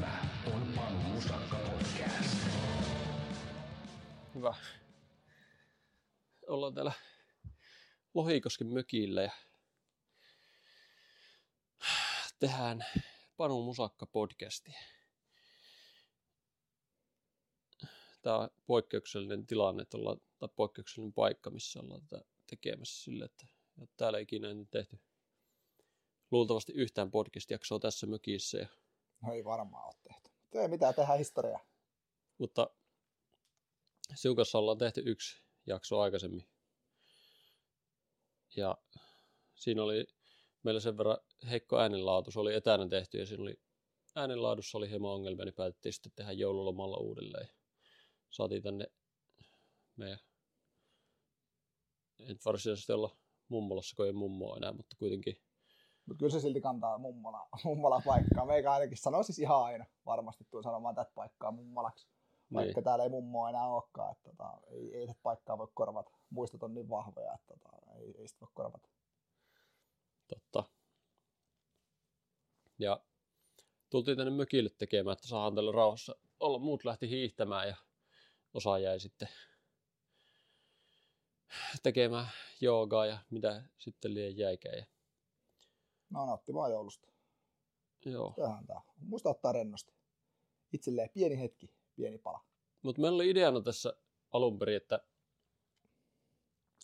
Tämä on Panu Musakka Podcast. Hyvä. Ollaan täällä Lohikosken mökillä ja tehdään Panu Musakka podcasti. Tämä on poikkeuksellinen tilanne, että ollaan, tai poikkeuksellinen paikka, missä ollaan tätä tekemässä sille, että että täällä ei ikinä ennen tehty luultavasti yhtään podcast-jaksoa tässä mökissä. Ja, No ei varmaan ole tehty. Mutta ei mitään, tehdään historiaa. mutta sinun kanssa ollaan tehty yksi jakso aikaisemmin. Ja siinä oli meillä sen verran heikko äänenlaatu. Se oli etänä tehty ja siinä oli äänenlaadussa oli hieman ongelmia, niin päätettiin sitten tehdä joululomalla uudelleen. Saatiin tänne meidän, ei nyt varsinaisesti olla mummolassa, kun ei mummoa enää, mutta kuitenkin Mutta kyllä se silti kantaa mummola, mummola paikkaa. Meikä ainakin sanoisi ihan aina varmasti tuun sanomaan tätä paikkaa mummolaksi. Vaikka Niin. täällä ei mummoa enää olekaan. Että tota, ei, ei tätä paikkaa voi korvata. Muistot on niin vahvoja, että tota, ei, ei sitä voi korvata. Totta. Ja tultiin tänne mökille tekemään, että saadaan tällä rauhassa olla. Muut lähti hiihtämään ja osa jäi sitten tekemään joogaa ja mitä sitten liian jäikään. Ja, No nautti vaan joulusta. joo. Tähän tää. Muista ottaa rennosti. Itselleen pieni hetki, pieni pala. Mutta meillä oli ideana tässä alun perin, että,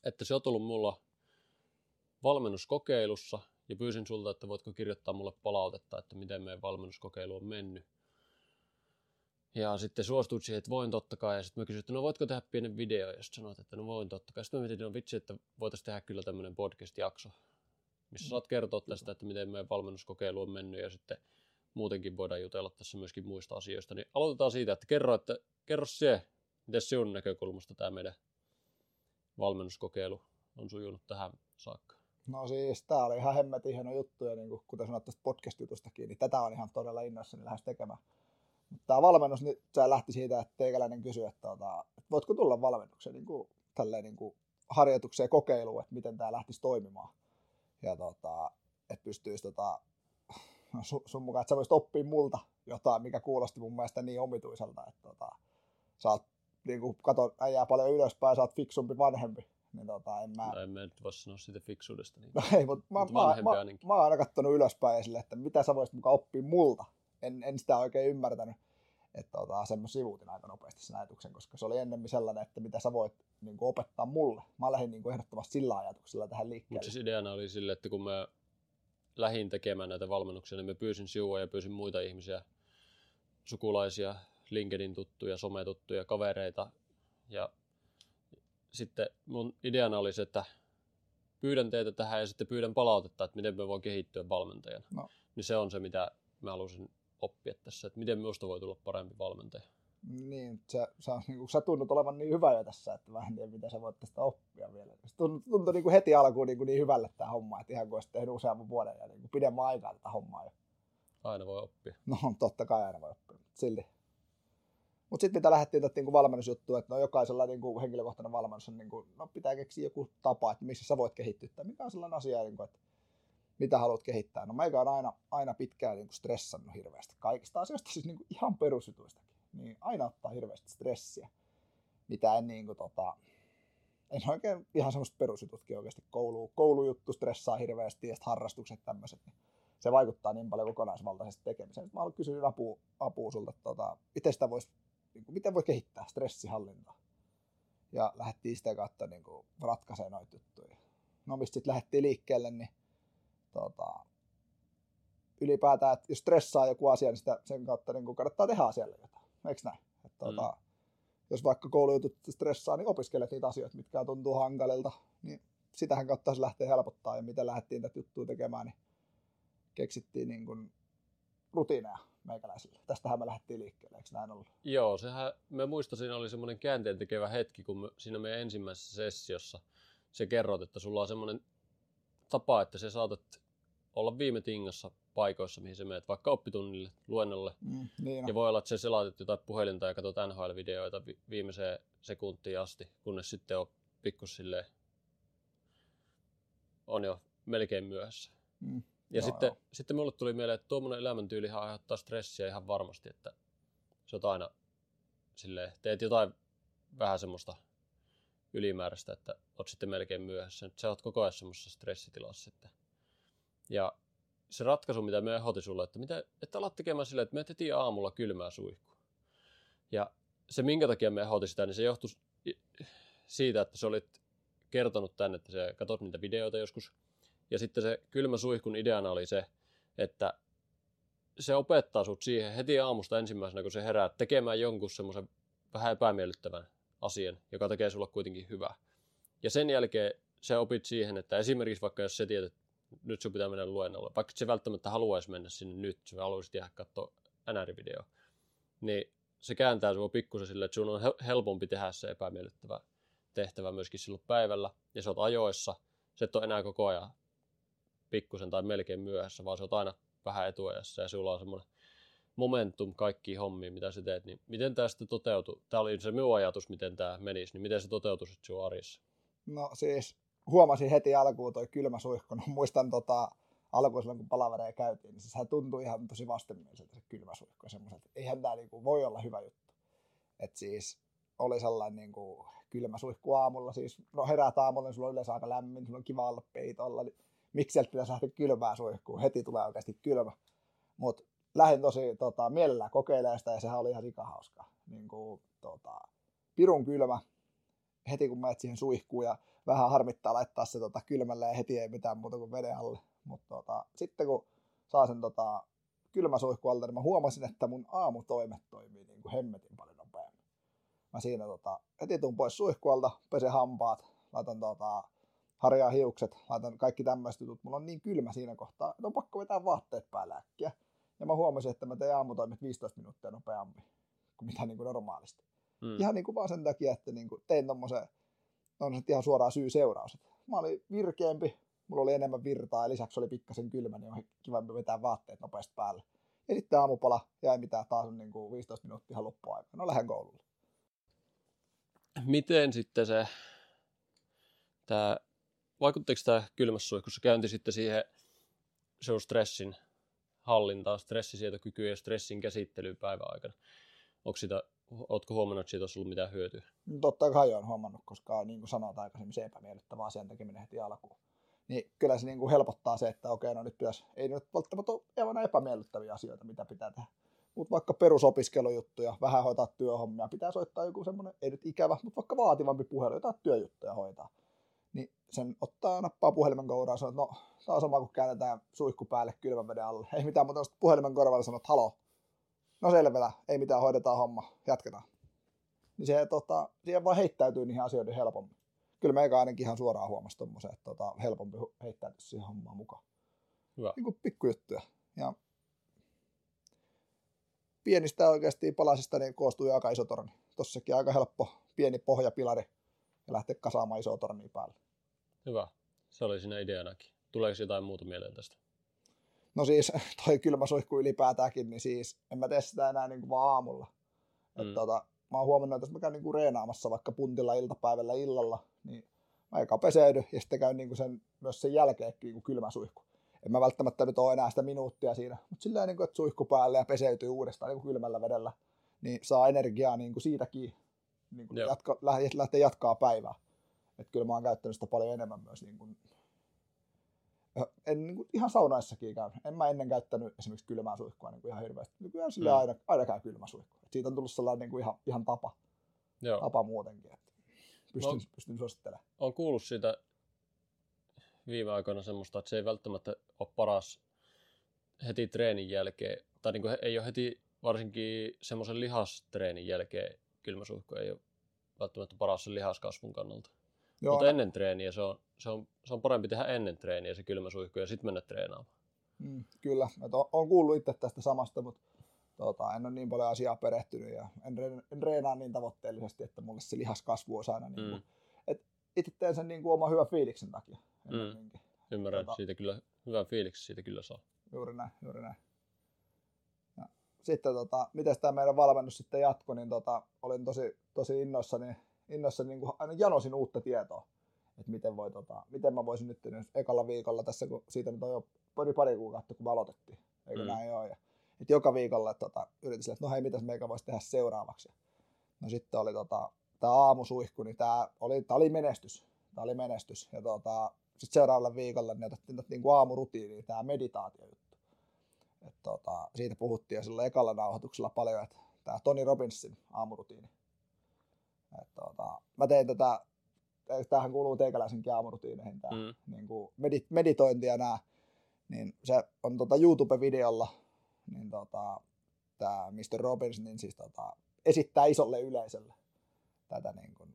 että se on tullut mulla valmennuskokeilussa ja pyysin sulta, että voitko kirjoittaa mulle palautetta, että miten meidän valmennuskokeilu on mennyt. Ja sitten suostuit siihen, että voin totta kai. Ja sitten mä kysyin, että no voitko tehdä pienen video? Ja sitten sanoit, että no voin totta kai. Sitten mä mietin, että no vitsi, että voitaisiin tehdä kyllä tämmöinen podcast-jakso, missä saat kertoa tästä, että miten meidän valmennuskokeilu on mennyt. Ja sitten muutenkin voidaan jutella tässä myöskin muista asioista. Niin aloitetaan siitä, että kerro, että kerro se, miten sinun näkökulmasta tämä meidän valmennuskokeilu on sujunut tähän saakka. No siis, tää oli ihan hemmetin hieno juttu, ja niin kuin, kuten sanoit tästä podcast-jutustakin, niin tätä on ihan todella innoissani lähes tekemään. Mutta tämä valmennus, niin se lähti siitä, että teikäläinen kysyi, että, tota, että voitko tulla valmennukseen niin kuin, tälleen niin kuin harjoitukseen kokeiluun, että miten tämä lähtisi toimimaan. Ja tota, että pystyisi tota, sun, sun mukaan, että sä voisit oppia multa jotain, mikä kuulosti mun mielestä niin omituiselta, että tota, sä oot, niin kuin, kato äijää paljon ylöspäin, sä oot fiksumpi vanhempi, niin tota, en mä, No, en mä nyt voi sanoa siitä fiksuudesta. Niin. No ei, mutta mä, Mut mä, mä, ainakin. mä, oon aina katsonut ylöspäin ja sille, että mitä sä voisit mukaan oppia multa. En, en sitä oikein ymmärtänyt. Että tota, sen mä sivuutin aika nopeasti sen ajatuksen, koska se oli ennemmin sellainen, että mitä sä voit niin kuin, opettaa mulle. Mä lähdin niin kuin, ehdottomasti sillä ajatuksella tähän liikkeelle. Mutta siis ideana oli sille, että kun mä lähdin tekemään näitä valmennuksia, niin mä pyysin siua ja pyysin muita ihmisiä, sukulaisia, LinkedIn tuttuja, sometuttuja, kavereita. Ja sitten mun ideana oli se, että pyydän teitä tähän ja sitten pyydän palautetta, että miten mä voin kehittyä valmentajana. No. Niin se on se, mitä mä halusin oppia tässä, että miten minusta voi tulla parempi valmentaja. Niin, sä, sä, niin kuin, sä tunnut olevan niin hyvä jo tässä, että vähän tiedä, mitä sä voit tästä oppia vielä. Se tuntui, tuntui niin kuin heti alkuun niin, kuin niin hyvälle tämä homma, että ihan kuin olisit tehnyt useamman vuoden ja niin kuin pidemmän aikaa tätä hommaa jo. Aina voi oppia. No totta kai aina voi oppia, mutta silti. Mutta sitten mitä lähdettiin tätä niinku valmennusjuttua, että no jokaisella niinku henkilökohtainen valmennus on, niinku, no pitää keksiä joku tapa, että missä sä voit kehittyä, tai mikä on sellainen asia, niinku, että mitä haluat kehittää. No meikä on aina, aina pitkään niinku stressannut hirveästi kaikista asioista, siis niinku ihan perusjutuistakin. Niin aina ottaa hirveästi stressiä, mitä en niinku tota, en oikein ihan semmoista perusjututkin oikeasti koulu, koulujuttu stressaa hirveästi ja harrastukset tämmöiset, niin se vaikuttaa niin paljon kokonaisvaltaisesti tekemiseen. Mä haluan kysyä apua, apua sulta, tota, miten sitä voisi, niin kuin, miten voi kehittää stressihallintaa. Ja lähdettiin sitä kautta niin kuin, ratkaisemaan noita juttuja. No mistä sitten lähdettiin liikkeelle, niin tota, ylipäätään, että jos stressaa joku asia, niin sitä, sen kautta niin kuin, kannattaa tehdä asialle jotain. Eikö näin? Että, tota, jos vaikka koulujutut stressaa, niin opiskelet niitä asioita, mitkä tuntuu hankalilta, niin sitähän kautta se lähtee helpottaa. Ja miten lähdettiin tätä juttua tekemään, niin keksittiin niin kuin rutiineja meikäläisille. Tästähän me lähdettiin liikkeelle, eikö näin ollut? Joo, sehän, mä muistan, siinä oli semmoinen käänteen tekevä hetki, kun me, siinä meidän ensimmäisessä sessiossa se kerrot, että sulla on semmoinen tapa, että sä saatat olla viime tingassa paikoissa, mihin sä menet, vaikka oppitunnille, luennolle. Mm, niin, Ja voi olla, että sä selaatit jotain puhelinta ja katsot NHL-videoita vi- viimeiseen sekuntiin asti, kunnes sitten on pikkus silleen, on jo melkein myöhässä. mm. Ja Joo, sitten, joo. sitten mulle tuli mieleen, että tuommoinen elämäntyyli aiheuttaa stressiä ihan varmasti, että sä oot aina silleen, teet jotain vähän semmoista ylimääräistä, että oot sitten melkein myöhässä. Nyt sä oot koko ajan semmoisessa stressitilassa sitten. Ja se ratkaisu, mitä me ehdotin sulle, että, mitä, että alat tekemään silleen, että me heti aamulla kylmää suihkua. Ja se, minkä takia me ehdotin sitä, niin se johtui siitä, että sä olit kertonut tänne, että sä katsot niitä videoita joskus. Ja sitten se kylmä suihkun ideana oli se, että se opettaa sut siihen heti aamusta ensimmäisenä, kun se herää, tekemään jonkun semmoisen vähän epämiellyttävän asian, joka tekee sulle kuitenkin hyvää. Ja sen jälkeen se opit siihen, että esimerkiksi vaikka jos sä tiedät, nyt sun pitää mennä luennolle, vaikka se välttämättä haluaisi mennä sinne nyt, sä haluaisit jäädä katsoa NR-video, niin se kääntää sua pikkusen silleen, että sun on hel- helpompi tehdä se epämiellyttävä tehtävä myöskin silloin päivällä, ja sä oot ajoissa, se et ole enää koko ajan pikkusen tai melkein myöhässä, vaan sä oot aina vähän etuajassa, ja sulla on semmoinen momentum kaikkiin hommiin, mitä sä teet, niin miten tämä sitten toteutui? Tämä oli se minun ajatus, miten tämä menisi, niin miten se toteutui sitten sun arjessa? No siis huomasin heti alkuun toi kylmä suihku. No, muistan tota, alkuun silloin, kun palavereja käytiin, niin siis sehän tuntui ihan tosi vastenmieliseltä se kylmä suihku. Että eihän tämä niinku voi olla hyvä juttu. Et siis oli sellainen niinku kylmä suihku aamulla. Siis, no heräät aamulla, niin sulla on yleensä aika lämmin, sulla on kiva olla peitolla. Niin miksi sieltä pitäisi lähteä kylmää suihkuun? Heti tulee oikeasti kylmä. Mutta lähdin tosi tota, mielellään kokeilemaan sitä ja sehän oli ihan sikahauskaa. Niin kuin, tota, pirun kylmä, heti kun menet siihen suihkuun ja vähän harmittaa laittaa se tota, kylmälle ja heti ei mitään muuta kuin veden alle. Mutta tota, sitten kun saa sen tota, kylmäsuihku alta, niin mä huomasin, että mun aamutoimet toimii niin kuin hemmetin paljon nopeammin. Mä siinä tota, heti tuun pois suihkualta, pesen hampaat, laitan tota, harjaa hiukset, laitan kaikki tämmöiset jutut. Mulla on niin kylmä siinä kohtaa, että on pakko vetää vaatteet päällä äkkiä. Ja mä huomasin, että mä tein aamutoimet 15 minuuttia nopeammin kuin mitä niin kuin normaalisti. Mm. Ihan niin kuin vaan sen takia, että niin kuin tein tommosen, on se ihan suoraan syy-seuraus. Mä olin virkeämpi, mulla oli enemmän virtaa ja lisäksi oli pikkasen kylmä, niin on kiva vetää vaatteet nopeasti päälle. Ja sitten aamupala jäi mitään taas on niin kuin 15 minuuttia ihan loppuaika. No lähden koululle. Miten sitten se, tämä, vaikuttiko tämä kylmässä suihkussa käynti sitten siihen sun stressin hallintaan, stressisietokykyyn ja stressin käsittelyyn päivän aikana? Onko sitä, ootko huomannut, että siitä olisi ollut mitään hyötyä? No Totta kai on huomannut, koska niin kuin sanoit aikaisemmin, se epämiellyttävä asian tekeminen heti alkuun. Niin kyllä se niin kuin helpottaa se, että okei, no nyt pitäisi, ei nyt välttämättä ole aivan epämiellyttäviä asioita, mitä pitää tehdä. Mutta vaikka perusopiskelujuttuja, vähän hoitaa työhommia, pitää soittaa joku semmoinen, ei nyt ikävä, mutta vaikka vaativampi puhelu, jotain työjuttuja hoitaa. Niin sen ottaa, nappaa puhelimen kouraan, sanoo, että no, tämä on sama kuin käännetään suihku päälle kylmän veden alle. Ei mitään, nostat puhelimen korvalle sanoo, että haloo. No selvä, ei mitään, hoidetaan homma, jatketaan niin se tota, siihen vaan heittäytyy niihin asioihin helpommin. Kyllä meikä ainakin ihan suoraan huomasi tommosen, että tota, helpompi heittäytyä siihen hommaan mukaan. Hyvä. Niin kuin pikkujuttuja. Ja pienistä oikeasti palasista niin koostuu aika iso torni. Tossakin aika helppo pieni pohjapilari ja lähteä kasaamaan iso tornia päälle. Hyvä. Se oli siinä ideanakin. Tuleeko jotain muuta mieleen tästä? No siis toi kylmä suihku ylipäätäänkin, niin siis en mä tee sitä enää niin kuin vaan aamulla. Mm. Et tota, mä oon huomannut, että jos mä käyn niin kuin reenaamassa vaikka puntilla iltapäivällä illalla, niin mä eka peseydy ja sitten käyn niin kuin sen, myös sen jälkeen niin kuin kylmä suihku. En mä välttämättä nyt ole enää sitä minuuttia siinä, mutta sillä niin kuin, että suihku päälle ja peseytyy uudestaan niin kuin kylmällä vedellä, niin saa energiaa niin kuin siitäkin niin kuin jatka, lähteä jatkaa päivää. Et kyllä mä oon käyttänyt sitä paljon enemmän myös niin kuin, en niin kuin, ihan saunaissakin käy. En mä ennen käyttänyt esimerkiksi kylmää suihkua niin kuin ihan hirveästi. Nykyään sille Mm. aina, aina käy kylmä suihku. Et siitä on tullut sellainen niin kuin ihan, ihan tapa, Joo. tapa muutenkin. Että pystyn, No. no. pystyn suosittelemaan. Olen kuullut siitä viime aikoina semmoista, että se ei välttämättä ole paras heti treenin jälkeen, tai niin kuin ei ole heti varsinkin semmoisen lihastreenin jälkeen kylmäsuihku ei ole välttämättä paras sen lihaskasvun kannalta. Joo, Mutta no, ennen treeniä se on, se, on, se on parempi tehdä ennen treeniä se kylmäsuihku ja sitten mennä treenaamaan. mm, kyllä. Et on, on kuullut itse tästä samasta, mutta tota, en ole niin paljon asiaa perehtynyt ja en, en reenaa niin tavoitteellisesti, että mulle se lihaskasvu olisi aina niin kuin, Mm. et itse teen sen niin kuin oman hyvän fiiliksen takia. Mm. Ymmärrän, Tota- siitä kyllä, hyvän fiiliksi siitä kyllä saa. Juuri näin, juuri näin. Ja sitten tota, miten tämä meidän valmennus sitten jatkoi, niin tota, olin tosi, tosi innoissani, innoissani niin kuin aina janosin uutta tietoa, että miten, voi, tota, miten mä voisin nyt, nyt ekalla viikolla tässä, kun siitä nyt on jo pari, pari kuukautta, kun me aloitettiin. Eikö Mm. näin ole? Ja, et joka viikolla tota, yritin sille, että no hei, mitäs meikä voisi tehdä seuraavaksi. No sitten oli tota, tämä aamusuihku, niin tämä oli, tää oli menestys. Tämä oli menestys. Ja tota, sitten seuraavalla viikolla niin otettiin tätä niinku aamurutiiniin, tämä meditaatiojuttu. Et tota, siitä puhuttiin jo sillä ekalla nauhoituksella paljon, että tämä Tony Robbinsin aamurutiini. Et tota, mä tein tätä, tämähän kuuluu teikäläisenkin aamurutiineihin, tämä Mm. niin kuin medit- meditointi ja nämä, niin se on tota YouTube-videolla, niin tota, tämä Mr. Robbins niin siis tota, esittää isolle yleisölle tätä niin kuin,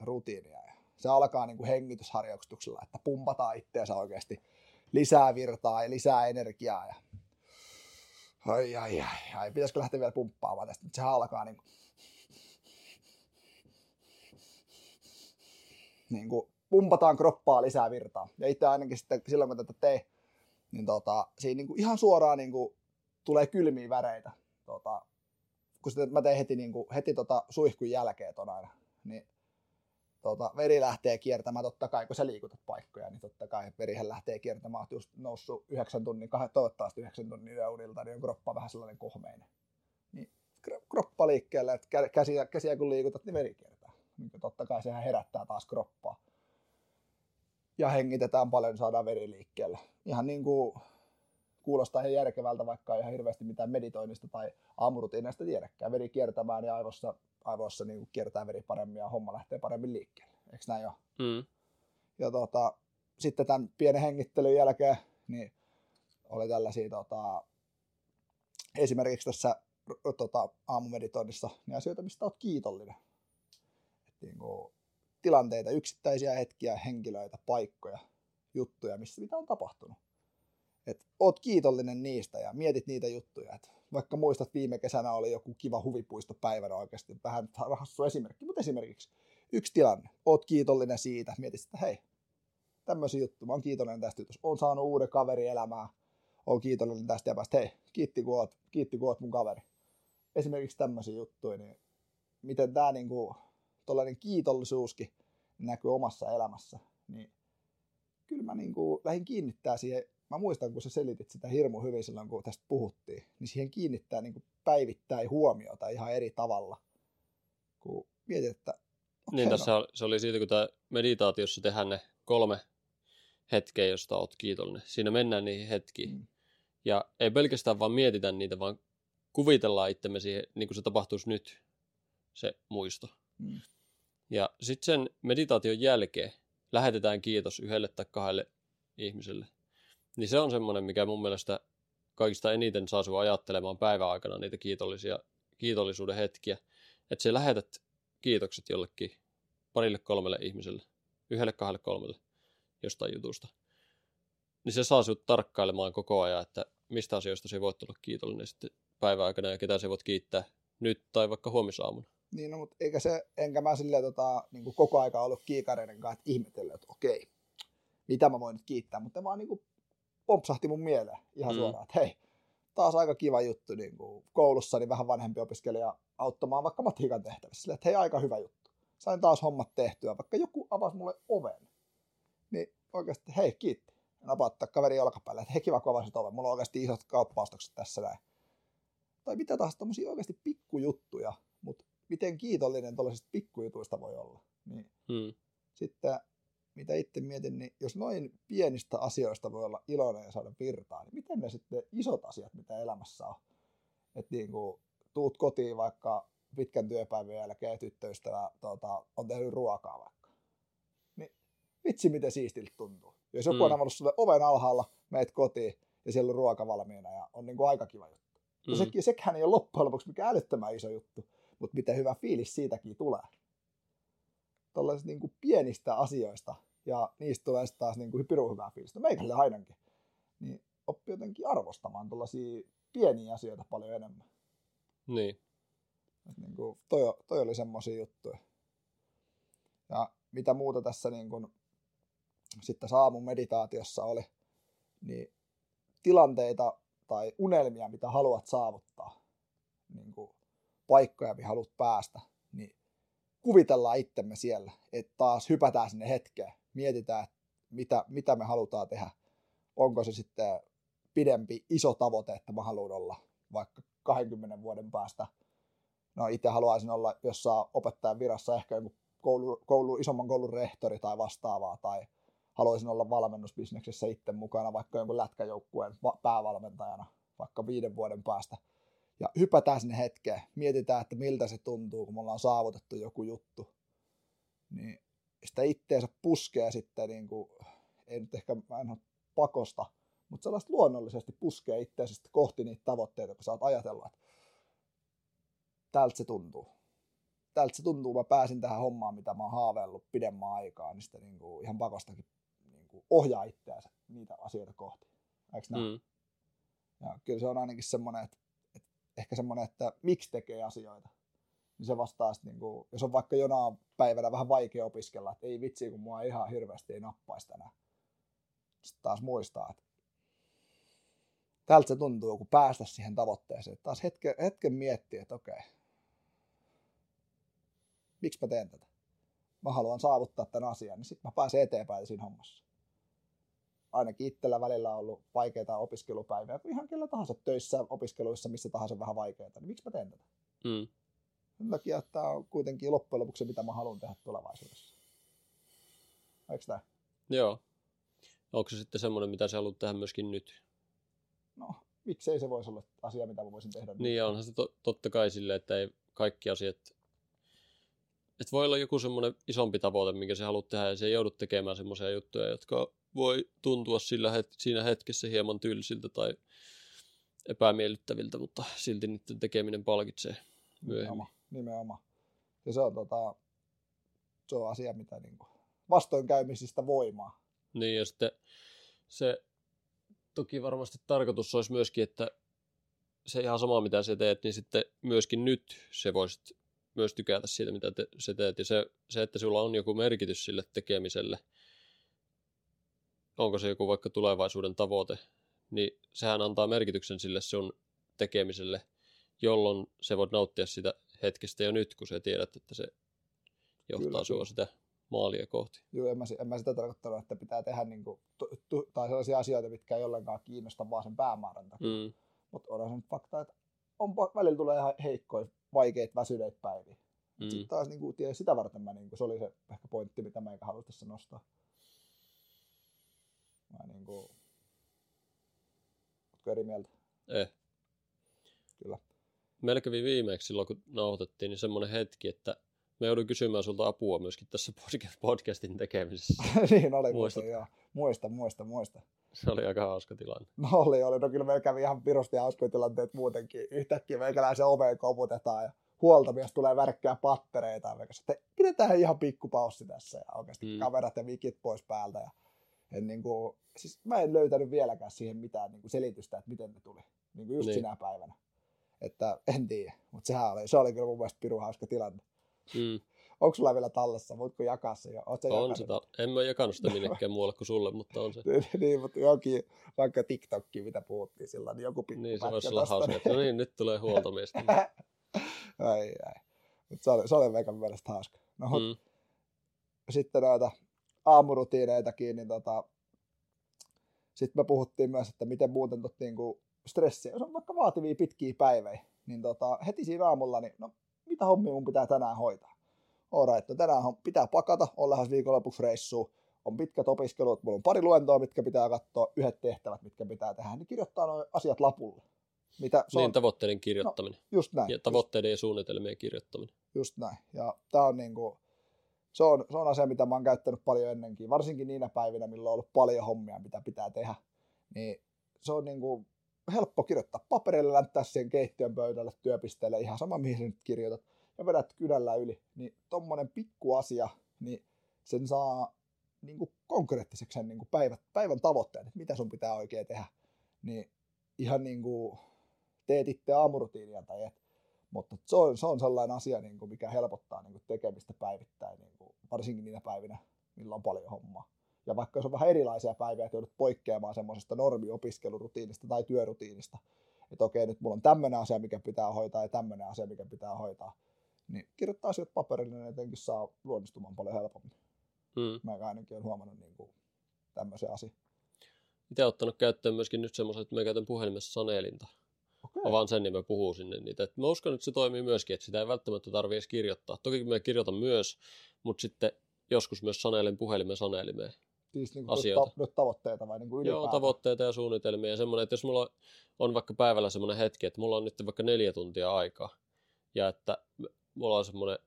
rutiinia. Ja se alkaa niin kuin hengitysharjoituksella, että pumpataan itseensä oikeasti lisää virtaa ja lisää energiaa. Ja... Ai, ai, ai, ai, pitäisikö lähteä vielä pumppaamaan tästä, mutta sehän alkaa niin kuin, niin kuin pumpataan kroppaa lisää virtaa. Ja itse ainakin sitten silloin, kun tätä tein, niin tota, siinä niin kuin ihan suoraan niin kuin tulee kylmiä väreitä. Tota, kun sitä, mä tein heti, niin kuin, heti tota suihkun jälkeen ton aina, niin tota, veri lähtee kiertämään, totta kai kun sä liikutat paikkoja, niin totta kai verihän lähtee kiertämään, oot just noussut yhdeksän tunnin, kah- toivottavasti yhdeksän tunnin yöunilta, niin on kroppa vähän sellainen kohmeinen. Niin kro- kroppa liikkeelle, että kä- käsiä, käsiä kun liikutat, niin veri kiertää. Niin totta kai sehän herättää taas kroppaa. Ja hengitetään paljon, saadaan veri liikkeelle. Ihan niin kuin kuulostaa ihan järkevältä, vaikka ei ihan hirveästi mitään meditoinnista tai aamurutiineista tiedäkään. Veri kiertämään ja aivossa, aivoissa niin kuin kiertää veri paremmin ja homma lähtee paremmin liikkeelle. Eikö näin ole? Mm. Ja tota, sitten tämän pienen hengittelyn jälkeen niin oli tällaisia tota, esimerkiksi tässä tota, aamumeditoinnissa niin asioita, mistä olet kiitollinen. Niin kuin, tilanteita, yksittäisiä hetkiä, henkilöitä, paikkoja, juttuja, missä mitä on tapahtunut. Et oot kiitollinen niistä ja mietit niitä juttuja. Et vaikka muistat, viime kesänä oli joku kiva huvipuistopäivänä oikeasti, vähän hassu esimerkki, mutta esimerkiksi yksi tilanne. Oot kiitollinen siitä, mietit, että hei, tämmöisiä juttuja, mä oon kiitollinen tästä jutusta. Oon saanut uuden kaveri elämään, oon kiitollinen tästä ja päästä, hei, kiitti kun oot, kiitti kun oot mun kaveri. Esimerkiksi tämmöisiä juttuja, niin miten tämä niinku, tollainen kiitollisuuskin näkyy omassa elämässä, niin kyllä mä niinku lähdin kiinnittää siihen, mä muistan kun sä selitit sitä hirmu hyvin silloin kun tästä puhuttiin, niin siihen kiinnittää niinku päivittäin huomiota ihan eri tavalla, kun mietit, että okei, Niin no, tässä oli- se oli siitä, kun tämä meditaatiossa tehdään ne kolme hetkeä, josta oot kiitollinen. Siinä mennään niihin hetkiin. Mm. Ja ei pelkästään vaan mietitä niitä, vaan kuvitellaan itsemme siihen, niin kuin se tapahtuisi nyt, se muisto. Mm. Ja sitten sen meditaation jälkeen lähetetään kiitos yhdelle tai kahdelle ihmiselle. Niin se on semmoinen, mikä mun mielestä kaikista eniten saa sinua ajattelemaan päivän aikana niitä kiitollisia, kiitollisuuden hetkiä. Että sä lähetät kiitokset jollekin parille kolmelle ihmiselle, yhdelle kahdelle kolmelle jostain jutusta. Niin se saa sinut tarkkailemaan koko ajan, että mistä asioista se voit olla kiitollinen sitten päivän aikana ja ketä se voit kiittää nyt tai vaikka huomisaamuna. Niin, no, mutta eikä se, enkä mä silleen tota, niin kuin koko aika ollut kiikareiden kanssa, että ihmetellyt, että okei, mitä mä voin nyt kiittää, mutta vaan niin kuin pompsahti mun mieleen ihan Mm. suoraan, että hei, taas aika kiva juttu niin kuin koulussa, niin vähän vanhempi opiskelija auttamaan vaikka matikan tehtävissä, silleen, että hei, aika hyvä juttu. Sain taas hommat tehtyä, vaikka joku avasi mulle oven, niin oikeasti, hei, kiitti. Napauttaa kaveri olkapäälle, että hei, kiva, kun avasit oven, mulla on oikeasti isot kauppaostokset tässä näin. Tai mitä taas tommosia oikeasti pikkujuttuja, mutta miten kiitollinen tuollaisista pikkujutuista voi olla. Niin Hmm. sitten mitä itse mietin, niin jos noin pienistä asioista voi olla iloinen ja saada virtaa, niin miten ne sitten isot asiat, mitä elämässä on? Että niin kuin, tuut kotiin vaikka pitkän työpäivän jälkeen tyttöystävä tuota, on tehnyt ruokaa vaikka. Niin vitsi miten siistiltä tuntuu. Jos joku Mm. on avannut sulle oven alhaalla, meet kotiin ja siellä on ruoka valmiina ja on niin kuin aika kiva juttu. Mm. sekin, sekään ei ole loppujen lopuksi mikään älyttömän iso juttu, mutta miten hyvä fiilis siitäkin tulee. Tällaisista niin kuin pienistä asioista, ja niistä tulee sitten taas niin kuin pirun hyvää fiilistä. Meikälle ainakin. Niin oppi jotenkin arvostamaan tällaisia pieniä asioita paljon enemmän. Niin. Et niin kuin, toi, toi oli semmoisia juttuja. Ja mitä muuta tässä niin kuin, sitten aamun meditaatiossa oli, niin tilanteita tai unelmia, mitä haluat saavuttaa, niin kuin paikkoja, mihin haluat päästä, niin kuvitellaan itsemme siellä, että taas hypätään sinne hetkeen, mietitään, että mitä, mitä me halutaan tehdä, onko se sitten pidempi iso tavoite, että mä haluan olla vaikka 20 vuoden päästä. No itse haluaisin olla jossain opettajan virassa ehkä joku koulu, koulu, isomman koulun rehtori tai vastaavaa, tai haluaisin olla valmennusbisneksessä itse mukana vaikka jonkun lätkäjoukkueen päävalmentajana vaikka viiden vuoden päästä. Ja hypätään sinne hetkeen, mietitään, että miltä se tuntuu, kun me ollaan saavutettu joku juttu. Niin sitä itteensä puskee sitten, niin kuin, ei nyt ehkä mä en ole pakosta, mutta sellaista luonnollisesti puskee itseäsi kohti niitä tavoitteita, kun sä oot ajatellut, että tältä se tuntuu. Tältä se tuntuu, mä pääsin tähän hommaan, mitä mä oon haaveillut pidemmän aikaa, niin sitten niin kuin ihan pakostakin niin kuin ohjaa itseänsä niitä asioita kohti. Eikö näin? Mm. Ja kyllä se on ainakin semmoinen, että ehkä semmoinen, että miksi tekee asioita. Niin se vastaa sitten, niin jos on vaikka jonain päivänä vähän vaikea opiskella, että ei vitsi, kun mua ihan hirveästi ei nappaisi tänään. Sitten taas muistaa, että tältä se tuntuu, kun päästä siihen tavoitteeseen. Taas hetken, hetken miettiä, että okei, miksi mä teen tätä? Mä haluan saavuttaa tämän asian, niin sitten mä pääsen eteenpäin siinä hommassa. Ainakin itsellä välillä on ollut vaikeita opiskelupäiviä, ihan kellä tahansa töissä, opiskeluissa, missä tahansa vähän vaikeita, niin miksi mä teen tätä? Mm. Sen takia, että tämä on kuitenkin loppujen lopuksi mitä mä haluan tehdä tulevaisuudessa. Eikö tämä? Joo. Onko se sitten semmoinen, mitä sä haluat tehdä myöskin nyt? no miksei se voisi olla asia, mitä mä voisin tehdä. Niin, onhan se to, totta kai silleen, että ei kaikki asiat, että voi olla joku semmoinen isompi tavoite, minkä sä haluat tehdä, ja se ei joudu tekemään semmoisia juttuja, jotka voi tuntua sillä het- siinä hetkessä hieman tylsiltä tai epämiellyttäviltä, mutta silti niiden tekeminen palkitsee myöhemmin. Nimenomaan. nimenomaan. Ja se on, tota, se on asia, mitä niin kuin vastoinkäymisistä voimaa. Niin, ja sitten se toki varmasti tarkoitus olisi myöskin, että se ihan sama mitä sä teet, niin sitten myöskin nyt se voisit myös tykätä siitä, mitä te, sä teet. Ja se, se, että sulla on joku merkitys sille tekemiselle, onko se joku vaikka tulevaisuuden tavoite, niin sehän antaa merkityksen sille sun tekemiselle, jolloin se voit nauttia sitä hetkestä jo nyt, kun sä tiedät, että se johtaa kyllä, sua kyllä. sitä maalia kohti. Joo, en mä, en mä sitä tarkoittanut, että pitää tehdä niin kuin, tu, tu, tai sellaisia asioita, mitkä ei ollenkaan kiinnosta vaan sen päämäärän takia. Mm. Mutta onhan se nyt fakta, että on, välillä tulee ihan heikkoja, vaikeita, väsyneitä päiviä. Mm. Sitten taas niin kuin, tiedä, sitä varten mä, niin kuin, se oli se ehkä pointti, mitä mä eikä halua tässä nostaa. Mä niin kuin... Ootko eri mieltä? Eh. Kyllä. Meillä kävi viimeksi silloin, kun nauhoitettiin, niin semmoinen hetki, että Mä joudun kysymään sulta apua myöskin tässä podcastin tekemisessä. niin oli, Muistat? joo. Muista, muista, muista. Se oli aika hauska tilanne. No oli, oli. No kyllä meillä kävi ihan pirusti hauskoja tilanteet muutenkin. Yhtäkkiä meikäläisen oveen koputetaan ja huoltomies tulee värkkää pattereita. Ja että pidetään ihan pikkupaussi tässä ja oikeasti mm. kamerat ja mikit pois päältä. Ja en, niin kuin, siis mä en löytänyt vieläkään siihen mitään niin kuin selitystä, että miten ne tuli. Niin kuin just niin. sinä päivänä. Että en tiedä, mutta sehän oli, se oli kyllä mun mielestä pirun hauska tilanne. Mm. Onko sulla vielä tallessa? Voitko jakaa se jo? on sitä. En mä jakanut sitä minnekään muualle kuin sulle, mutta on se. niin, mutta jokin, vaikka TikTokki, mitä puhuttiin sillä, niin joku pikku Niin, se voisi olla hauska. No niin, nyt tulee huoltomiestä. ai, ai. Mutta se oli, se oli veikan mielestä hauska. No, mm. Sitten noita aamurutiineitakin, niin tota, sitten me puhuttiin myös, että miten muuten tot, niin kuin stressiä, jos on vaikka vaativia pitkiä päivejä, niin tota, heti siinä aamulla, niin no, mitä hommia mun pitää tänään hoitaa. Alright, no tänään pitää pakata, on lähes viikonlopuksi reissuun, on pitkät opiskelut, mulla on pari luentoa, mitkä pitää katsoa, yhdet tehtävät, mitkä pitää tehdä, niin kirjoittaa nuo asiat lapulle. Mitä se niin, on? tavoitteiden kirjoittaminen. No, just näin. Ja tavoitteiden just, ja suunnitelmien kirjoittaminen. Just näin. Ja tää on niinku, se on, se on asia, mitä mä oon käyttänyt paljon ennenkin, varsinkin niinä päivinä, milloin on ollut paljon hommia, mitä pitää tehdä. Niin se on niinku helppo kirjoittaa paperille, läntää siihen keittiön pöydälle, työpisteelle, ihan sama mihin sä nyt kirjoitat, ja vedät kynällä yli. Niin tommonen pikku asia, niin sen saa niin kuin konkreettiseksi sen niin kuin päivät, päivän tavoitteen, että mitä sun pitää oikein tehdä. Niin ihan niin kuin teet itse aamurutiinia tai et. Mutta se on, se on sellainen asia, niin kuin mikä helpottaa niin kuin tekemistä päivittäin, niin kuin, varsinkin niinä päivinä, milloin on paljon hommaa. Ja vaikka se on vähän erilaisia päiviä, että joudut poikkeamaan semmoisesta normiopiskelurutiinista tai työrutiinista, että okei, nyt mulla on tämmöinen asia, mikä pitää hoitaa ja tämmöinen asia, mikä pitää hoitaa, niin kirjoittaa asiat paperille, niin jotenkin saa luonnistumaan paljon helpommin. Mm. Mä ainakin olen huomannut niin kuin tämmöisen asian. itse ottanut käyttöön myöskin nyt semmoisen, että mä käytän puhelimessa sanelinta. Okei. Mä vaan sen, niin mä puhun sinne niitä. Et mä uskon, että se toimii myöskin, että sitä ei välttämättä tarvitse edes kirjoittaa. Toki mä kirjoitan myös, mutta sitten joskus myös sanelen puhelimen sanelimeen. Siis niin asioita. nyt, nyt tavoitteita vai niin kuin Joo, tavoitteita ja suunnitelmia ja semmoinen, että jos mulla on vaikka päivällä semmoinen hetki, että mulla on nyt vaikka neljä tuntia aikaa ja että mulla on semmoinen,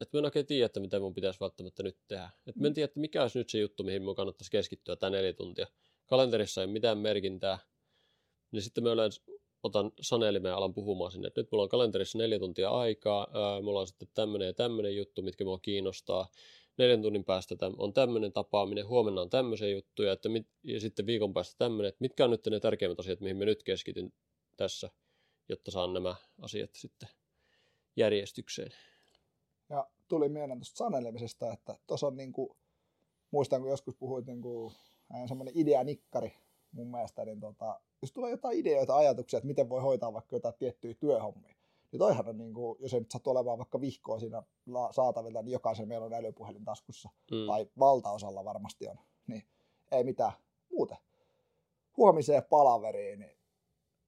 että mä en oikein tiedä, että mitä mun pitäisi välttämättä nyt tehdä. Että mä en tiedä, että mikä olisi nyt se juttu, mihin mun kannattaisi keskittyä tämä neljä tuntia. Kalenterissa ei mitään merkintää, niin sitten mä yleensä otan sanelimeen ja alan puhumaan sinne, että nyt mulla on kalenterissa neljä tuntia aikaa, ää, mulla on sitten tämmöinen ja tämmöinen juttu, mitkä mua kiinnostaa, neljän tunnin päästä täm, on tämmöinen tapaaminen, huomenna on tämmöisiä juttuja, että mit, ja sitten viikon päästä tämmöinen, että mitkä on nyt ne tärkeimmät asiat, mihin mä nyt keskityn tässä, jotta saan nämä asiat sitten järjestykseen. Ja tuli mieleen tuosta sanelemisesta, että tuossa on niinku, muistan kun joskus puhuit niinku, semmoinen ideanikkari mun mielestä, niin tota, jos tulee jotain ideoita, ajatuksia, että miten voi hoitaa vaikka jotain tiettyjä työhommia, niin toihan on, niin kuin, jos ei nyt satu olemaan vaikka vihkoa siinä la- saatavilla, niin jokaisen meillä on älypuhelin taskussa, Mm. tai valtaosalla varmasti on, niin ei mitään muuten. Huomiseen palaveriin, niin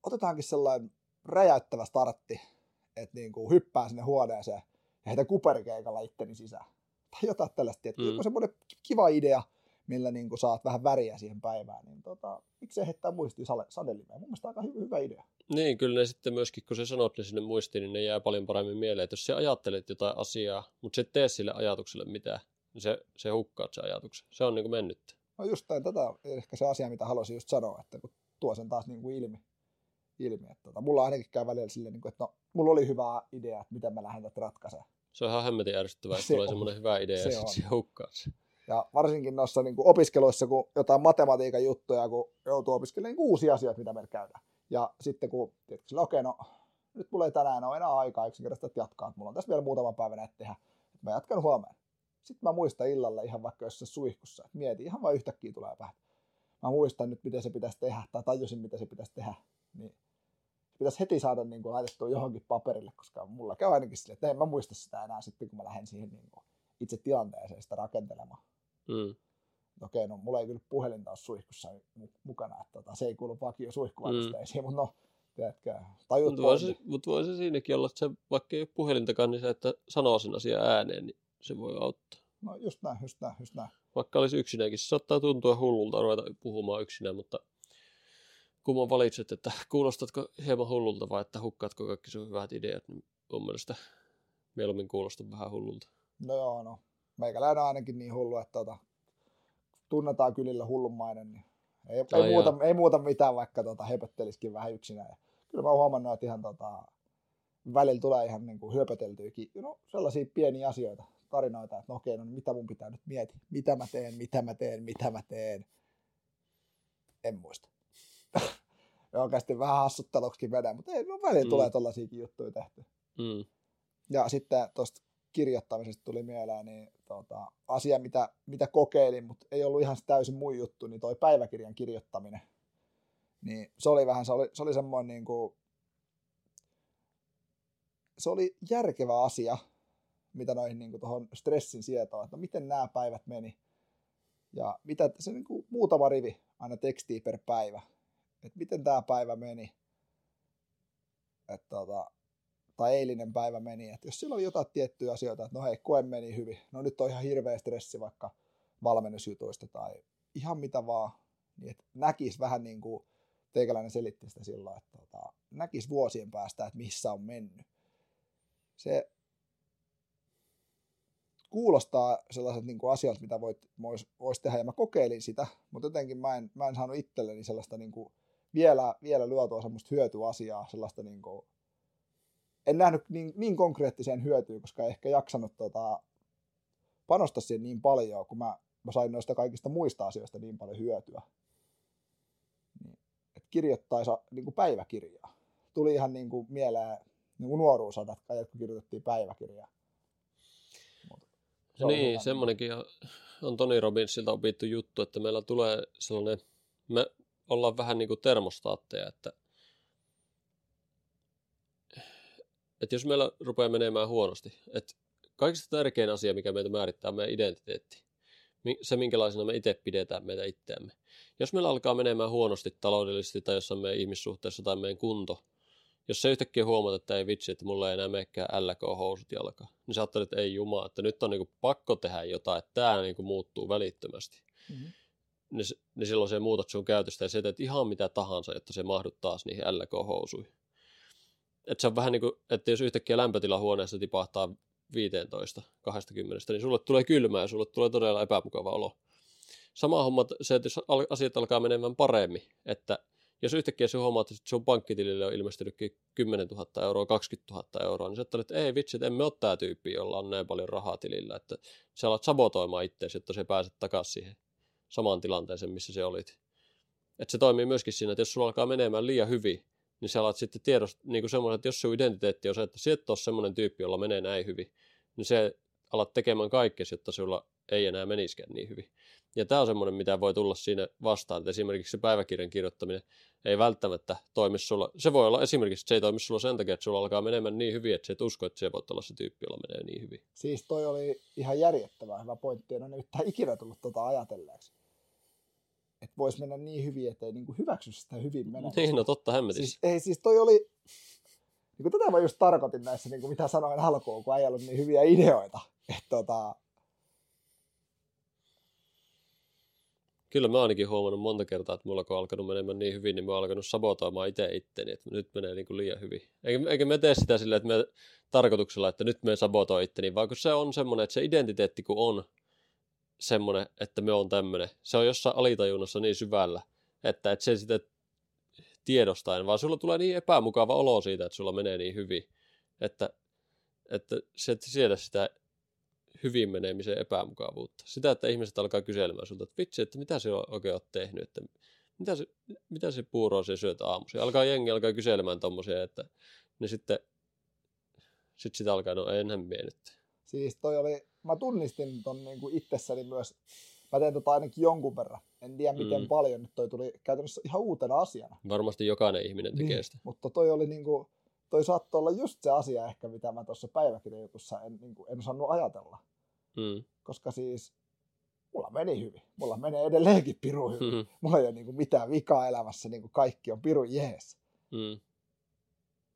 otetaankin sellainen räjäyttävä startti, että niin kuin hyppään sinne huoneeseen ja heitä kuperkeikalla itteni sisään. Tai jotain tällaista, että Mm. mm. semmoinen kiva idea, millä niin kuin saat vähän väriä siihen päivään, niin tota, miksei heittää muistiin sadelimeen. Mun mielestä aika hyvä, hyvä idea. Niin, kyllä ne sitten myöskin, kun sä sanot ne sinne muistiin, niin ne jää paljon paremmin mieleen. Että jos sä ajattelet jotain asiaa, mutta sä et tee sille ajatukselle mitään, niin se, se hukkaat se ajatuksen. Se on niin kuin mennyt. No just tämän, tätä on ehkä se asia, mitä haluaisin just sanoa, että kun tuo sen taas niin kuin ilmi, ilmi että tota, mulla ainakin käy välillä silleen, niin että no, mulla oli hyvä idea, että miten mä lähden tätä ratkaisemaan. Se on ihan hemmetin ärsyttävää, että Se tulee semmoinen hyvä idea Se ja on. sitten se hukkaat se. Ja varsinkin noissa niin kuin opiskeluissa, kun jotain matematiikan juttuja, kun joutuu opiskelemaan niin uusia asioita, mitä meillä käydään. Ja sitten kun, tiedätkö, sille, okei, no nyt mulla ei tänään ole enää aikaa yksinkertaisesti että jatkaa, että mulla on tässä vielä muutama päivä näitä tehdä, mä jatkan huomenna. Sitten mä muistan illalla ihan vaikka jossain suihkussa, että mietin ihan vain yhtäkkiä tulee vähän. Mä muistan nyt, miten se pitäisi tehdä, tai tajusin, miten se pitäisi tehdä. Niin pitäisi heti saada niin kuin, laitettua johonkin paperille, koska mulla käy ainakin silleen, että en mä muista sitä enää sitten, kun mä lähden siihen niin kuin, itse tilanteeseen sitä rakentelemaan. Mm. Okei, no mulla ei kyllä puhelinta ole suihkussa mu- mukana, että tota, se ei kuulu vakio suihkuvarusteisiin, mm. mutta no, tiedätkö, tajut Mutta voi, se, pointin. mut voi se siinäkin olla, että se, vaikka ei ole puhelintakaan, niin se, että sanoo sen asian ääneen, niin se voi auttaa. No just näin, just näin, just näin. Vaikka olisi yksinäänkin, se saattaa tuntua hullulta ruveta puhumaan yksinään, mutta kumman valitset, että kuulostatko hieman hullulta vai että hukkaatko kaikki sun hyvät ideat, niin mun mielestä mieluummin kuulostaa vähän hullulta. No joo, no. Meikäläinen on ainakin niin hullu, että tota, tunnetaan kylillä hullunmainen, niin ei, Ai ei, muuta, jaa. ei muuta mitään, vaikka tota, höpöttelisikin vähän yksinään. Ja kyllä mä oon huomannut, että ihan tota, välillä tulee ihan niin kuin höpöteltyykin, no, sellaisia pieniä asioita, tarinoita, että no okei, no niin mitä mun pitää nyt miettiä, mitä mä teen, mitä mä teen, mitä mä teen. En muista. Oikeasti vähän hassutteluksikin menee, mutta ei, no välillä Mm. tulee tollaisiakin juttuja tehty. Mm. Ja sitten tuosta kirjoittamisesta tuli mieleen niin, tota, asia, mitä, mitä kokeilin, mutta ei ollut ihan täysin mun juttu, niin toi päiväkirjan kirjoittaminen. Niin se oli vähän, se oli, se oli semmoinen niin kuin, se oli järkevä asia, mitä noihin niin tuohon stressin sietoon, että no miten nämä päivät meni. Ja mitä se niin kuin, muutama rivi aina tekstiä per päivä, että miten tämä päivä meni. Että tota, tai eilinen päivä meni, että jos siellä oli jotain tiettyjä asioita, että no hei, koe meni hyvin, no nyt on ihan hirveä stressi vaikka valmennusjutuista tai ihan mitä vaan, niin että näkisi vähän niin kuin teikäläinen selitti sitä silloin, että tota, näkisi vuosien päästä, että missä on mennyt. Se kuulostaa sellaiset niin asiat, mitä voit, tehdä, ja mä kokeilin sitä, mutta jotenkin mä en, mä en saanut itselleni sellaista niin kuin vielä, vielä luotua semmoista hyötyasiaa, sellaista niin kuin, en nähnyt niin, niin konkreettiseen hyötyyn, koska en ehkä jaksanut tota, panostaa siihen niin paljon, kun mä, mä sain noista kaikista muista asioista niin paljon hyötyä. Niin, että kirjoittaisi niin kuin päiväkirjaa. Tuli ihan niin kuin mieleen niin kuin nuoruusajat, kun kirjoitettiin päiväkirjaa. Mut se niin, hyvä. semmoinenkin on, on Tony Robbinsilta opittu juttu, että meillä tulee sellainen, me ollaan vähän niin kuin termostaatteja, että, että jos meillä rupeaa menemään huonosti, että kaikista tärkein asia, mikä meitä määrittää, on meidän identiteetti. se minkälaisena me itse pidetään meitä itseämme. Jos meillä alkaa menemään huonosti taloudellisesti tai jossain meidän ihmissuhteessa tai meidän kunto, jos se yhtäkkiä huomaat, että ei vitsi, että mulla ei enää menekään LK-housut jalkaan, niin sä ajattelet, että ei jumala, että nyt on niinku pakko tehdä jotain, että tämä niinku muuttuu välittömästi. Mm-hmm. Niin, niin silloin se muutat sun käytöstä ja sä teet ihan mitä tahansa, jotta se mahdut taas niihin LK-housuihin. Et se on vähän niin kuin, että jos yhtäkkiä lämpötila huoneessa tipahtaa 15, 20, niin sulle tulee kylmää ja sulle tulee todella epämukava olo. Sama homma se, että jos asiat alkaa menemään paremmin, että jos yhtäkkiä sä huomaat, että sun pankkitilille on ilmestynytkin 10 000 euroa, 20 000 euroa, niin sä ajattelet, että ei vitsi, että emme ole tämä tyyppi, jolla on näin paljon rahaa tilillä, että sä alat sabotoimaan itseäsi, että sä pääset takaisin siihen samaan tilanteeseen, missä se olit. Että se toimii myöskin siinä, että jos sulla alkaa menemään liian hyvin, niin sä alat sitten tiedosta, niin semmoinen, että jos sun identiteetti on se, että sä et ole semmoinen tyyppi, jolla menee näin hyvin, niin se alat tekemään kaikkea, jotta sulla ei enää meniskään niin hyvin. Ja tämä on semmoinen, mitä voi tulla siinä vastaan, että esimerkiksi se päiväkirjan kirjoittaminen ei välttämättä toimi sulla. Se voi olla esimerkiksi, että se ei toimi sulla sen takia, että sulla alkaa menemään niin hyvin, että sä et usko, että se voit olla se tyyppi, jolla menee niin hyvin. Siis toi oli ihan järjettävän hyvä pointti, en ole ikinä tullut tota ajatelleeksi. Että voisi mennä niin hyvin, ettei niinku hyväksy sitä hyvin menemistä. Niin, no totta hemmetissä. Siis, ei, siis toi oli, niin kuin tätä mä just tarkoitin näissä, niin kuin mitä sanoin alkuun, kun ei ollut niin hyviä ideoita. Että tota, Kyllä mä ainakin huomannut monta kertaa, että mulla kun on alkanut menemään niin hyvin, niin mä oon alkanut sabotoimaan itse itteni, että nyt menee niin kuin liian hyvin. Eikä, eikä me tee sitä silleen, että me tarkoituksella, että nyt me sabotoi itteni, vaan kun se on semmoinen, että se identiteetti kun on semmoinen, että me on tämmöinen, se on jossain alitajunnassa niin syvällä, että et se sitä tiedostaen, vaan sulla tulee niin epämukava olo siitä, että sulla menee niin hyvin, että, että se et siedä sitä hyvin menemisen epämukavuutta. Sitä, että ihmiset alkaa kyselemään sulta, että vitsi, että mitä se oikein oot tehnyt, että mitä se, mitä se puuroa se syöt aamuisin. Alkaa jengi alkaa kyselemään tommosia, että niin sitten sit sitä alkaa, no enhän mie siis toi oli, mä tunnistin ton niin kuin itsessäni myös, mä teen tota ainakin jonkun verran. En tiedä miten Mm. paljon, nyt toi tuli käytännössä ihan uutena asiana. Varmasti jokainen ihminen tekee sitä. Mutta toi oli niinku, toi saattoi olla just se asia ehkä, mitä mä tuossa päiväkirjajutussa en, niinku, en osannut ajatella. Mm. Koska siis mulla meni hyvin. Mulla menee edelleenkin piru hyvin. Mm. Mulla ei ole niinku mitään vikaa elämässä, niinku kaikki on piru jees. Mm.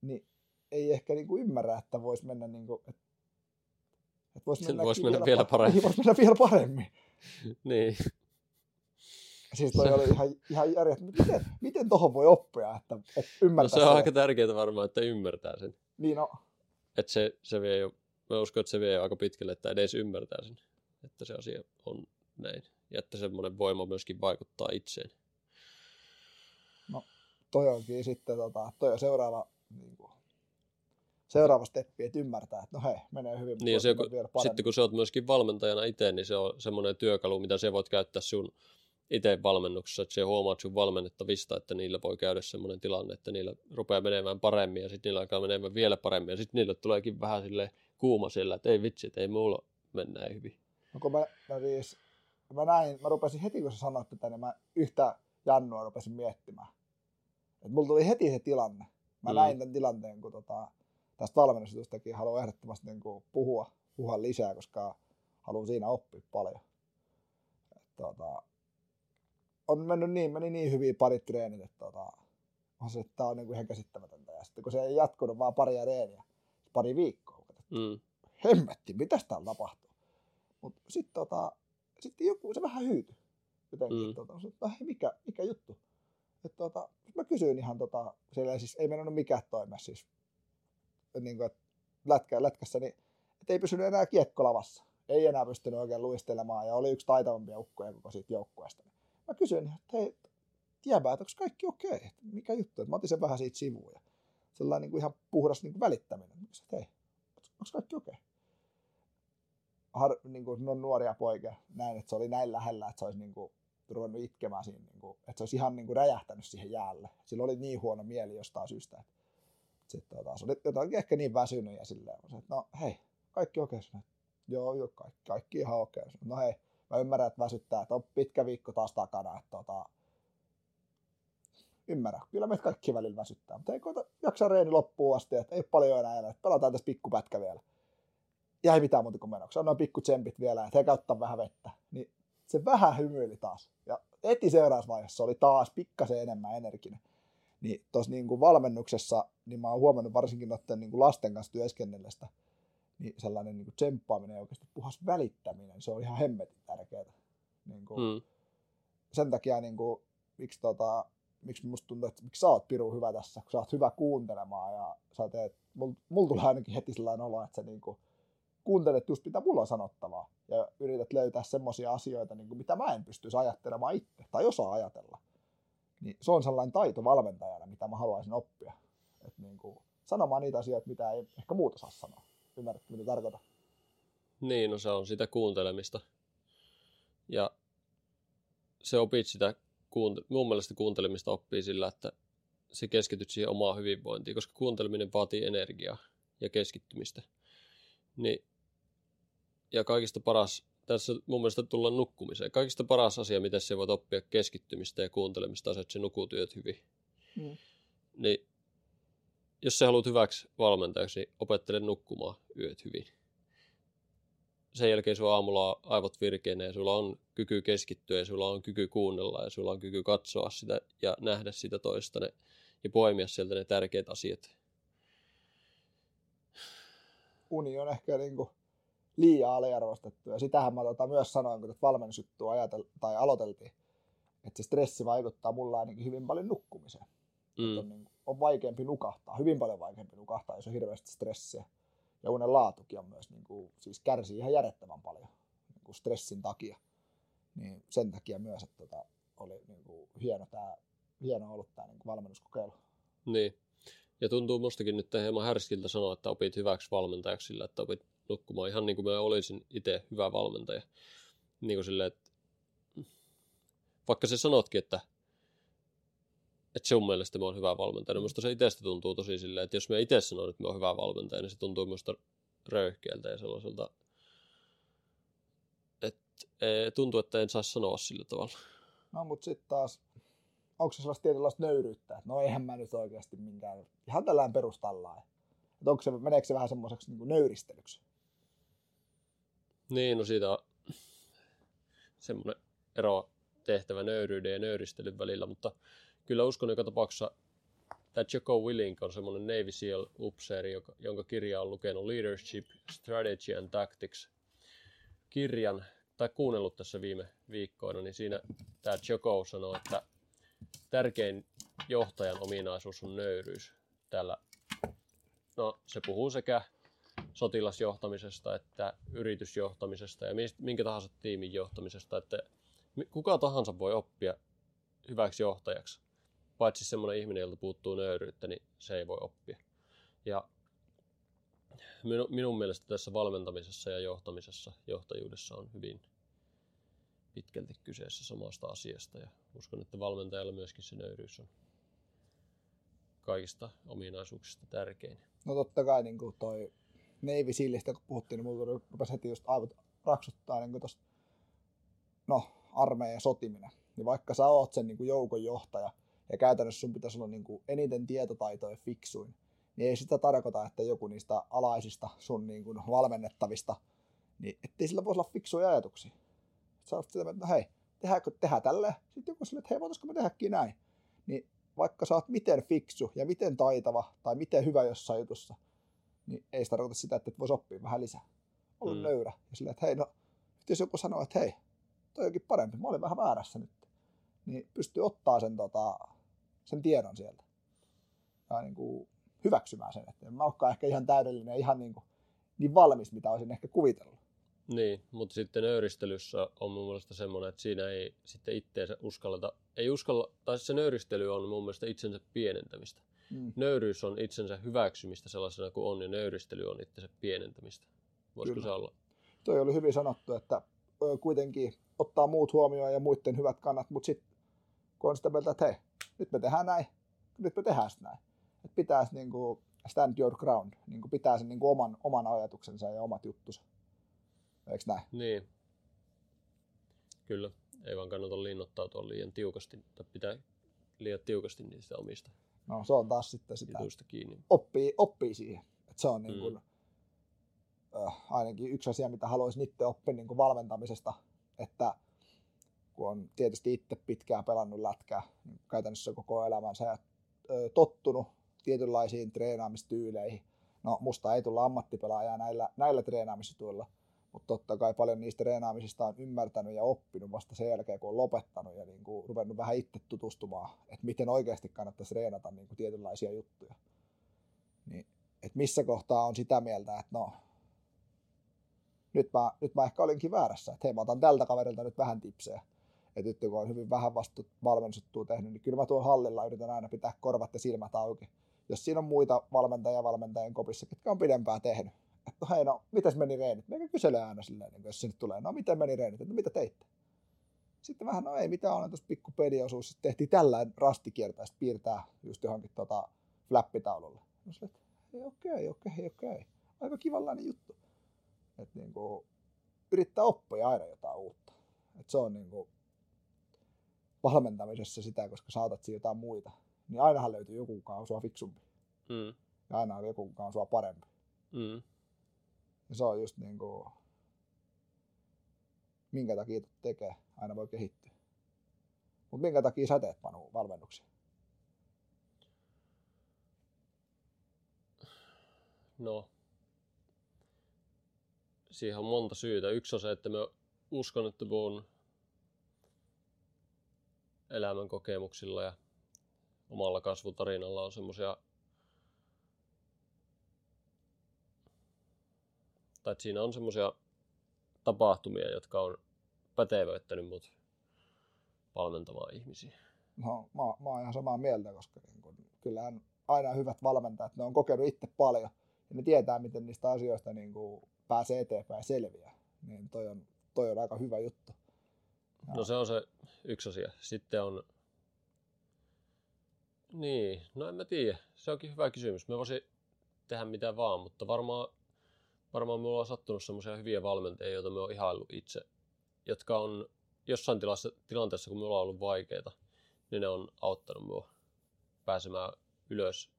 Niin ei ehkä niinku ymmärrä, että voisi mennä niinku, että et vois mennä, vois mennä vielä paremmin. Niin, vois mennä vielä paremmin. niin. Siis toi oli ihan, ihan järjettä. Miten, miten tohon voi oppia, että, että No ymmärtää se on sen? aika tärkeää varmaan, että ymmärtää sen. Niin no, Että se, se vie jo, mä uskon, että se vie jo aika pitkälle, että edes ymmärtää sen, että se asia on näin. Ja että semmoinen voima myöskin vaikuttaa itseen. toi onkin sitten tota, toi on seuraava, niin kuin, seuraava steppi, että ymmärtää, että no hei, menee hyvin, Niin se, kun, sitten kun sä oot myöskin valmentajana itse, niin se on semmoinen työkalu, mitä sä voit käyttää sun itse valmennuksessa, että sä huomaat sun valmennettavista, että niillä voi käydä semmoinen tilanne, että niillä rupeaa menemään paremmin ja sitten niillä alkaa menemään vielä paremmin ja sitten niille tuleekin vähän sille kuuma siellä, että ei vitsi, että ei mulla mennä hyvin. No kun mä, mä, siis, mä näin, mä rupesin heti kun sä sanoit tätä, niin mä yhtä Jannua rupesin miettimään. Et mulla tuli heti se tilanne. Mä mm. näin tämän tilanteen, kun tota, tästä valmennusjutustakin haluan ehdottomasti niin kuin puhua, puhua lisää, koska haluan siinä oppia paljon. Et, tota, on mennyt niin, meni niin hyvin parit treenit, että tota, on se, että tää on niin kuin ihan käsittämätöntä. Ja sitten kun se ei jatkunut vaan paria reeniä, pari viikkoa, Mm. hemmetti, mitäs täällä tapahtuu. Mutta sitten tota, sitten joku, se vähän hyytyi. Jotenkin, Mm. tota, että hei, mikä, mikä juttu. Et tota, sit mä kysyin ihan, tota, siellä siis ei mennyt mikään toimea siis, niin kuin, että lätkä, lätkässä, niin et ei pysynyt enää kiekko lavassa. Ei enää pystynyt oikein luistelemaan ja oli yksi taitavampia ukkoja koko siitä joukkueesta. Mä kysyin, että hei, tiedäpä, että onko kaikki okei? Okay? Että mikä juttu? Mä otin sen vähän siitä sivuun ja sellainen niin kuin ihan puhdas niin kuin välittäminen. Mä että hei, onko kaikki okei? Okay? Har, niin kuin, ne on nuoria poikia, näin, että se oli näin lähellä, että se olisi niin kuin, ruvennut itkemään siinä, niin kuin, että se olisi ihan niin kuin, räjähtänyt siihen jäälle. Sillä oli niin huono mieli jostain syystä, että sitten tota, se oli jotenkin ehkä niin väsynyt ja silleen, että no hei, kaikki okei. Okay. Joo, joo, kaikki, kaikki ihan okei. Okay. No hei, mä ymmärrän, että väsyttää, että on pitkä viikko taas takana, että tota, ymmärrän. Kyllä meitä kaikki välillä väsyttää, mutta ei koita jaksaa reeni loppuun asti, että ei paljon enää jäljellä. Pelataan tässä pikkupätkä vielä. Ja ei mitään muuta kuin menoksi. Annoin pikku tsempit vielä, että he käyttää vähän vettä. Niin se vähän hymyili taas. Ja heti seuraavassa vaiheessa oli taas pikkasen enemmän energinen. Niin tuossa niin kuin valmennuksessa, niin mä oon huomannut varsinkin noiden niin kuin lasten kanssa työskennellestä, niin sellainen niin kuin tsemppaaminen ja oikeasti puhas välittäminen, se on ihan hemmetin tärkeää. Niin kuin, Mm. Sen takia, niin kuin, miksi, tota, miksi musta tuntuu, että miksi sä oot Piru hyvä tässä, kun sä oot hyvä kuuntelemaan ja sä teet, mulla mul tulee ainakin heti sellainen olo, että sä niin kuin, kuuntelet just mitä mulla on sanottavaa ja yrität löytää semmoisia asioita, niin kuin mitä mä en pystyisi ajattelemaan itse tai osaa ajatella. Niin se on sellainen taito valmentajana, mitä mä haluaisin oppia. Et niin kuin, sanomaan niitä asioita, mitä ei ehkä muuta saa sanoa. Ymmärrätkö, mitä tarkoitan? Niin, no se on sitä kuuntelemista. Ja se opit sitä, kuunte- mun mielestä kuuntelemista oppii sillä, että se keskityt siihen omaan hyvinvointiin, koska kuunteleminen vaatii energiaa ja keskittymistä. Niin, ja kaikista paras, tässä mun mielestä tullaan nukkumiseen. Kaikista paras asia, miten se voit oppia keskittymistä ja kuuntelemista, on se, että yöt hyvin. Mm. Niin, jos sä haluat hyväksi valmentajaksi, niin opettele nukkumaan yöt hyvin. Sen jälkeen sulla aamulla on aivot virkeänä ja sulla on kyky keskittyä ja sulla on kyky kuunnella ja sulla on kyky katsoa sitä ja nähdä sitä toista ne, ja poimia sieltä ne tärkeät asiat. uni on ehkä niin kuin liian aliarvostettu. Ja sitähän mä tota myös sanoin, kun valmennusjuttua ajatel- tai aloiteltiin, että se stressi vaikuttaa mulla ainakin hyvin paljon nukkumiseen. Mm. On, niin on vaikeampi nukahtaa, hyvin paljon vaikeampi nukahtaa, jos on hirveästi stressiä. Ja unen laatukin on myös, niin kuin, siis kärsii ihan järjettömän paljon niin kuin stressin takia. Niin sen takia myös, että tota, oli niin kuin, hieno, tää, hieno ollut tämä niin kuin valmennuskokeilu. Niin. Ja tuntuu mustakin nyt hieman härskiltä sanoa, että opit hyväksi valmentajaksi sillä, että opit nukkumaan ihan niin kuin mä olisin itse hyvä valmentaja. Niin kuin silleen, että vaikka sä sanotkin, että, että sun mielestä mä oon hyvä valmentaja, niin musta se itsestä tuntuu tosi silleen, että jos mä itse sanon, että mä oon hyvä valmentaja, niin se tuntuu musta röyhkeältä ja sellaiselta, että eh, tuntuu, että en saa sanoa sillä tavalla. No mutta sitten taas, onko se sellaista tietynlaista nöyryyttä, että no eihän mä nyt oikeasti minkään, ihan tällään perustallaan. Että onko se, meneekö se vähän semmoiseksi niin nöyristelyksi? Niin, no siitä on semmoinen ero tehtävä nöyryyden ja nöyristelyn välillä, mutta kyllä uskon joka tapauksessa tämä Jocko Willink on semmoinen Navy SEAL upseeri, jonka kirja on lukenut Leadership, Strategy and Tactics kirjan, tai kuunnellut tässä viime viikkoina, niin siinä tämä Jocko sanoo, että tärkein johtajan ominaisuus on nöyryys. Tällä, no se puhuu sekä sotilasjohtamisesta että yritysjohtamisesta ja minkä tahansa tiimin johtamisesta, että kuka tahansa voi oppia hyväksi johtajaksi. Paitsi semmoinen ihminen, jolta puuttuu nöyryyttä, niin se ei voi oppia. Ja minu, minun mielestä tässä valmentamisessa ja johtamisessa, johtajuudessa on hyvin pitkälti kyseessä samasta asiasta ja uskon, että valmentajalla myöskin se nöyryys on kaikista ominaisuuksista tärkein. No totta kai niin kuin toi Navy Sealista, kun puhuttiin, niin mulla rupesi heti just aivot raksuttaa niin tosta, no, armeijan sotiminen. Niin vaikka sä oot sen niin joukon johtaja ja käytännössä sun pitäisi olla niin kuin eniten tietotaitoja fiksuin, niin ei sitä tarkoita, että joku niistä alaisista sun niin kuin valmennettavista, niin ettei sillä voisi olla fiksuja ajatuksia. Sä oot sitä, että no hei, tehdäänkö, tehdään tälleen. Sitten joku sille, että hei, voitaisiko me tehdäkin näin. Niin vaikka sä oot miten fiksu ja miten taitava tai miten hyvä jossain jutussa, niin ei se tarkoita sitä, että et voisi oppia vähän lisää. Olla Mm. mm. nöyrä. Ja silleen, että hei, no, nyt jos joku sanoo, että hei, toi onkin parempi, mä olin vähän väärässä nyt. Niin pystyy ottaa sen, tota, sen tiedon sieltä. Ja niin kuin hyväksymään sen, että en mä olekaan ehkä ihan täydellinen, ihan niin, kuin, niin valmis, mitä olisin ehkä kuvitellut. Niin, mutta sitten nöyristelyssä on mun mielestä semmoinen, että siinä ei sitten itteensä uskalleta, ei uskalla, tai se nöyristely on mun mielestä itsensä pienentämistä. Mm. Nöyryys on itsensä hyväksymistä sellaisena kuin on, ja nöyristely on itsensä pienentämistä. Voisiko Kyllä. se olla? Toi oli hyvin sanottu, että kuitenkin ottaa muut huomioon ja muiden hyvät kannat, mutta sitten kun on sitä mieltä, että hei, nyt me tehdään näin, nyt me tehdään sitä näin. Että pitäisi niin kuin stand your ground, niin kuin pitää sen niin kuin oman, oman ajatuksensa ja omat juttusa. Eikö näin? Niin. Kyllä. Ei vaan kannata linnoittautua liian tiukasti, tai pitää liian tiukasti niistä omista No se on taas sitten sitä, jutuista kiinni. oppii, oppii siihen. Että se on niin kuin, Mm. äh, ainakin yksi asia, mitä haluaisin itse oppia niin kuin valmentamisesta, että kun on tietysti itse pitkään pelannut lätkää niin käytännössä koko elämänsä ja ö, tottunut tietynlaisiin treenaamistyyleihin. No, musta ei tulla ammattipelaajaa näillä, näillä treenaamistuilla, mutta totta kai paljon niistä treenaamisista on ymmärtänyt ja oppinut vasta sen jälkeen, kun on lopettanut ja niin kuin ruvennut vähän itse tutustumaan, että miten oikeasti kannattaisi treenata niin kuin tietynlaisia juttuja. Niin, että missä kohtaa on sitä mieltä, että no, nyt mä, nyt mä ehkä olinkin väärässä, että hei mä otan tältä kaverilta nyt vähän tipsejä. Että nyt kun on hyvin vähän vastu valmennusjuttua tehnyt, niin kyllä mä tuon hallilla yritän aina pitää korvat ja silmät auki. Jos siinä on muita valmentajia valmentajien kopissa, ketkä on pidempää tehnyt, että hei no, mitäs meni reenit? Meikä kyselee aina silleen, niin jos nyt tulee, no miten meni reenit, että no, mitä teitte? Sitten vähän, no ei mitään, on tuossa pikku pediosuus, sitten tehtiin tällainen rastikiertä, sitten piirtää just johonkin tota flappitaululle. No se, että okei, okei, okei, aika kivanlainen juttu. Että niin kuin, yrittää oppia aina jotain uutta. Että se on niin kuin, valmentamisessa sitä, koska saatat jotain muita. Niin ainahan löytyy joku, joka on sua fiksumpi. Mm. Ja aina on joku, joka on sua parempi. Mm. Ja se on just niin kuin, minkä takia tekee, aina voi kehittyä. Mutta minkä takia sä teet Panu valmennuksia? No, siihen on monta syytä. Yksi on se, että mä uskon, että mun elämän kokemuksilla ja omalla kasvutarinalla on semmoisia tai että siinä on semmoisia tapahtumia, jotka on pätevöittänyt mut valmentamaan ihmisiä. No, mä, mä oon ihan samaa mieltä, koska niin kun, kyllähän aina hyvät valmentajat, ne on kokenut itse paljon ja ne tietää, miten niistä asioista niin kuin pääsee eteenpäin ja selviää. Niin toi on, toi on aika hyvä juttu. No se on se yksi asia. Sitten on... Niin, no en mä tiedä. Se onkin hyvä kysymys. Me voisin tehdä mitä vaan, mutta varmaan, varmaan mulla on sattunut semmoisia hyviä valmentajia, joita me on ihaillut itse, jotka on jossain tilassa, tilanteessa, kun mulla on ollut vaikeita, niin ne on auttanut mua pääsemään ylös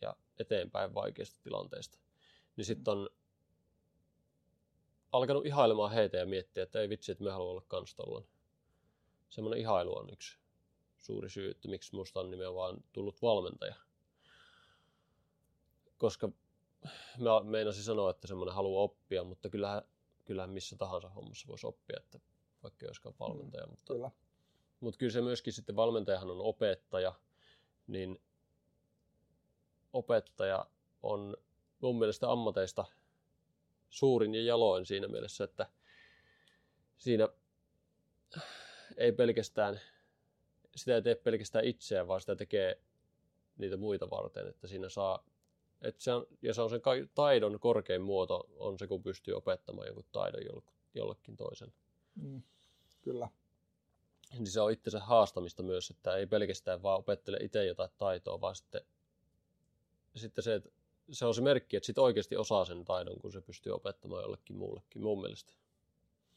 ja eteenpäin vaikeista tilanteista. Niin sitten on alkanut ihailemaan heitä ja miettiä, että ei vitsi, että me haluamme olla kans tollan. Semmoinen ihailu on yksi suuri syy, että miksi musta on nimenomaan tullut valmentaja. Koska mä meinasin sanoa, että semmoinen haluaa oppia, mutta kyllähän, kyllähän missä tahansa hommassa voisi oppia, että vaikka ei olisikaan valmentaja. Mm, mutta, Kyllä. mutta kyllä se myöskin sitten valmentajahan on opettaja, niin opettaja on mun mielestä ammateista suurin ja jaloin siinä mielessä, että siinä ei pelkästään, sitä ei tee pelkästään itseään, vaan sitä tekee niitä muita varten, että siinä saa, että se on, ja se on sen taidon korkein muoto, on se, kun pystyy opettamaan jonkun taidon jollekin toisen. Mm, kyllä. Niin se on itsensä haastamista myös, että ei pelkästään vaan opettele itse jotain taitoa, vaan sitten, sitten se, että se on se merkki, että sit oikeasti osaa sen taidon, kun se pystyy opettamaan jollekin muullekin, mun mielestä.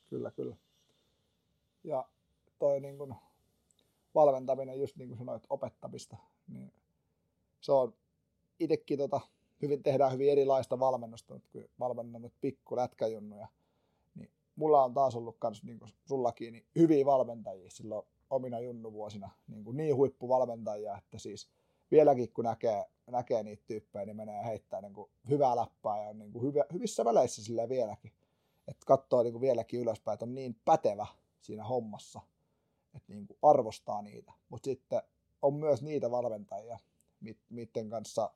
Kyllä, kyllä. Ja toi niin kun valmentaminen, just niin kuin sanoit, opettamista, niin se on itsekin tota, hyvin, tehdään hyvin erilaista valmennusta, mutta kun valmennanut pikku lätkäjunnuja, niin mulla on taas ollut kans, niin kuin sullakin, niin hyviä valmentajia silloin omina junnuvuosina, niin, kuin niin huippuvalmentajia, että siis vieläkin kun näkee, näkee niitä tyyppejä, niin menee heittää niin kuin hyvää läppää ja on niin kuin hyvä, hyvissä väleissä sille vieläkin. Että katsoo niin kuin vieläkin ylöspäin, että on niin pätevä siinä hommassa, että niin kuin arvostaa niitä. Mutta sitten on myös niitä valmentajia, miten kanssa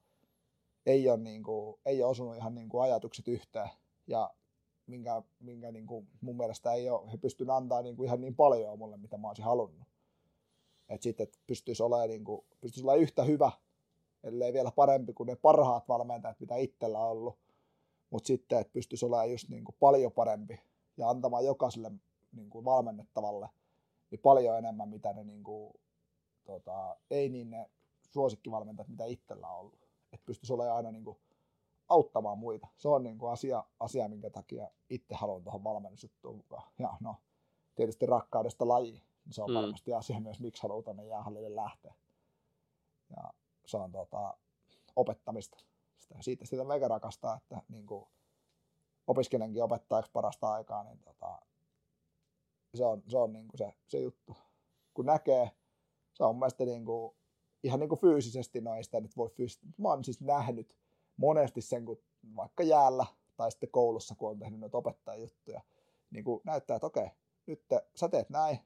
ei ole, niin kuin, ei ole osunut ihan niin kuin ajatukset yhteen ja minkä, minkä niin kuin mun mielestä ei ole, he pystyvät antaa niin kuin ihan niin paljon mulle, mitä mä olisin halunnut. Että sitten että pystyisi olemaan, niin kuin, pystyisi olemaan yhtä hyvä, ellei vielä parempi kuin ne parhaat valmentajat, mitä itsellä on ollut. Mutta sitten, että pystyisi olemaan just niin kuin paljon parempi ja antamaan jokaiselle niin kuin valmennettavalle niin paljon enemmän, mitä ne niin kuin, tota, ei niin ne suosikkivalmentajat, mitä itsellä on ollut. Että pystyisi olemaan aina niin kuin, auttamaan muita. Se on niin kuin asia, asia, minkä takia itse haluan tuohon valmennusjuttuun mukaan. Ja no, tietysti rakkaudesta laji, niin se on mm. varmasti asia myös, miksi haluaa tuonne jäähallille lähteä. Ja se on tota, opettamista. Sitä, siitä sitä mega rakastaa, että niin kuin, opiskelenkin opettajaksi parasta aikaa, niin tota, se on, se, on niin kuin se, se juttu. Kun näkee, se on mun mielestä niin kuin, ihan niin kuin fyysisesti noista nyt voi fyysisesti. Mä oon siis nähnyt monesti sen, kun vaikka jäällä tai sitten koulussa, kun on tehnyt noita opettajajuttuja, niin kuin näyttää, että okei, nyt te, sä teet näin,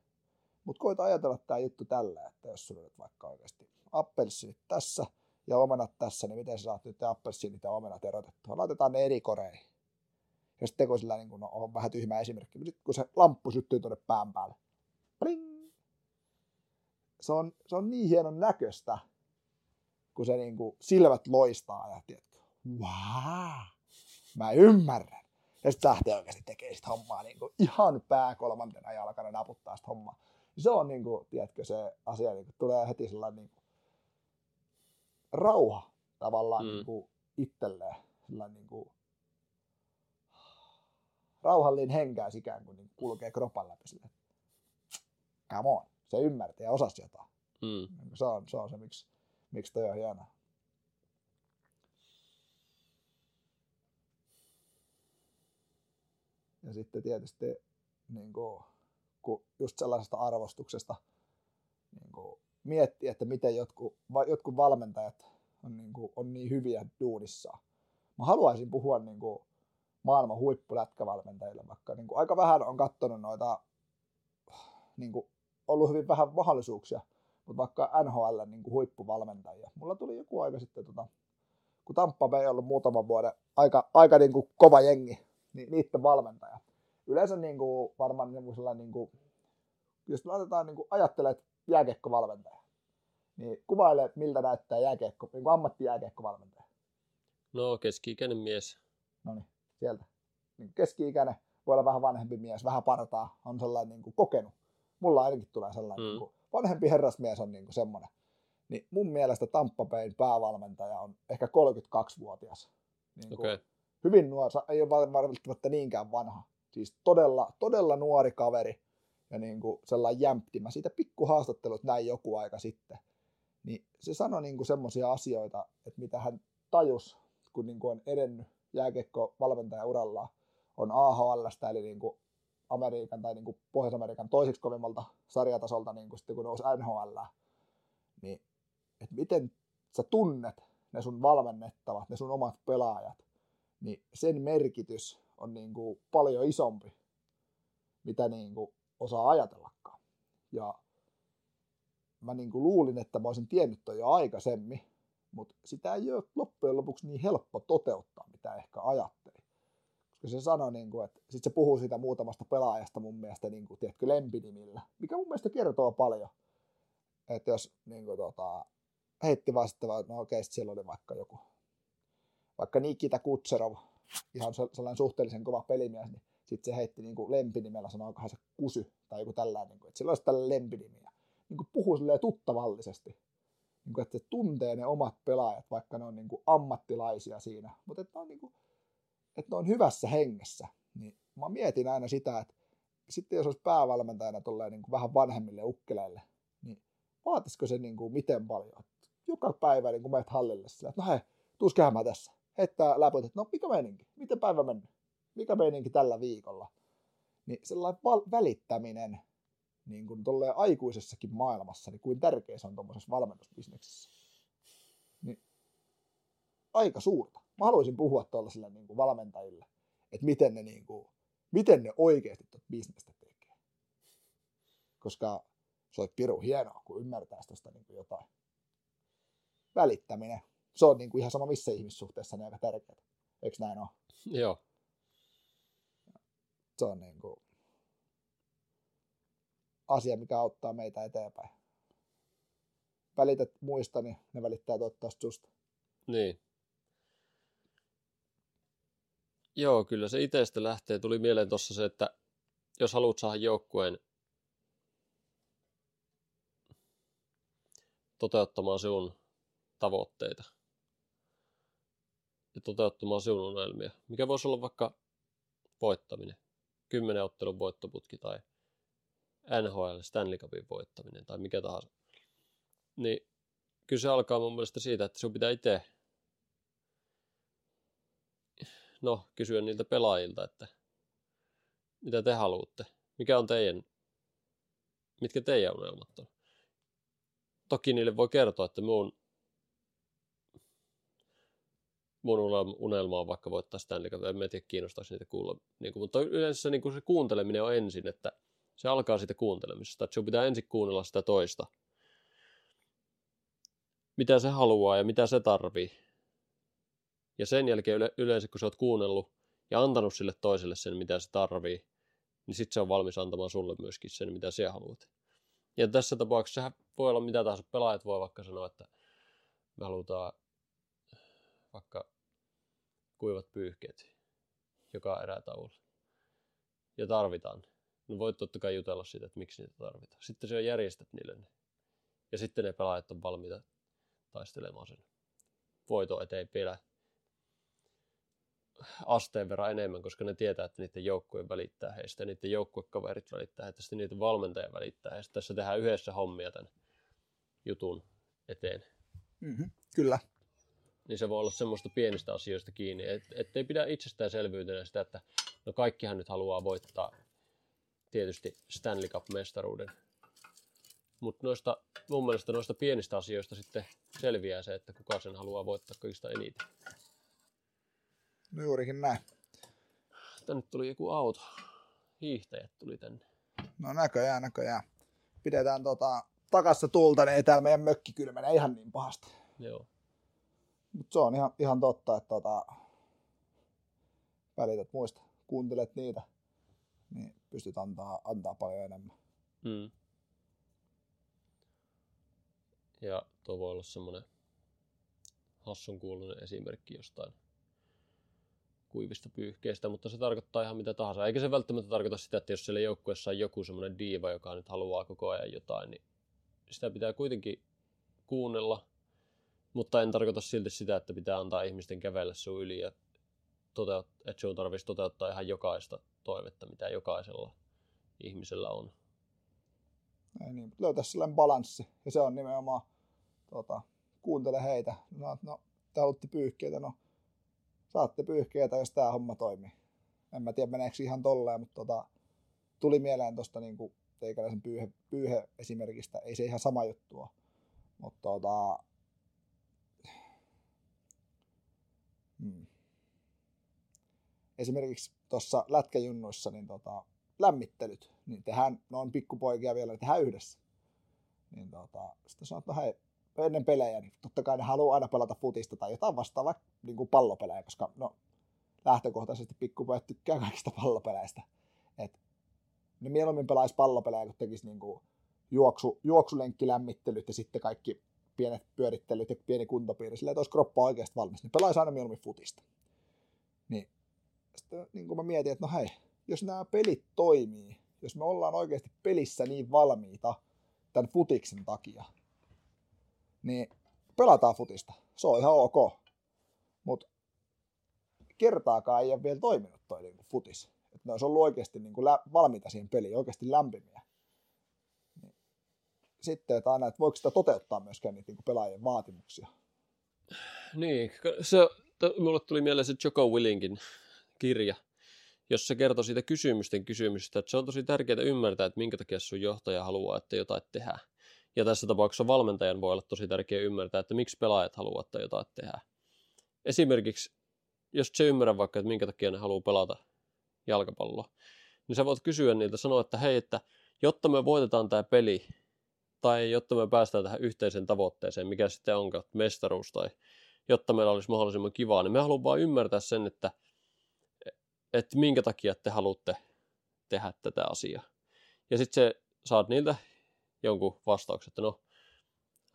mutta koita ajatella tämä juttu tällä, että jos sulla nyt vaikka oikeasti appelsiinit tässä ja omenat tässä, niin miten sä saat nyt appelsiinit ja omenat erotettua? Laitetaan ne eri koreihin. Ja sitten kun sillä niin kun, no, on vähän tyhmä esimerkki, mutta sitten kun se lamppu syttyy tuonne pään päälle, se on, se on niin hienon näköistä, kun se niin kuin silmät loistaa ja tiedätkö, wow, mä ymmärrän. Ja sitten lähtee oikeasti tekemään sitä hommaa niin kuin ihan pää kolmantena jalkana naputtaa sitä hommaa. Se on niin kuin, tiedätkö, se asia niin kuin, tulee heti sellainen niin kuin, rauha tavallaan mm. niin kuin, itselleen. Sellainen niin kuin, rauhallinen henkäys ikään kuin, niin kuin kulkee kropan läpi sille. Come on, se ymmärtää ja osasi jotain. Mm. Se on se, on se miksi, miksi toi on hienoa. Ja sitten tietysti niin kuin, kun just sellaisesta arvostuksesta niin kuin, miettii, että miten jotkut, jotkut valmentajat on niin, kuin, on niin hyviä duunissaan. Mä haluaisin puhua niin kuin, maailman huippulätkävalmentajille, vaikka niin kuin, aika vähän on katsonut noita, niin kuin, ollut hyvin vähän mahdollisuuksia, mutta vaikka NHL niin kuin, huippuvalmentajia. Mulla tuli joku aika sitten, tota, kun Tampa Bay ollut muutaman vuoden aika, aika niin kuin, kova jengi, niin niiden valmentaja. Yleensä niin kuin, varmaan niin kuin niin kuin, jos laitetaan niin kuin, ajattelet jääkiekkovalmentaja, niin kuvaile, miltä näyttää jääkiekko, niin kuin ammattijääkiekkovalmentaja. No, keski-ikäinen mies. No niin, sieltä. Niin keski-ikäinen, voi olla vähän vanhempi mies, vähän partaa, on sellainen niin kuin, kokenut. Mulla ainakin tulee sellainen, mm. niin kuin, vanhempi herrasmies on niin kuin, semmoinen. Niin mun mielestä Tampa Bayn päävalmentaja on ehkä 32-vuotias. Niin kuin, okay hyvin nuori, ei ole välttämättä niinkään vanha. Siis todella, todella nuori kaveri ja niin kuin sellainen jämpti. Mä siitä pikkuhaastattelut näin joku aika sitten. Niin se sanoi niin semmoisia asioita, että mitä hän tajus, kun niin kuin on edennyt jääkiekko valmentaja uralla on AHLstä, eli niin kuin Amerikan tai niin kuin Pohjois-Amerikan toiseksi kovimmalta sarjatasolta, niin kuin sitten kun nousi NHL, niin että miten sä tunnet ne sun valmennettavat, ne sun omat pelaajat, niin sen merkitys on niin kuin paljon isompi, mitä niin kuin osaa ajatellakaan. Ja mä niin kuin luulin, että mä olisin tiennyt toi jo aikaisemmin, mutta sitä ei ole loppujen lopuksi niin helppo toteuttaa, mitä ehkä ajattelin. Koska se sanoi, niin kuin, että sit se puhuu siitä muutamasta pelaajasta mun mielestä, niin kuin, tiedätkö, lempinimillä, mikä mun mielestä kertoo paljon. Että jos niin kuin, tota, heitti vaan sitten, no okei, siellä oli vaikka joku vaikka Nikita Kutserov, ihan sellainen suhteellisen kova pelimies, niin sitten se heitti niin kuin lempinimellä, sanoikohan se kusy tai joku tällainen, niin kuin, että sillä olisi tällainen lempinimi. Niin kuin puhuu silleen tuttavallisesti, niin kuin, että se tuntee ne omat pelaajat, vaikka ne on niin kuin ammattilaisia siinä, mutta että on, niin kuin, että ne on hyvässä hengessä. Niin mä mietin aina sitä, että sitten jos olisi päävalmentajana tolleen niin kuin vähän vanhemmille ukkeleille, niin vaatisiko se niin kuin miten paljon? Joka päivä niin kuin menet hallille sillä, että no hei, tuus käymään tässä heittää läpöt, että no mikä meininki, miten päivä mennyt, mikä meininki tällä viikolla. Niin sellainen val- välittäminen niin kuin aikuisessakin maailmassa, niin kuin tärkeä se on tuommoisessa valmennusbisneksessä. Niin aika suurta. Mä haluaisin puhua tuollaisille niin kuin valmentajille, että miten ne, niin kuin, miten ne oikeasti tuota bisnestä tekee. Koska se olisi piru hienoa, kun ymmärtäisi tuosta niin jotain. Välittäminen se on niin kuin ihan sama missä ihmissuhteessa niin aika tärkeää. Eikö näin ole? Joo. Se on niin kuin asia, mikä auttaa meitä eteenpäin. Välität muista, niin ne välittää toivottavasti susta. Niin. Joo, kyllä se itsestä lähtee. Tuli mieleen tuossa se, että jos haluat saada joukkueen toteuttamaan sinun tavoitteita, ja toteuttamaan sinun unelmia. Mikä voisi olla vaikka voittaminen, kymmenen ottelun voittoputki tai NHL Stanley Cupin voittaminen tai mikä tahansa. Niin kyllä se alkaa mun mielestä siitä, että sinun pitää itse no, kysyä niiltä pelaajilta, että mitä te haluatte, mikä on teidän mitkä teidän unelmat on. Toki niille voi kertoa, että mun, mun unelma- on vaikka voittaa Cup. En tiedä, kiinnostaisi niitä kuulla. Niin kuin, mutta yleensä niin kuin se kuunteleminen on ensin, että se alkaa siitä kuuntelemisesta. Että sun pitää ensin kuunnella sitä toista. Mitä se haluaa ja mitä se tarvii. Ja sen jälkeen yle- yleensä, kun sä oot kuunnellut ja antanut sille toiselle sen, mitä se tarvii, niin sitten se on valmis antamaan sulle myöskin sen, mitä sä haluat. Ja tässä tapauksessa voi olla mitä tahansa. Pelaajat voi vaikka sanoa, että me halutaan vaikka kuivat pyyhkeet joka erätauolla. Ja tarvitaan. No voit totta kai jutella siitä, että miksi niitä tarvitaan. Sitten se järjestät niille ne. Ja sitten ne pelaajat on valmiita taistelemaan sen voiton eteen vielä asteen verran enemmän, koska ne tietää, että niiden joukkueen välittää heistä, niiden joukkuekaverit välittää heistä, sitten niiden valmentaja välittää heistä. Tässä tehdään yhdessä hommia tämän jutun eteen. Mm-hmm. Kyllä. Niin se voi olla semmoista pienistä asioista kiinni, et, ettei pidä itsestäänselvyytenä sitä, että no kaikkihan nyt haluaa voittaa tietysti Stanley Cup-mestaruuden. Mutta noista, mun mielestä noista pienistä asioista sitten selviää se, että kuka sen haluaa voittaa kaikista eniten. No juurikin näin. Tänne tuli joku auto. Hiihtäjät tuli tänne. No näköjään, näköjään. Pidetään tota, takassa tulta, niin ei täällä meidän mökki kylmene ihan niin pahasti. Joo. Mutta se on ihan, ihan totta, että tota, välität muista, kuuntelet niitä, niin pystyt antaa, antaa paljon enemmän. Mm. Ja tuo voi olla semmoinen hassun kuulunen esimerkki jostain kuivista pyyhkeistä, mutta se tarkoittaa ihan mitä tahansa. Eikä se välttämättä tarkoita sitä, että jos siellä joukkueessa on joku semmoinen diiva, joka nyt haluaa koko ajan jotain, niin sitä pitää kuitenkin kuunnella, mutta en tarkoita silti sitä, että pitää antaa ihmisten kävellä sun yli ja toteut- että sun tarvitsisi toteuttaa ihan jokaista toivetta, mitä jokaisella ihmisellä on. Ei niin, löytää sellainen balanssi. Ja se on nimenomaan, tota, kuuntele heitä. No, no te haluatte pyyhkeitä, no saatte pyyhkeitä, jos tämä homma toimii. En mä tiedä, meneekö ihan tolleen, mutta tota, tuli mieleen tuosta niin teikäläisen pyyhe, pyyhe esimerkistä. Ei se ihan sama juttu ole. Mutta tota, hmm. esimerkiksi tuossa lätkäjunnuissa, niin tota, lämmittelyt, niin tehdään, ne on pikkupoikia vielä, niin tehdään yhdessä. Niin tota, sitten sanoo, että hei, ennen pelejä, niin totta kai ne haluaa aina pelata futista tai jotain vastaavaa niin kuin pallopelejä, koska no, lähtökohtaisesti pikkupojat tykkää kaikista pallopeleistä. Et ne mieluummin pelaisi pallopelejä, kun tekisi niin kuin juoksu, juoksulenkkilämmittelyt ja sitten kaikki pienet pyörittelyt ja pieni kuntopiiri, silleen, että olisi kroppa oikeasti valmis, niin pelaisi aina mieluummin futista. Niin sitten niin kuin mä mietin, että no hei, jos nämä pelit toimii, jos me ollaan oikeasti pelissä niin valmiita tämän futiksen takia, niin pelataan futista. Se on ihan ok. Mutta kertaakaan ei ole vielä toiminut toi niin futis. Että ne olisi ollut oikeasti niin lä- valmiita siihen peliin, oikeasti lämpimiä. Niin. Sitten, että aina, että voiko sitä toteuttaa myöskään niitä niin pelaajien vaatimuksia. Niin, se, t- mulle tuli mieleen se Joko Willinkin kirja, jossa se kertoo siitä kysymysten kysymystä, että se on tosi tärkeää ymmärtää, että minkä takia sun johtaja haluaa, että jotain tehdään. Ja tässä tapauksessa valmentajan voi olla tosi tärkeää ymmärtää, että miksi pelaajat haluavat, että jotain tehdään. Esimerkiksi, jos se ymmärrä vaikka, että minkä takia ne haluaa pelata jalkapalloa, niin sä voit kysyä niiltä, sanoa, että hei, että jotta me voitetaan tämä peli, tai jotta me päästään tähän yhteiseen tavoitteeseen, mikä sitten onkaan mestaruus, tai jotta meillä olisi mahdollisimman kivaa, niin me haluamme vain ymmärtää sen, että, että minkä takia te haluatte tehdä tätä asiaa. Ja sitten se saat niiltä jonkun vastauksen, että no,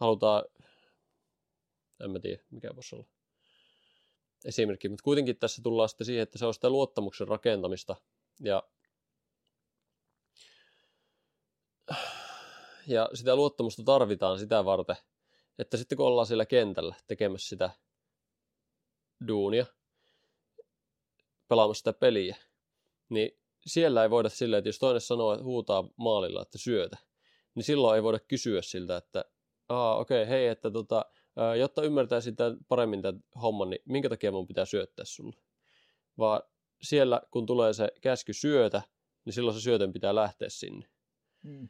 halutaan, en mä tiedä, mikä voisi olla esimerkki, mutta kuitenkin tässä tullaan sitten siihen, että se on sitä luottamuksen rakentamista ja ja sitä luottamusta tarvitaan sitä varten, että sitten kun ollaan siellä kentällä tekemässä sitä duunia, pelaamassa sitä peliä, niin siellä ei voida silleen, että jos toinen sanoo, että huutaa maalilla, että syötä, niin silloin ei voida kysyä siltä, että Aa, okei, okay, hei, että tota, jotta ymmärtää sitä paremmin tämän homman, niin minkä takia mun pitää syöttää sulle? Vaan siellä, kun tulee se käsky syötä, niin silloin se syötön pitää lähteä sinne. Mm.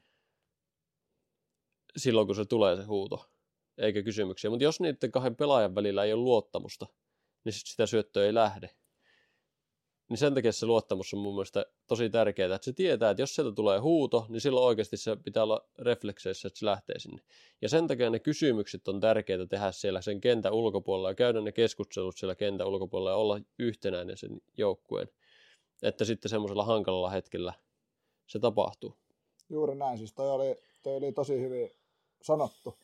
silloin, kun se tulee se huuto, eikä kysymyksiä. Mutta jos niiden kahden pelaajan välillä ei ole luottamusta, niin sit sitä syöttöä ei lähde. Niin sen takia se luottamus on mun mielestä tosi tärkeää, että se tietää, että jos sieltä tulee huuto, niin silloin oikeasti se pitää olla reflekseissä, että se lähtee sinne. Ja sen takia ne kysymykset on tärkeää tehdä siellä sen kentän ulkopuolella ja käydä ne keskustelut siellä kentän ulkopuolella ja olla yhtenäinen sen joukkueen. Että sitten semmoisella hankalalla hetkellä se tapahtuu. Juuri näin, siis toi oli, toi oli tosi hyvin sanottu.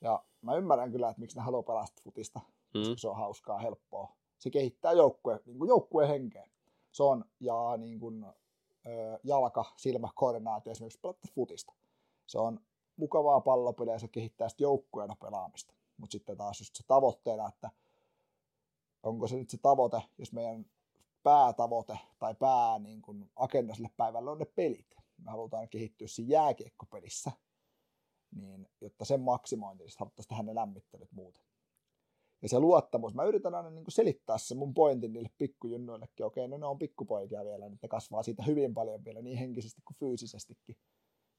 Ja mä ymmärrän kyllä, että miksi ne haluaa pelastaa futista, Mm. koska se on hauskaa, helppoa. Se kehittää joukkue, niin kuin joukkueen henkeä. Se on ja niin kuin, jalka, silmä, koordinaatio esimerkiksi pelata futista. Se on mukavaa pallopeliä ja se kehittää sitten joukkueena pelaamista. Mutta sitten taas just se tavoitteena, että onko se nyt se tavoite, jos meidän päätavoite tai pää niin kuin agenda sille päivälle on ne pelit. Me halutaan kehittyä siinä jääkiekkopelissä, niin jotta sen maksimointi, niin haluttaisiin tehdä ne lämmittelyt muuten. Ja se luottamus, mä yritän aina niin selittää se mun pointin niille pikkujunnuillekin. Okei, no ne on pikkupoikia vielä, niin ne kasvaa siitä hyvin paljon vielä niin henkisesti kuin fyysisestikin.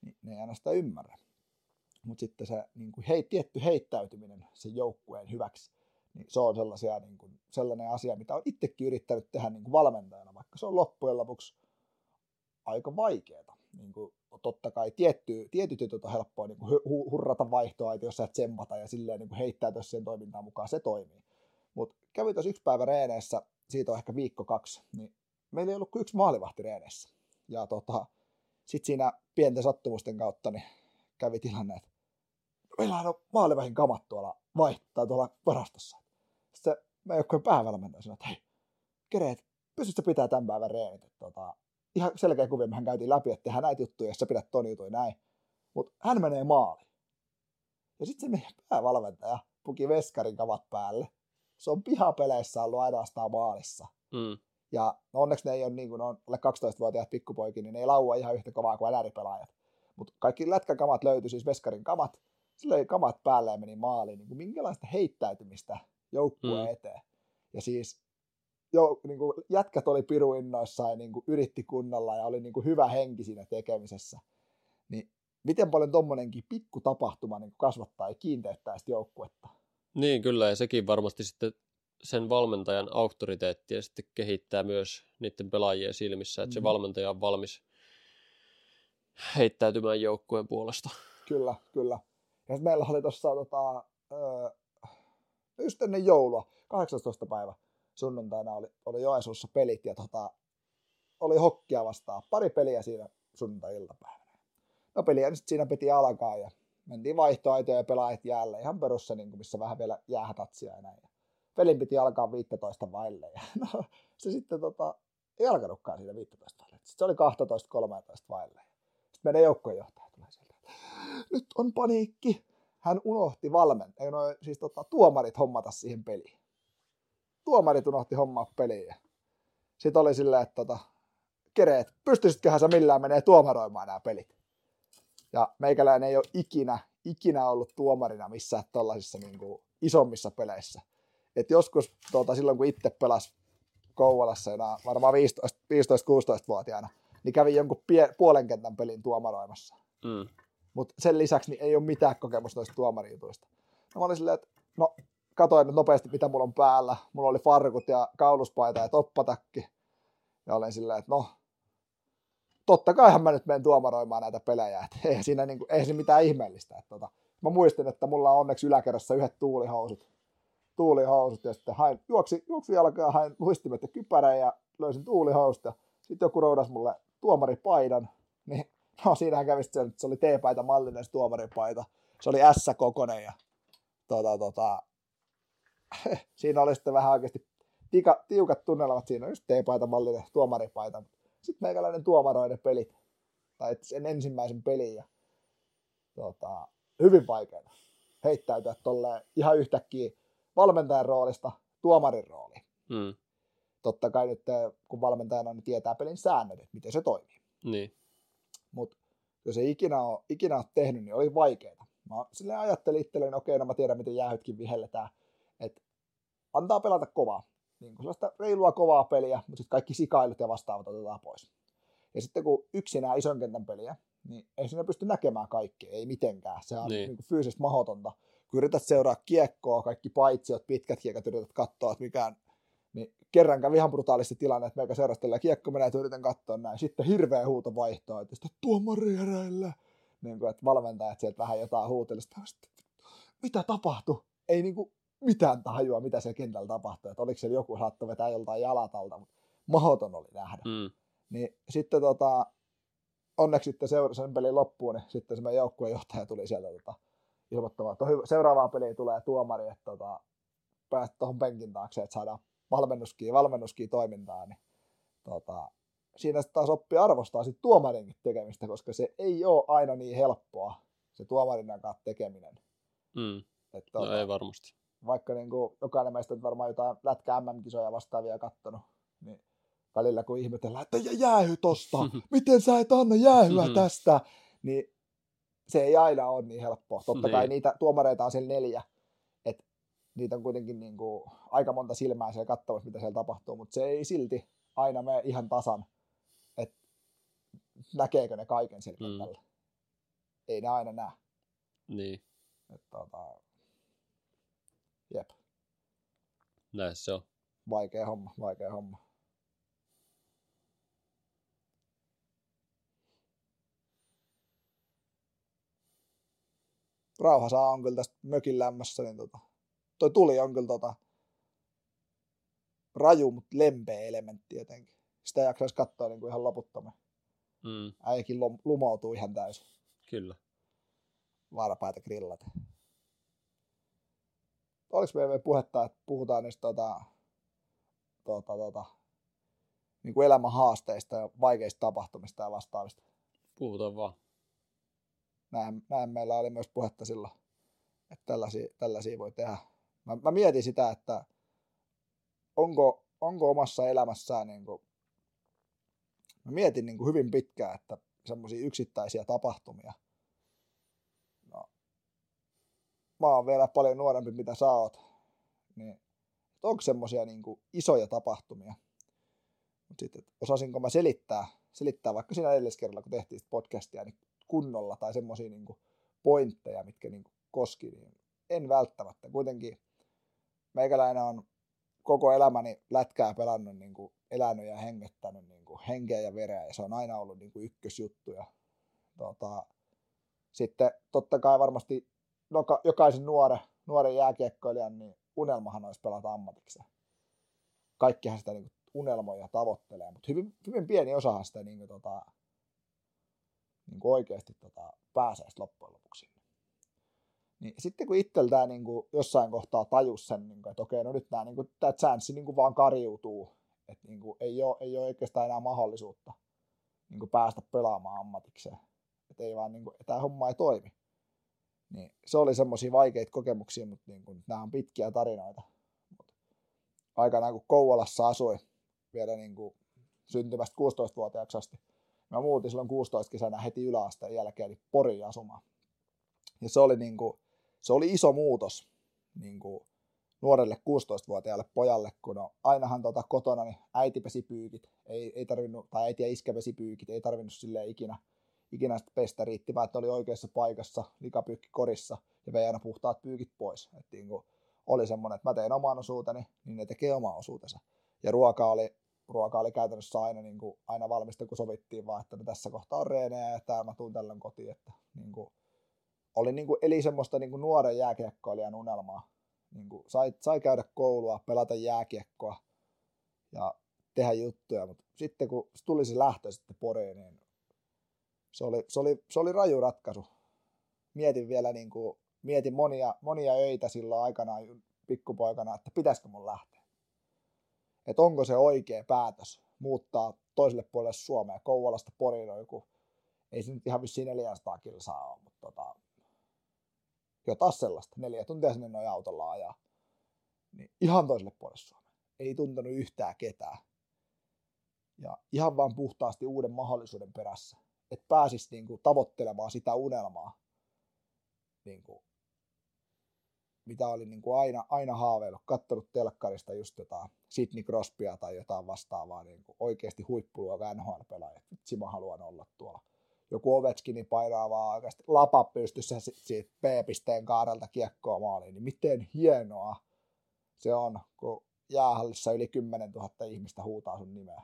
Niin ne ei aina sitä ymmärrä. Mutta sitten se niin kuin hei, tietty heittäytyminen sen joukkueen hyväksi, niin se on sellaisia, niin kuin, sellainen asia, mitä on itsekin yrittänyt tehdä niin kuin valmentajana, vaikka se on loppujen lopuksi aika vaikeaa. Niin kuin, totta kai tietty, tietyt jutut on helppoa niin kuin hu- hurrata vaihtoa, jos sä tsempata ja silleen niin kuin heittää siihen toimintaan mukaan, se toimii. Mutta kävi tuossa yksi päivä reeneissä, siitä on ehkä viikko kaksi, niin meillä ei ollut kuin yksi maalivahti reeneissä. Ja tota, sitten siinä pienten sattumusten kautta niin kävi tilanne, että meillähän on maalivahin kamat tuolla vaihtaa tuolla varastossa. Sitten se meidän joukkueen päävalmentaja sanoi, että hei, Kereet, pystytkö pitää tämän päivän reenit? Että, tota, ihan selkeä kuvia, mehän käytiin läpi, että tehdään näitä juttuja, jos sä pidät ton jutun näin. Mutta hän menee maaliin. Ja sitten se meidän päävalmentaja puki veskarin kavat päälle. Se on pihapeleissä ollut ainoastaan maalissa. Mm. Ja no onneksi ne ei ole niin kuin on alle 12-vuotiaat pikkupoikin, niin ne ei laua ihan yhtä kovaa kuin NR-pelaajat. Mutta kaikki lätkäkamat löytyi, siis veskarin kamat. Sillä ei kamat päälle ja meni maaliin. Niin kuin minkälaista heittäytymistä joukkueen Mm. eteen. Ja siis jo, niin kuin jätkät oli piru innoissaan ja niin kuin yritti kunnolla ja oli niin kuin hyvä henki siinä tekemisessä. Niin miten paljon tommonenkin pikku tapahtuma niin kuin kasvattaa ja kiinteyttää sitä joukkuetta. Niin kyllä, ja sekin varmasti sitten sen valmentajan auktoriteettia sitten kehittää myös niiden pelaajien silmissä, että se Mhm. valmentaja on valmis heittäytymään joukkueen puolesta. Kyllä, kyllä. Ja meillä oli tuossa tota, öö, just ennen joulua, 18. päivä sunnuntaina oli, oli Joensuussa pelit ja tota, oli hokkia vastaan. Pari peliä siinä sunnuntai-iltapäivänä. No peliä nyt siinä piti alkaa ja mentiin vaihtoaitoja ja pelaajat jäälle ihan perussa, niin kuin missä vähän vielä jäähätatsia ja näin. Pelin piti alkaa 15 vaille ja no, se sitten tota, ei alkanutkaan siinä 15 vaille. Sitten se oli 12-13 vaille. Sitten meidän joukkojenjohtaja tulee sieltä. Nyt on paniikki. Hän unohti valmentaja, no, siis tota, tuomarit hommata siihen peliin. Tuomarit unohti hommaa peliin. Ja sitten oli silleen, että tota, kereet, pystyisitköhän sä millään menee tuomaroimaan nämä pelit. Ja meikäläinen ei ole ikinä, ikinä ollut tuomarina missään tällaisissa niin kuin, isommissa peleissä. Et joskus tuota, silloin, kun itse pelas Kouvolassa enää varmaan 15-16-vuotiaana, niin kävin jonkun pie, puolen kentän pelin tuomaroimassa. Mm. Mutta sen lisäksi niin ei ole mitään kokemusta noista tuomarijutuista. No, mä olin silleen, että no katoin nyt nopeasti, mitä mulla on päällä. Mulla oli farkut ja kauluspaita ja toppatakki. Ja olin silleen, että no, totta kaihan mä nyt menen tuomaroimaan näitä pelejä. Et eihän siinä niinku, eihän siinä mitään ihmeellistä. Et tota, mä muistin, että mulla on onneksi yläkerrassa yhdet tuulihousut. Tuulihousut ja sitten hain, juoksi, juoksi jalkaa, hain luistimet ja kypärän ja löysin tuulihousut. Ja sitten joku roudas mulle tuomaripaidan. Niin no siinähän kävi sitten, että se oli T-paita mallinen se tuomaripaita. Se oli S-kokonen ja tota, tota, siinä oli sitten vähän oikeasti tika, tiukat tunnelmat. Siinä on just T-paita mallinen tuomaripaita. Sitten meikäläinen tuomaroi ne pelit. Tai sen ensimmäisen pelin. Ja, tota, hyvin vaikeaa heittäytyä tolleen ihan yhtäkkiä valmentajan roolista tuomarin rooliin. Mm. Totta kai nyt kun valmentajana niin tietää pelin säännöt, että miten se toimii. Niin. Mutta jos ei ikinä ole, ikinä ole tehnyt, niin oli vaikeaa. Mä silleen ajattelin itselleen, okei, no mä tiedän, miten jäähytkin vihelletään. Että antaa pelata kovaa. Niin kuin sellaista reilua kovaa peliä, mutta sitten kaikki sikailut ja vastaavat otetaan pois. Ja sitten kun yksinään ison kentän peliä, niin ei sinä pysty näkemään kaikkea, ei mitenkään. Se on Niin. niin. Niin fyysisesti mahdotonta. Kun yrität seuraa kiekkoa, kaikki paitsiot, pitkät kiekat, yrität katsoa, että mikään, niin kerran kävi ihan brutaalisti tilanne, että meikä seurastelee ja kiekko menee, että yritän katsoa näin. Sitten hirveä huuto vaihtoa, että sitten tuomari heräillä. Niin kuin, että valmentajat sieltä vähän jotain huuteli. Sitten, mä sitten, mitä tapahtui? Ei niin kuin mitään tajua, mitä siellä kentällä tapahtui. Että oliko siellä joku saattoi vetää joltain jalat alta, mutta mahdoton oli nähdä. Mm. Niin sitten tota, onneksi sitten seura- sen pelin loppuun, niin sitten se meidän joukkuejohtaja tuli sieltä tota, ilmoittamaan, että seuraavaan peliin tulee tuomari, että tota, päästä tuohon penkin taakse, että saadaan valmennuskia, valmennuskia toimintaan, niin tota, siinä sitten taas oppii arvostaa sit tuomarinkin tekemistä, koska se ei ole aina niin helppoa, se tuomarin kanssa tekeminen. Mm. Että, No tota, ei varmasti. Vaikka niin kuin, jokainen meistä on varmaan jotain lätkä MM-kisoja vastaavia kattonut, niin välillä kun ihmetellään, että jä- jäähy tosta, miten sä et anna jäähyä Mhm. tästä, niin se ei aina ole niin helppoa. Totta kai Niin. niitä tuomareita on siellä neljä, että niitä on kuitenkin niin kuin aika monta silmää siellä katsomassa, mitä siellä tapahtuu, mutta se ei silti aina mene ihan tasan, että näkeekö ne kaiken sillä Mm. Ei ne aina näe. Niin, Et, tota, näin se on. vaikea homma, vaikea homma. Rauha saa on kyllä tästä mökin lämmössä, niin tota, toi tuli on kyllä tota, raju, mutta lempeä elementti jotenkin. Sitä jaksaisi katsoa niin kuin ihan loputtoman. Mm. Lom- lumoutuu ihan täysin. Kyllä. Vaarapäitä grillat. Oliko meillä vielä puhetta, että puhutaan niistä tota, tota, tota, niin kuin elämän haasteista ja vaikeista tapahtumista ja vastaavista? Puhutaan vaan. Näin, näin meillä oli myös puhetta silloin, että tällaisia, tällaisia voi tehdä. Mä, mä mietin sitä, että onko, onko omassa elämässään, niin kuin, mä mietin niin kuin hyvin pitkään, että semmoisia yksittäisiä tapahtumia. No, mä oon vielä paljon nuorempi, mitä sä oot, niin onko semmoisia niin isoja tapahtumia. Mutta sitten, osasinko mä selittää, selittää vaikka siinä edelliskerralla, kun tehtiin podcastia, niin kunnolla tai semmoisia niin pointteja, mitkä niin koski, niin en välttämättä. Kuitenkin meikäläinen on koko elämäni lätkää pelannut, niin kuin elänyt ja hengettänyt niin kuin henkeä ja vereä, ja se on aina ollut niin kuin ykkösjuttu. Ja, tota, sitten totta kai varmasti noka, jokaisen nuore, nuoren jääkiekkoilijan niin unelmahan olisi pelata ammatikseen. Kaikkihan sitä niin kuin unelmoja tavoittelee, mutta hyvin, hyvin pieni osahan sitä niin kuin, tota, niin kuin oikeasti tota, pääsee loppujen lopuksi. Niin sitten kun itseltään niin kuin jossain kohtaa tajus sen, niin kuin, että okei, no nyt tämä, niin kuin, tämä chanssi niin kuin vaan kariutuu, että niin kuin, ei, ole, ei ole oikeastaan enää mahdollisuutta niin kuin päästä pelaamaan ammatikseen. Että ei vaan, niin kuin, tämä homma ei toimi. Niin se oli semmoisia vaikeita kokemuksia, mutta niin kuin, nämä on pitkiä tarinoita. Aikanaan kun Kouvolassa asui vielä niin kuin syntymästä 16-vuotiaaksi asti, mä muutin silloin 16 kesänä heti yläasteen jälkeen niin Poriin asumaan. Ja se oli, niin kuin, se oli iso muutos niin kuin nuorelle 16-vuotiaalle pojalle, kun no, ainahan tota kotona niin äiti pesi pyykit, ei, ei tarvinnut, tai äiti ja iskä pesi pyykit, ei tarvinnut sille ikinä, ikinä sitä pestä, riitti vaan, että oli oikeassa paikassa, likapyykki korissa ja vei aina puhtaat pyykit pois. Et niin kuin, oli semmoinen, että mä teen oman osuuteni, niin ne tekee oman osuutensa. Ja ruoka oli, ruoka oli käytännössä aina, niin kuin, aina valmista, kun sovittiin vaan, että no tässä kohtaa on reenejä ja täällä mä tuun tällöin kotiin. Että, niin kuin, oli niin kuin, eli semmoista niin kuin nuoren jääkiekkoilijan unelmaa. Niin kuin, sai, sai käydä koulua, pelata jääkiekkoa ja tehdä juttuja, mutta sitten kun tuli se lähtö sitten Poriin, niin se oli, se oli, se oli raju ratkaisu. Mietin vielä niin kuin, mietin monia, monia öitä silloin aikanaan pikkupoikana, että pitäisikö mun lähteä. Että onko se oikea päätös muuttaa toiselle puolelle Suomea. Kouvolasta Poriin joku, ei se nyt ihan vissiin 400 kilsaa ole, mutta tota, jotain sellaista. Neljä tuntia sinne noin autolla ajaa. Niin ihan toiselle puolelle Suomea. Ei tuntenut yhtään ketään. Ja ihan vaan puhtaasti uuden mahdollisuuden perässä. Että pääsisi niinku tavoittelemaan sitä unelmaa, niinku, mitä oli niinku aina, aina haaveillut. Kattonut telkkarista just jotain Sidney Crosbya tai jotain vastaavaa niinku oikeasti huippuluokan NHL-pelaajia. Vitsi mä haluan olla tuolla joku Ovechkini painaa vaan oikeasti lapa pystyssä siitä B-pisteen kaarelta kiekkoa maaliin, niin miten hienoa se on, kun jäähallissa yli 10 000 ihmistä huutaa sun nimeä.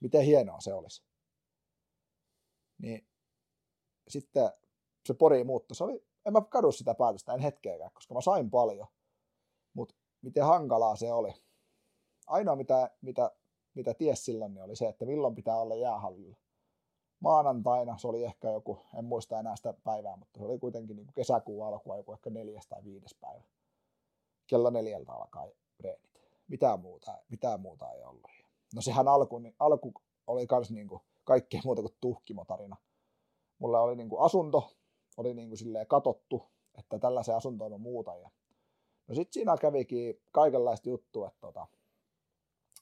Miten hienoa se olisi. Niin sitten se pori muutto. Se oli, en mä kadu sitä päätöstä, en hetkeäkään, koska mä sain paljon. Mutta miten hankalaa se oli. Ainoa mitä, mitä, mitä ties silloin niin oli se, että milloin pitää olla jäähallilla. Maanantaina se oli ehkä joku, en muista enää sitä päivää, mutta se oli kuitenkin niin kesäkuun alkua, joku ehkä neljäs tai viides päivä. Kello neljältä alkaa reenit. Mitään muuta, mitään muuta ei ollut. No sehän alku, niin, alku oli kans niin kuin kaikkea muuta kuin tuhkimotarina. Mulla oli niin kuin asunto, oli niin kuin silleen katottu, että tällaisen asuntoon on muuta. Ja no sitten siinä kävikin kaikenlaista juttua, että tota,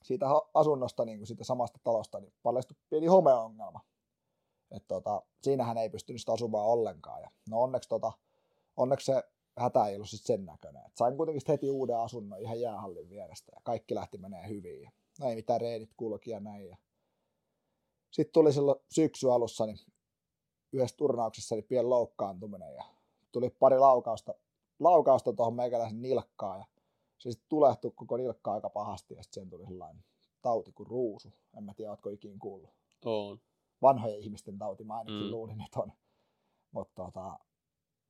siitä asunnosta, niin kuin siitä samasta talosta, niin paljastui pieni homeongelma. Että tota, siinähän ei pystynyt sitä asumaan ollenkaan. Ja no onneksi, tota, onneksi se hätä ei ollut sit sen näköinen. Et sain kuitenkin heti uuden asunnon ihan jäähallin vierestä ja kaikki lähti menee hyvin. Ja no ei mitään reenit kulki ja näin. Ja sitten tuli silloin syksy alussa, niin yhdessä turnauksessa niin pieni loukkaantuminen ja tuli pari laukausta, laukausta tuohon meikäläisen nilkkaan ja se sitten tulehtui koko nilkka aika pahasti ja sitten siihen tuli sellainen tauti kuin ruusu. En mä tiedä, ootko ikinä kuullut. On. Vanhojen ihmisten tauti, mä ainakin mm. luulin, että on. Mutta tota,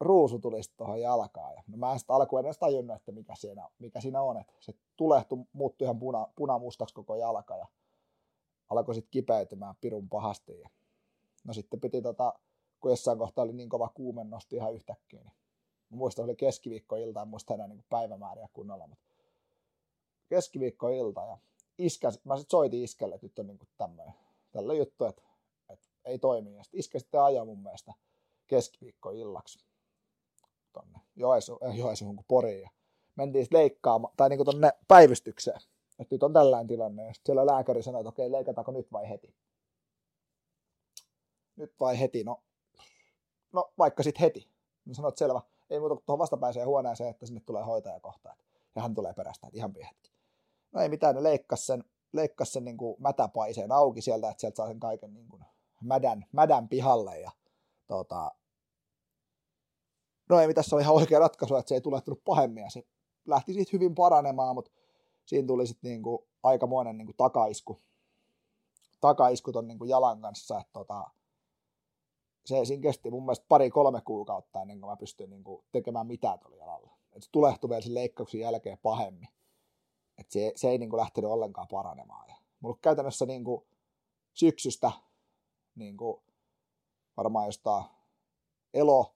ruusu tuli sitten tuohon jalkaan. Ja no mä en sitten alkuun edes tajunnut, että mikä siinä, mikä siinä on. Että se tulehtui, muuttui ihan puna, punamustaksi koko jalka ja alkoi sitten kipeytymään pirun pahasti. Ja no sitten piti tota, kun jossain kohtaa oli niin kova kuume nosti ihan yhtäkkiä. Niin mä muistan, oli keskiviikkoilta, en muista enää niin päivämääriä kunnolla, mutta keskiviikkoilta ja iskä, mä sitten soitin iskelle, että nyt on niin tämmöinen, tällä juttu, että, että, ei toimi. Ja sitten iskä sitten ajoi mun mielestä keskiviikkoillaksi tonne Joensuun, äh, Joensuun kuin Poriin. Ja mentiin leikkaamaan, tai niin tonne päivystykseen. Että nyt on tällainen tilanne. Ja siellä lääkäri sanoi, että okei, leikataanko nyt vai heti? Nyt vai heti? No no vaikka sitten heti. Mä sanoin, että selvä, ei muuta kuin tuohon vastapäiseen huoneeseen, että sinne tulee hoitaja kohta. Ja hän tulee perästä, että ihan pieni hetki. No ei mitään, ne leikkas sen, leikkas sen niin kuin mätäpaiseen auki sieltä, että sieltä saa sen kaiken niin kuin mädän, mädän pihalle. Ja, tota, no ei mitään, se oli ihan oikea ratkaisu, että se ei tulehtunut pahemmin. Ja se lähti siitä hyvin paranemaan, mutta siinä tuli sitten niin kuin aikamoinen niin kuin takaisku, takaisku ton niin kuin jalan kanssa, että tota, se siinä kesti mun mielestä pari-kolme kuukautta ennen kuin mä pystyin niin kuin tekemään mitään tuolla jalalla. Et se tulehtui vielä sen leikkauksen jälkeen pahemmin. Et se, se ei niin kuin lähtenyt ollenkaan paranemaan. Ja mulla käytännössä niin kuin syksystä niin kuin varmaan jostain elo,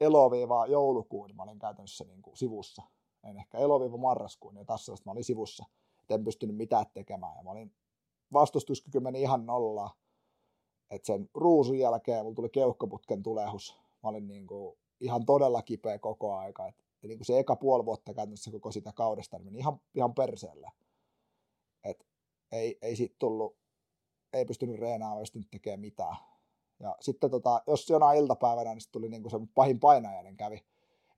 eloviiva joulukuun, niin mä olin käytännössä niin kuin sivussa. En ehkä eloviiva marraskuun, ja tässä mä olin sivussa. Et en pystynyt mitään tekemään. Ja mä olin vastustuskyky meni ihan nollaan että sen ruusun jälkeen mulla tuli keuhkoputken tulehus. Mä olin niin kuin ihan todella kipeä koko aika. Et, ja niin kuin se eka puoli vuotta käytännössä koko sitä kaudesta niin meni ihan, ihan perseelle. Et ei, ei siitä tullut, ei pystynyt reenaamaan, ei pystynyt tekemään mitään. Ja sitten tota, jos jonain iltapäivänä, niin tuli niin kuin se pahin painajainen kävi.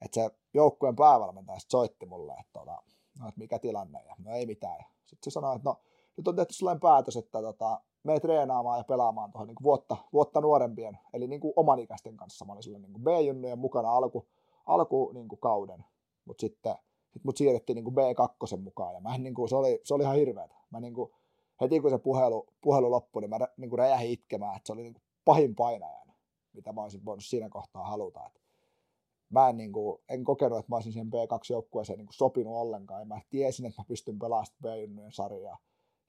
Että se joukkueen päävalmentaja soitti mulle, että, tota, no, että mikä tilanne, ja no ei mitään. Sitten se sanoi, että no nyt on tehty sellainen päätös, että tota, me treenaamaan ja pelaamaan tuohon niin vuotta, vuotta nuorempien, eli niin kuin omanikäisten kanssa. Mä olin silloin niin B-junnujen mukana alku, alku niin kuin kauden, mutta sitten sit mut siirrettiin niin kuin B2 mukaan, ja mä niin kuin, se, oli, se oli ihan hirveätä. Mä niin kuin, heti kun se puhelu, puhelu loppui, niin mä niin kuin räjähin itkemään, että se oli niin kuin pahin painajan, mitä mä olisin voinut siinä kohtaa haluta. Että mä en, niin kuin, en kokenut, että mä olisin siihen B2-joukkueeseen niin sopinut ollenkaan, mä tiesin, että mä pystyn pelaamaan B-junnujen sarjaa,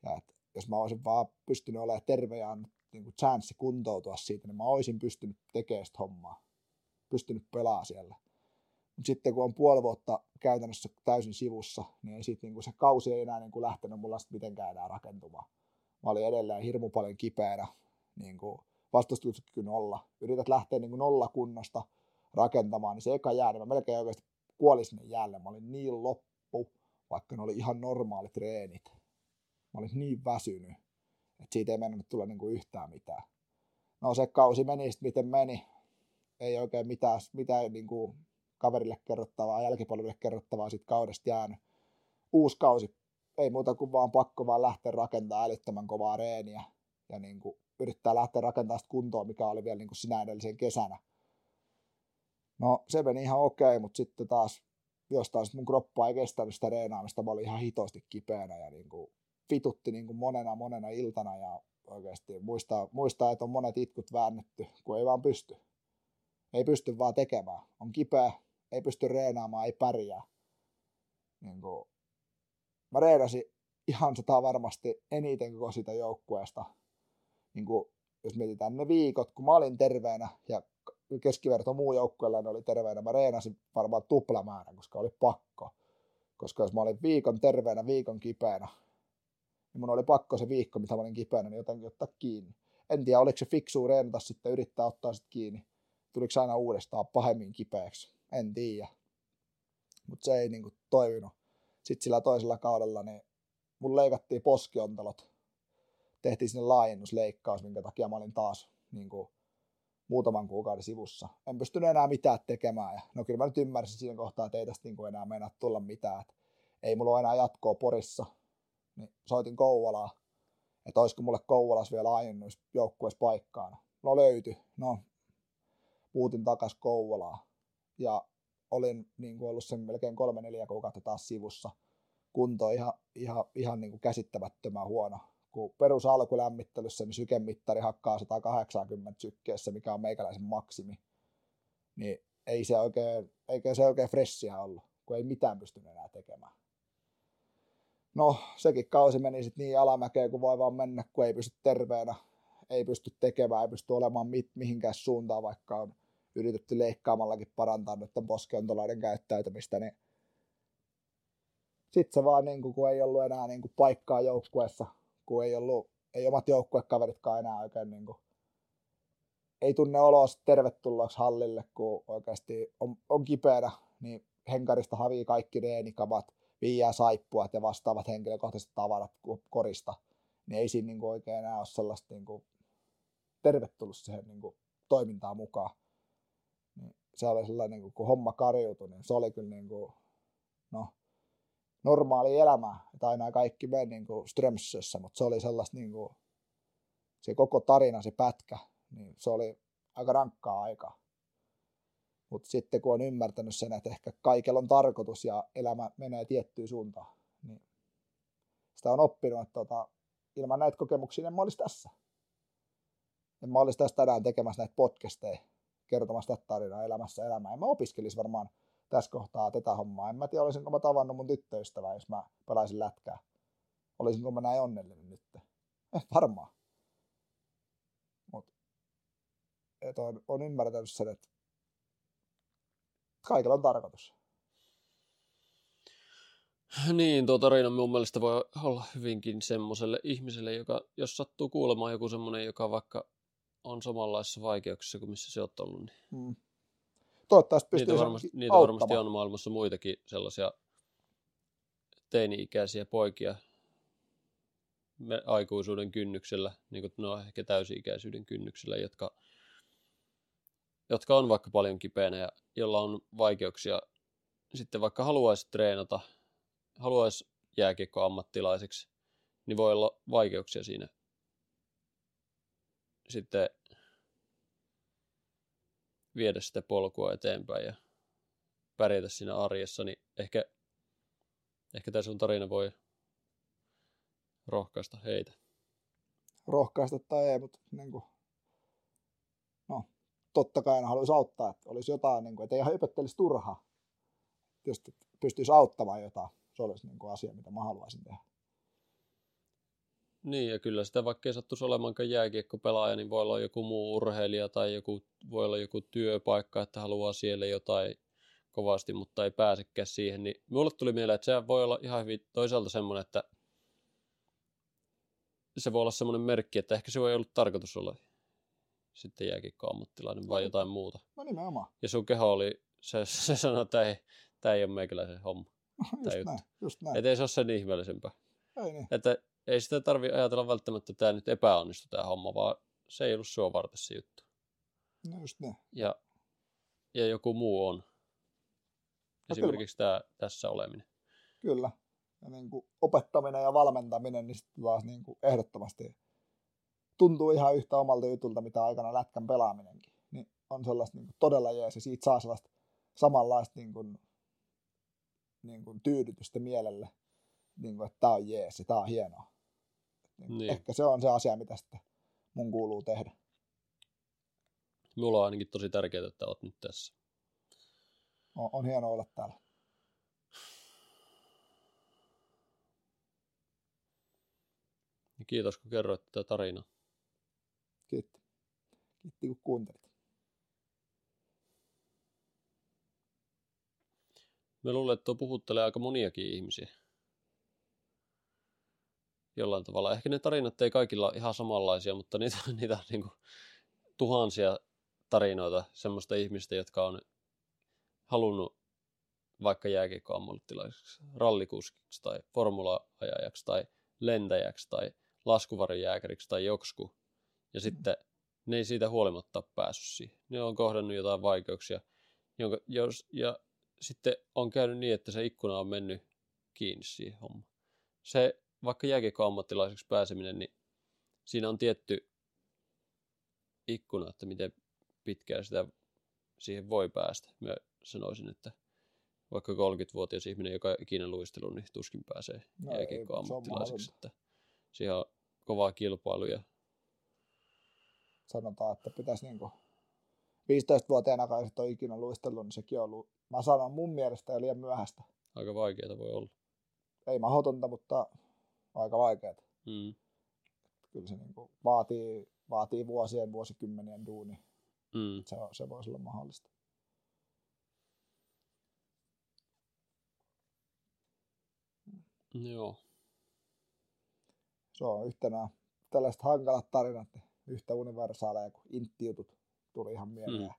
ja että jos mä olisin vaan pystynyt olemaan terve ja niin kuin chanssi kuntoutua siitä, niin mä olisin pystynyt tekemään sitä hommaa. Pystynyt pelaamaan siellä. Mutta sitten kun on puoli vuotta käytännössä täysin sivussa, niin sit, niin kuin se kausi ei enää niin kuin lähtenyt mulla mitenkään enää rakentumaan. Mä olin edelleen hirmu paljon kipeänä, niin kuin vastustuskyky nolla. Yrität lähteä niin kuin rakentamaan, niin se eka jää, niin mä melkein oikeasti kuolin sinne jäälle. Mä olin niin loppu, vaikka ne oli ihan normaalit treenit Mä olin niin väsynyt, että siitä ei mennyt tulla niinku yhtään mitään. No se kausi meni sitten miten meni. Ei oikein mitään, mitään niinku kaverille kerrottavaa, jälkipolville kerrottavaa siitä kaudesta jäänyt. Uusi kausi, ei muuta kuin vaan pakko vaan lähteä rakentamaan älyttömän kovaa reeniä ja niinku yrittää lähteä rakentamaan sitä kuntoa, mikä oli vielä niin kuin sinä edellisen kesänä. No se meni ihan okei, mutta sitten taas jostain sit mun kroppa ei kestänyt sitä reenaamista, mä olin ihan hitosti kipeänä ja niin kuin vitutti niin kuin monena monena iltana ja oikeasti muistaa, muistaa, että on monet itkut väännetty, kun ei vaan pysty. Ei pysty vaan tekemään. On kipeä, ei pysty reenaamaan, ei pärjää. Niin kuin, mä reenasin ihan sata varmasti eniten koko sitä joukkueesta. Niin kuin, jos mietitään ne viikot, kun mä olin terveenä ja keskiverto muu joukkueella oli terveenä, mä reenasin varmaan tuplamäärän, koska oli pakko. Koska jos mä olin viikon terveenä, viikon kipeänä, niin mun oli pakko se viikko, mitä mä olin kipeänä, niin jotenkin ottaa kiinni. En tiedä, oliko se fiksua reenata sitten, yrittää ottaa sitten kiinni. Tuliko aina uudestaan pahemmin kipeäksi? En tiedä. Mutta se ei niinku toiminut. Sitten sillä toisella kaudella, niin mun leikattiin poskiontalot. Tehtiin sinne laajennusleikkaus, minkä takia mä olin taas niin kuin, muutaman kuukauden sivussa. En pystynyt enää mitään tekemään. Ja, no kyllä mä nyt ymmärsin siinä kohtaa, että ei tästä niin enää mennä tulla mitään. Että ei mulla ole enää jatkoa Porissa. Niin soitin Kouvolaa, että olisiko mulle Kouvolas vielä aiennus joukkueessa paikkaana. No löytyi. No, muutin takas Kouvolaa. Ja olin niin kuin ollut sen melkein kolme neljä kuukautta taas sivussa. Kunto ihan, ihan, ihan niin kuin käsittämättömän huono kun perus alkulämmittelyssä niin sykemittari hakkaa 180 sykkeessä, mikä on meikäläisen maksimi, niin ei se oikein, eikä se oikein fressiä ollut, kun ei mitään pystynyt enää tekemään. No, sekin kausi meni sitten niin alamäkeen, kun voi vaan mennä, kun ei pysty terveenä, ei pysty tekemään, ei pysty olemaan mit, mihinkään suuntaan, vaikka on yritetty leikkaamallakin parantaa nyt poskeontolaiden käyttäytymistä, niin sitten se vaan, niin kun ei ollut enää niin paikkaa joukkueessa, kun ei ollut, ei omat joukkuekaveritkaan enää oikein niin kuin, ei tunne oloa tervetulleeksi hallille, kun oikeasti on, on kipeänä, niin henkarista havii kaikki reenikamat, viiää saippuat ja vastaavat henkilökohtaiset tavarat korista, niin ei siinä niin kuin oikein enää ole sellaista niin kuin, tervetullut siihen niin kuin, toimintaan mukaan. Niin se oli sellainen, niin kuin, kun homma karjutui, niin se oli kyllä niin kuin, normaali elämä, että aina kaikki meni niin kuin Strömsössä, mutta se oli sellaista niin kuin, se koko tarina, se pätkä, niin se oli aika rankkaa aikaa. Mutta sitten kun on ymmärtänyt sen, että ehkä kaikella on tarkoitus ja elämä menee tiettyyn suuntaan, niin sitä on oppinut, että tota, ilman näitä kokemuksia en mä olisi tässä. En mä olisi tässä tänään tekemässä näitä podcasteja, kertomassa tätä tarinaa elämässä elämää. En mä opiskelisi varmaan tässä kohtaa tätä hommaa. En mä tiedä, olisinko mä tavannut mun tyttöystävää, jos mä pelaisin lätkää. Olisinko mä näin onnellinen nyt? Eh, varmaan. Mut, et on, on ymmärtänyt sen, että kaikilla on tarkoitus. Niin, tuo tarina mun mielestä voi olla hyvinkin semmoiselle ihmiselle, joka, jos sattuu kuulemaan joku semmoinen, joka vaikka on samanlaisissa vaikeuksissa kuin missä se on ollut, niin hmm toivottavasti pystyy niitä varmasti, niitä varmasti on maailmassa muitakin sellaisia teini-ikäisiä poikia me aikuisuuden kynnyksellä, niin kuin no ehkä täysi-ikäisyyden kynnyksellä, jotka, jotka on vaikka paljon kipeänä ja jolla on vaikeuksia sitten vaikka haluaisi treenata, haluaisi jääkiekko ammattilaiseksi, niin voi olla vaikeuksia siinä sitten viedä sitä polkua eteenpäin ja pärjätä siinä arjessa, niin ehkä, ehkä tämä sun tarina voi rohkaista heitä. Rohkaista tai ei, mutta niin kuin, no, totta kai haluaisi auttaa, että olisi jotain, niin kuin, että ei höpöttelisi turhaa. Jos pystyisi auttamaan jotain, se olisi niin kuin asia, mitä mä haluaisin tehdä. Niin, ja kyllä sitä vaikka ei sattuisi olemaankaan jääkiekkopelaaja, niin voi olla joku muu urheilija tai joku, voi olla joku työpaikka, että haluaa siellä jotain kovasti, mutta ei pääsekään siihen. Niin mulle tuli mieleen, että se voi olla ihan hyvin toisaalta semmoinen, että se voi olla semmoinen merkki, että ehkä se ei ollut tarkoitus olla sitten jääkiekko-ammattilainen vai no, jotain muuta. No nimenomaan. Ja sun keho oli, se, se sanoi, että ei, tämä ei ole meikäläisen homma. just näin, just näin. Että ei se ole sen ihmeellisempää. Ei niin. Että ei sitä tarvi ajatella välttämättä, että tämä nyt epäonnistu tämä homma, vaan se ei ollut sua varten se juttu. No just ne. Ja, ja joku muu on. No Esimerkiksi tämä, tässä oleminen. Kyllä. Ja niin kuin opettaminen ja valmentaminen, niin sitten taas niin kuin ehdottomasti tuntuu ihan yhtä omalta jutulta, mitä aikana lätkän pelaaminenkin. Niin on sellaista niin kuin todella jees ja siitä saa sellaista samanlaista niin kuin, niin kuin tyydytystä mielelle, niin kuin, että tämä on jees ja tämä on hienoa. Niin Niin. Ehkä se on se asia, mitä sitten mun kuuluu tehdä. Mulla on ainakin tosi tärkeää, että oot nyt tässä. On, on hienoa olla täällä. Ja kiitos, kun kerroit tätä tarinaa. Kiitti. Kiitti, kun kuuntelit. Mä luulen, että tuo puhuttelee aika moniakin ihmisiä. Jollain tavalla. Ehkä ne tarinat ei kaikilla ihan samanlaisia, mutta niitä, niitä on niin tuhansia tarinoita semmoista ihmistä, jotka on halunnut vaikka jääkiekkoammattilaiseksi, rallikuskiksi tai formula-ajajaksi tai lentäjäksi tai laskuvarjojääkäriksi tai joksku. Ja sitten ne ei siitä huolimatta päässyt siihen. Ne on kohdannut jotain vaikeuksia. Jonka, jos, ja sitten on käynyt niin, että se ikkuna on mennyt kiinni siihen hommaan. Se, vaikka jääkiekkoammattilaiseksi pääseminen, niin siinä on tietty ikkuna, että miten pitkään sitä siihen voi päästä. Mä sanoisin, että vaikka 30-vuotias ihminen, joka ikinä luistelu, niin tuskin pääsee No se on Että siihen on kovaa kilpailu ja Sanotaan, että pitäisi niinku 15-vuotiaana kai sit on ikinä luistellut, niin sekin on ollut, mä sanon mun mielestä jo liian myöhäistä. aika vaikeaa voi olla. Ei mahdotonta, mutta aika vaikeaa. Mm. Kyllä se niinku vaatii, vaatii vuosien, vuosikymmenien duuni. Mm. Se, se voisi olla mahdollista. Joo. Se on yhtenä tällaiset hankalat tarinat, yhtä universaaleja kuin intti-jutut tuli ihan mieleen. Mm. Mm.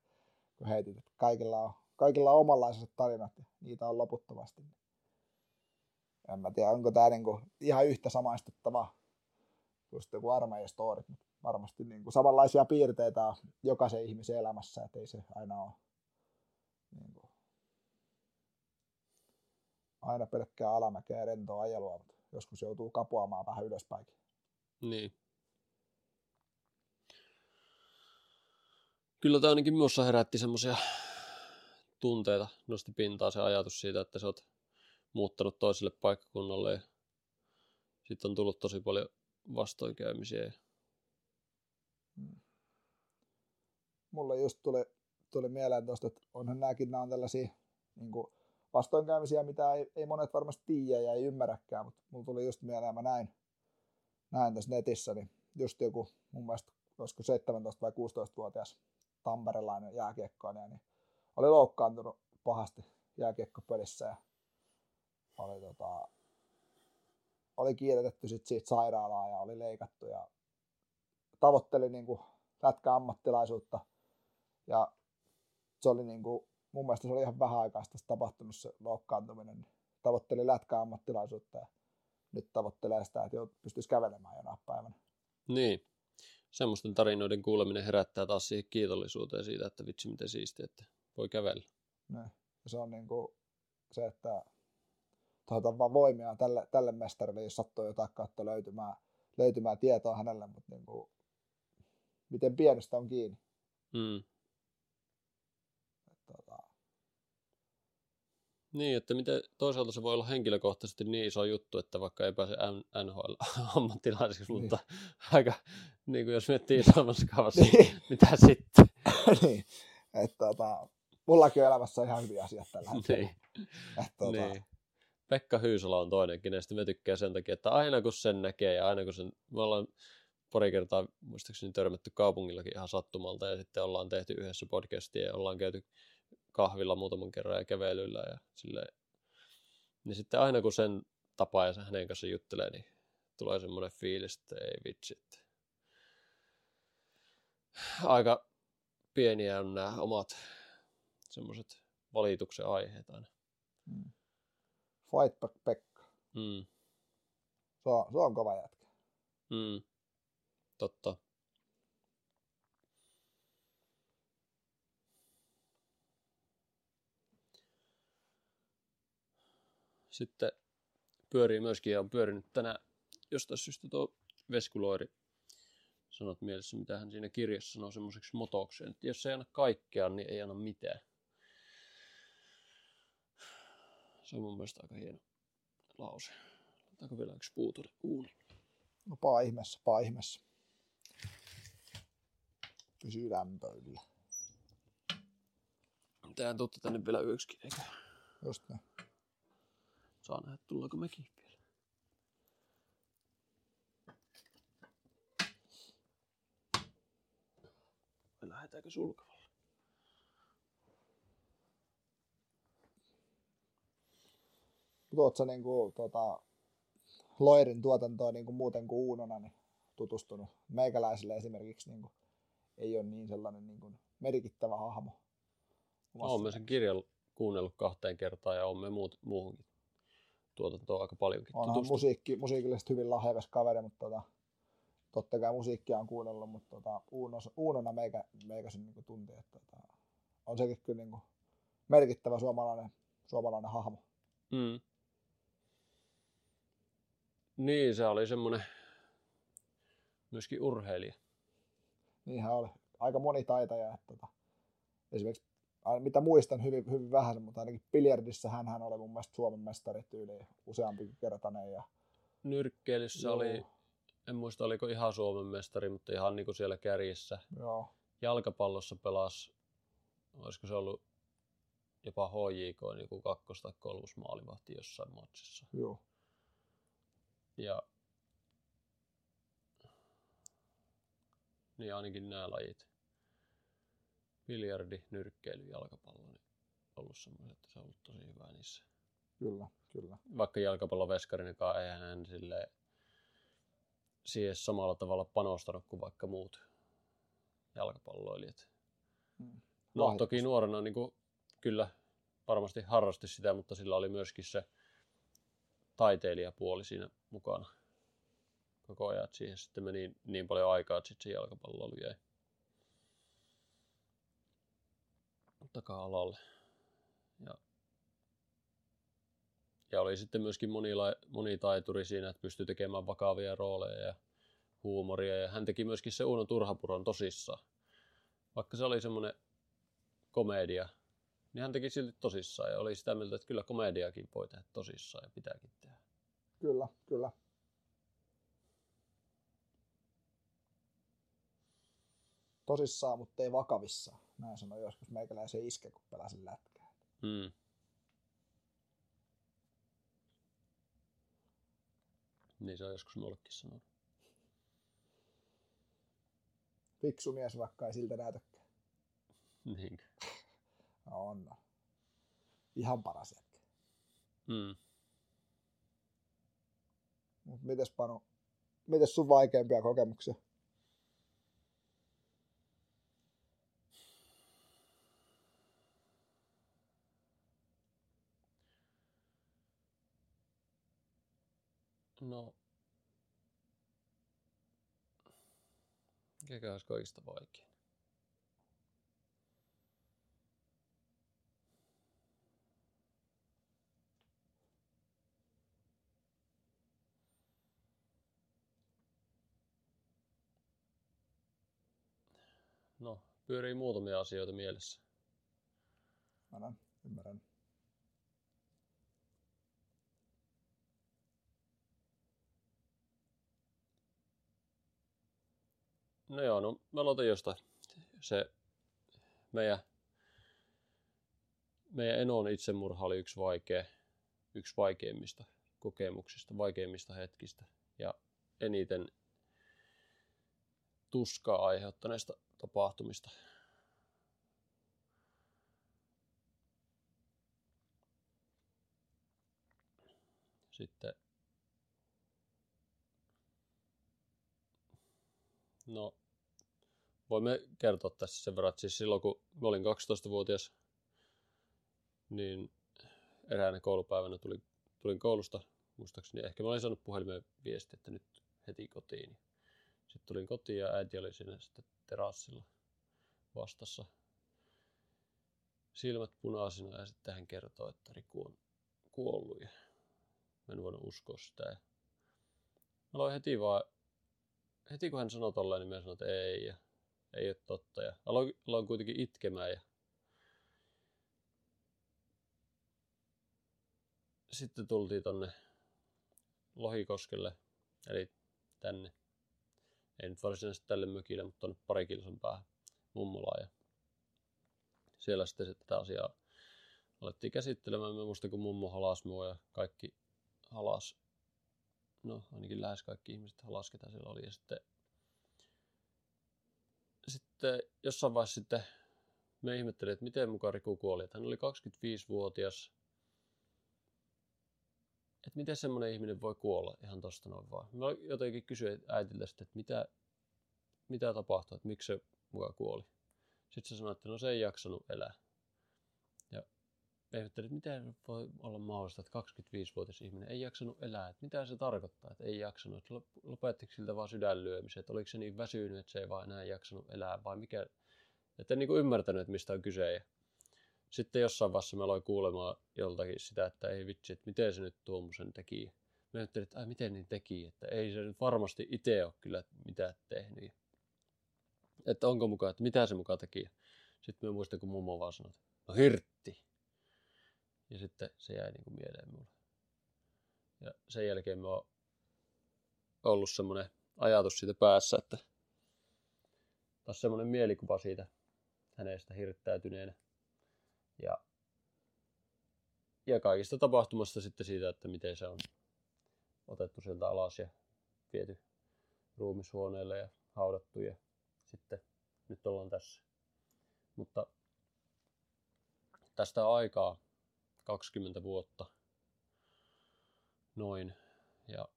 Kun heitit, että kaikilla on, kaikilla on omanlaiset tarinat ja niitä on loputtomasti. En mä tiedä, onko tämä niinku ihan yhtä samaistettava just joku armeijastorit, mutta varmasti niinku samanlaisia piirteitä on jokaisen ihmisen elämässä, että ei se aina ole niinku, aina pelkkää alamäkeä ja rentoa ajelua, mutta joskus joutuu kapuamaan vähän ylöspäinkin. Niin. Kyllä tämä ainakin minussa herätti semmoisia tunteita, nosti pintaa se ajatus siitä, että sä oot muuttanut toiselle paikkakunnalle sitten on tullut tosi paljon vastoinkäymisiä. mulle just tuli, tuli mieleen tuosta, että onhan nämäkin nämä on tällaisia niin kuin vastoinkäymisiä, mitä ei, ei monet varmasti tiedä ja ei ymmärräkään, mutta mulla tuli just mieleen, mä näin, näin tässä netissä, niin just joku mun mielestä, olisiko 17 vai 16-vuotias tamperelainen jääkiekkoilija, niin oli loukkaantunut pahasti jääkiekkopelissä ja oli, tota, oli kiiretetty sit siitä sairaalaa ja oli leikattu ja tavoitteli niin kuin lätkäammattilaisuutta ja se oli niin kuin, mun mielestä se oli ihan vähän aikaa sitten tapahtunut se loukkaantuminen. Niin tavoitteli lätkäammattilaisuutta ja nyt tavoittelee sitä, että pystyisi kävelemään jonain päivänä. Niin. Semmoisten tarinoiden kuuleminen herättää taas siihen kiitollisuuteen siitä, että vitsi miten siistiä, että voi kävellä. Niin. Ja se on niin kuin se, että toivotan vaan voimia tälle, tälle mestarille, jos sattuu jotain kautta löytymään, löytymään tietoa hänelle, mutta niin kuin, miten pienestä on kiinni. Mm. Että, tota, Niin, että miten toisaalta se voi olla henkilökohtaisesti niin iso juttu, että vaikka ei pääse NHL-ammattilaiseksi, Niin. mutta aika, niin kuin jos miettii isommassa kaavassa, Niin. mitä sitten? niin. Että, tota, mullakin on elämässä ihan hyviä asiat tällä hetkellä. niin, Että, tota, niin. Pekka Hyysala on toinen, kenestä me tykkää sen takia, että aina kun sen näkee ja aina kun sen, me ollaan pari kertaa muistaakseni törmätty kaupungillakin ihan sattumalta ja sitten ollaan tehty yhdessä podcastia ja ollaan käyty kahvilla muutaman kerran ja kävelyllä ja silleen. Niin sitten aina kun sen tapaa ja hänen kanssa juttelee, niin tulee semmoinen fiilis, että ei vitsi. Että... Aika pieniä on nämä omat semmoiset valituksen aiheet aina. Mm. Fight back Pekka. Mm, Se on, se on kova jätkä. mm, totta. Sitten pyörii myöskin ja on pyörinyt tänään jostain syystä tuo Veskuloiri sanot mielessä, mitä hän siinä kirjassa sanoo semmoiseksi motokseen, että jos ei anna kaikkea, niin ei anna mitään. Se on mun mielestä aika hieno lause. Otetaanko vielä yksi puu tuonne uuniin? No paa ihmeessä. Pysyy lämpöillä. Tehän tuutte tänne vielä yksikin, eikä Just näin. saa nähdä, tullaanko mekin vielä. Vai lähdetäänkö sulkavalle? Mutta sä niinku, tota, Loirin tuotantoa niinku muuten kuin Uunona niin tutustunut? Meikäläisille esimerkiksi niinku, ei ole niin sellainen niinku, merkittävä hahmo. Olen myös sen kirjan kuunnellut kahteen kertaan ja olemme muut, muuhunkin tuotantoon aika paljonkin Onhan tutustunut. musiikki, musiikillisesti hyvin lahjakas kaveri, mutta tota, totta kai musiikkia on kuunnellut, mutta tota, Uunos, Uunona meikä, meikäsin niinku tunti, että tota, on sekin kyllä niinku merkittävä suomalainen, suomalainen hahmo. Mm. Niin, se oli semmoinen myöskin urheilija. Niinhän oli. Aika monitaitaja. Että, tota, esimerkiksi mitä muistan hyvin, hyvin vähän, mutta ainakin biljardissa hän, hän oli mun mielestä Suomen mestari tyyli useampikin kertainen. Ja, Nyrkkeilyssä Joo. oli, en muista oliko ihan Suomen mestari, mutta ihan niin kuin siellä kärjessä. joo, Jalkapallossa pelasi, olisiko se ollut jopa HJK, niin kuin kakkos- tai kolmos maalivahti jossain matsissa. joo. Ja niin ainakin nämä lajit. Biljardi, nyrkkeily, jalkapallo, niin ollut semmoiset, että se on ollut tosi hyvä niissä. Kyllä, kyllä. Vaikka jalkapalloveskarinakaan eihän hän sille siihen samalla tavalla panostanut kuin vaikka muut jalkapalloilijat. Mm. No toki nuorena niin kuin, kyllä varmasti harrasti sitä, mutta sillä oli myöskin se taiteilijapuoli siinä mukana koko ajan. että Siihen sitten meni niin paljon aikaa, että sitten se jalkapallo jäi taka-alalle. Ja, ja oli sitten myöskin monila, monitaituri siinä, että pystyi tekemään vakavia rooleja ja huumoria. Ja hän teki myöskin se Uno Turhapuron tosissaan. Vaikka se oli semmoinen komedia, niin hän teki silti tosissaan ja oli sitä mieltä, että kyllä komediakin voi tehdä tosissaan ja pitääkin tehdä. Kyllä, kyllä. Tosissaan, mutta ei vakavissa. Näin sanoi joskus meikäläisen iske, kun pelasin lätkää. Mm. Niin se on joskus mullekin sanonut. Fiksu mies, vaikka ei siltä näytäkään. Niin. On. on. Ihan paras jätkä. Mm. Mut mites Panu, mites sun vaikeimpia kokemuksia? No. Mikä olisi kaikista vaikein? No, pyörii muutamia asioita mielessä. Ymmärrän, ymmärrän. No joo, no mä aloitan jostain. Se meidän, meidän Enon itsemurha oli yksi vaikea, yksi vaikeimmista kokemuksista, vaikeimmista hetkistä ja eniten tuskaa aiheuttaneista tapahtumista. Sitten No, voimme kertoa tässä sen verran, että siis silloin kun mä olin 12-vuotias, niin eräänä koulupäivänä tulin, tulin koulusta, muistaakseni ehkä mä olin saanut puhelimeen viesti, että nyt heti kotiin. Sitten tulin kotiin ja äiti oli siinä sitten terassilla vastassa silmät punaisina ja sitten hän kertoi, että Riku on kuollut ja mä en voinut uskoa sitä. Ja mä aloin heti vaan heti kun hän sanoi tolleen, niin mä sanoin, että ei, ja ei ole totta. Ja aloin, aloin kuitenkin itkemään ja sitten tultiin tonne Lohikoskelle, eli tänne. Ei nyt varsinaisesti tälle mökille, mutta tonne pari kilsan päähän mummolaan. Ja siellä sitten tätä asiaa alettiin käsittelemään. Mä muistan, kun mummo halas mua ja kaikki halas. No, ainakin lähes kaikki ihmiset halas, ketä siellä oli. Ja sitten, sitten jossain vaiheessa sitten me ihmettelin, että miten mukaan Riku kuoli. Että hän oli 25-vuotias. Että miten semmoinen ihminen voi kuolla ihan tosta noin vaan. Mä jotenkin kysyin äitiltä sitten, että mitä, mitä tapahtui, että miksi se mukaan kuoli. Sitten se sanoi, että no se ei jaksanut elää. Ja ihmettelin, että miten voi olla mahdollista, että 25-vuotias ihminen ei jaksanut elää. Että mitä se tarkoittaa, että ei jaksanut. Että lopettiko siltä vaan sydänlyömiset? Oliko se niin väsynyt, että se ei vaan enää jaksanut elää vai mikä? Että en niin ymmärtänyt, että mistä on kyse. Sitten jossain vaiheessa mä aloin kuulemaan joltakin sitä, että ei vitsi, että miten se nyt tuommoisen teki. Mä ajattelin, että ai miten niin teki, että ei se nyt varmasti itse ole kyllä mitään tehnyt että onko mukaan, että mitä se mukaan teki. Sitten mä muistan, kun mummo vaan sanoi, että no hirtti. Ja sitten se jäi niin kuin mieleen mulle. Ja sen jälkeen mä oon ollut semmoinen ajatus siitä päässä, että taas semmoinen mielikuva siitä hänestä hirttäytyneenä. Ja, ja kaikista tapahtumasta sitten siitä, että miten se on otettu sieltä alas ja viety ruumishuoneelle ja haudattu ja sitten nyt ollaan tässä. Mutta tästä aikaa 20 vuotta noin. Ja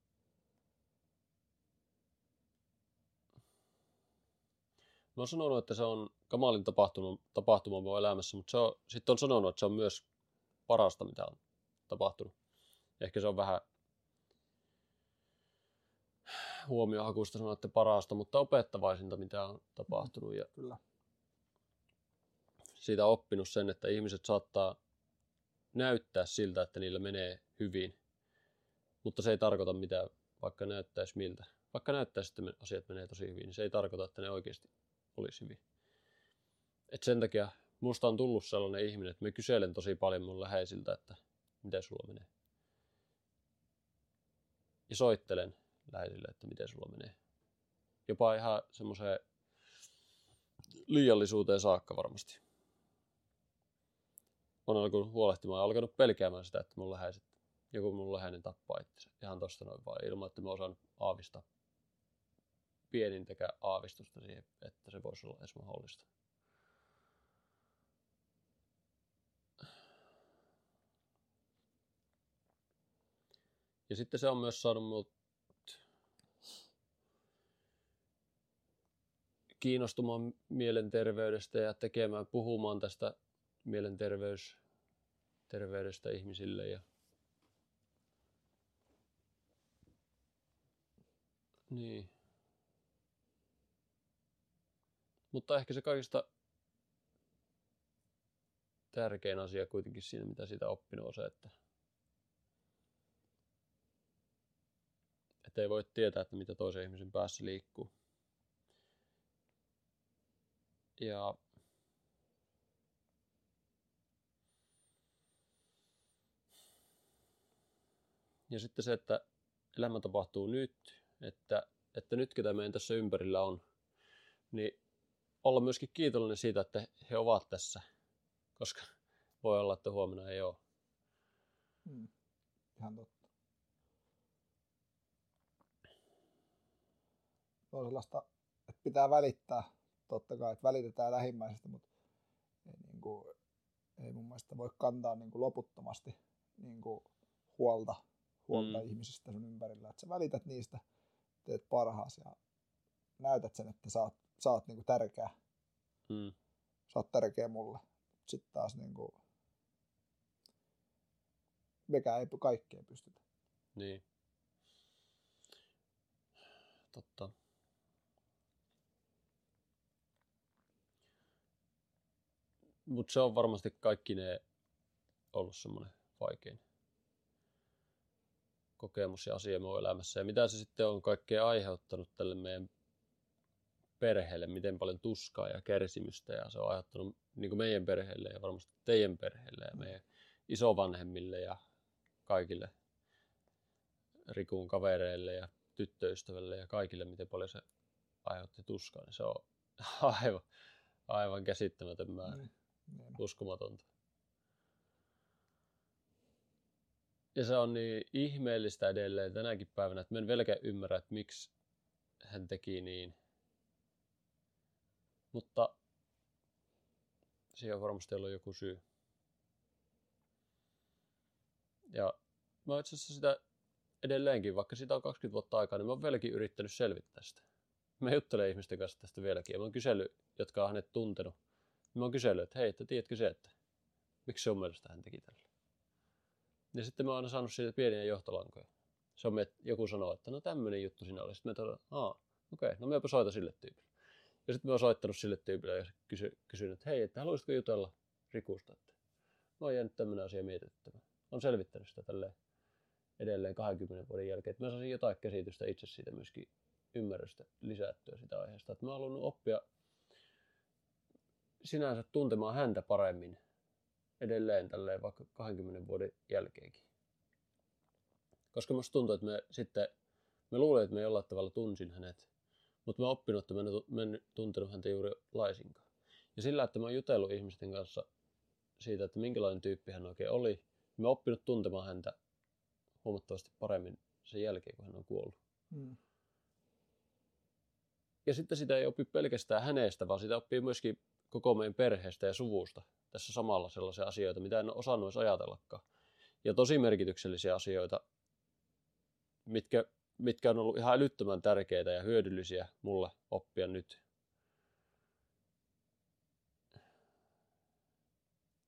Mä oon sanonut, että se on kamalin tapahtunut, tapahtuma mun elämässä, mutta se on, sitten on sanonut, että se on myös parasta, mitä on tapahtunut. Ehkä se on vähän huomiohakuista sanoa, että parasta, mutta opettavaisinta, mitä on tapahtunut. Ja Kyllä. siitä oppinut sen, että ihmiset saattaa näyttää siltä, että niillä menee hyvin, mutta se ei tarkoita mitään, vaikka näyttäisi miltä. Vaikka näyttäisi, että asiat menee tosi hyvin, niin se ei tarkoita, että ne oikeasti olisi hyvin. Et sen takia musta on tullut sellainen ihminen, että mä kyselen tosi paljon mun läheisiltä, että miten sulla menee. Ja soittelen läheisille, että miten sulla menee. Jopa ihan semmoiseen liiallisuuteen saakka varmasti. On alkanut huolehtimaan ja alkanut pelkäämään sitä, että mun läheiset, joku mun läheinen tappaa itse ihan tosta noin vaan ilman, että mä osaan aavistaa pienintäkään aavistusta siihen, että se voisi olla edes mahdollista. Ja sitten se on myös saanut mut kiinnostumaan mielenterveydestä ja tekemään, puhumaan tästä mielenterveydestä ihmisille. Ja... Niin. Mutta ehkä se kaikista tärkein asia kuitenkin siinä, mitä siitä oppinut on se, että, että ei voi tietää, että mitä toisen ihmisen päässä liikkuu. Ja Ja sitten se, että elämä tapahtuu nyt, että, että nyt ketä meidän tässä ympärillä on, niin olla myöskin kiitollinen siitä, että he ovat tässä, koska voi olla, että huomenna ei ole. Hmm. Ihan totta. Se on sellaista, että pitää välittää, totta kai, että välitetään lähimmäisestä, mutta ei, niin kuin, ei mun mielestä voi kantaa niin kuin loputtomasti niin kuin huolta, huolta mm. ihmisistä sun ympärillä. Että sä välität niistä, teet parhaasi ja näytät sen, että sä oot, sä oot niin kuin tärkeä. Mm. Sä oot tärkeä mulle. Sitten taas niin kuin, mekään ei kaikkea pystytä. Niin. Totta. Mutta se on varmasti kaikki ne ollut semmoinen vaikein kokemus ja asia mun elämässä. Ja mitä se sitten on kaikkea aiheuttanut tälle meidän perheelle, miten paljon tuskaa ja kärsimystä ja se on aiheuttanut niin kuin meidän perheelle ja varmasti teidän perheelle ja meidän isovanhemmille ja kaikille Rikun kavereille ja tyttöystävälle ja kaikille, miten paljon se aiheutti tuskaa, niin se on aivan, aivan käsittämätön määrä. Niin, niin. Uskomatonta. Ja se on niin ihmeellistä edelleen tänäkin päivänä, että mä en velkeä ymmärrä, että miksi hän teki niin. Mutta siihen on varmasti ollut joku syy. Ja mä itse asiassa sitä edelleenkin, vaikka siitä on 20 vuotta aikaa, niin mä oon vieläkin yrittänyt selvittää sitä. Mä juttelen ihmisten kanssa tästä vieläkin ja mä oon kysellyt, jotka on hänet tuntenut. Mä oon kysellyt, että hei, että tiedätkö se, että miksi sun mielestä hän teki tällä. Ja sitten mä oon aina saanut siitä pieniä johtolankoja. Se on, että joku sanoo, että no tämmöinen juttu siinä oli. Sitten mä totean, aa, okei, okay, no mä soita sille tyypille. Ja sitten mä oon soittanut sille tyypille ja kysy, kysynyt, että hei, että haluaisitko jutella Rikusta? Että mä oon jäänyt tämmöinen asia mietittämään. On selvittänyt sitä tälleen edelleen 20 vuoden jälkeen, että mä saisin jotain käsitystä itse siitä myöskin ymmärrystä lisättyä sitä aiheesta. Että mä oon halunnut oppia sinänsä tuntemaan häntä paremmin edelleen tälleen vaikka 20 vuoden jälkeenkin. Koska musta tuntuu, että me sitten, me luulen, että me jollain tavalla tunsin hänet, mutta mä oppinut, että mä en tuntenut häntä juuri laisinkaan. Ja sillä, että mä oon jutellut ihmisten kanssa siitä, että minkälainen tyyppi hän oikein oli, mä oon oppinut tuntemaan häntä huomattavasti paremmin sen jälkeen, kun hän on kuollut. Mm. Ja sitten sitä ei opi pelkästään hänestä, vaan sitä oppii myöskin koko meidän perheestä ja suvusta. Tässä samalla sellaisia asioita, mitä en ole osannut edes ajatellakaan. Ja tosi merkityksellisiä asioita, mitkä, mitkä on ollut ihan älyttömän tärkeitä ja hyödyllisiä mulle oppia nyt.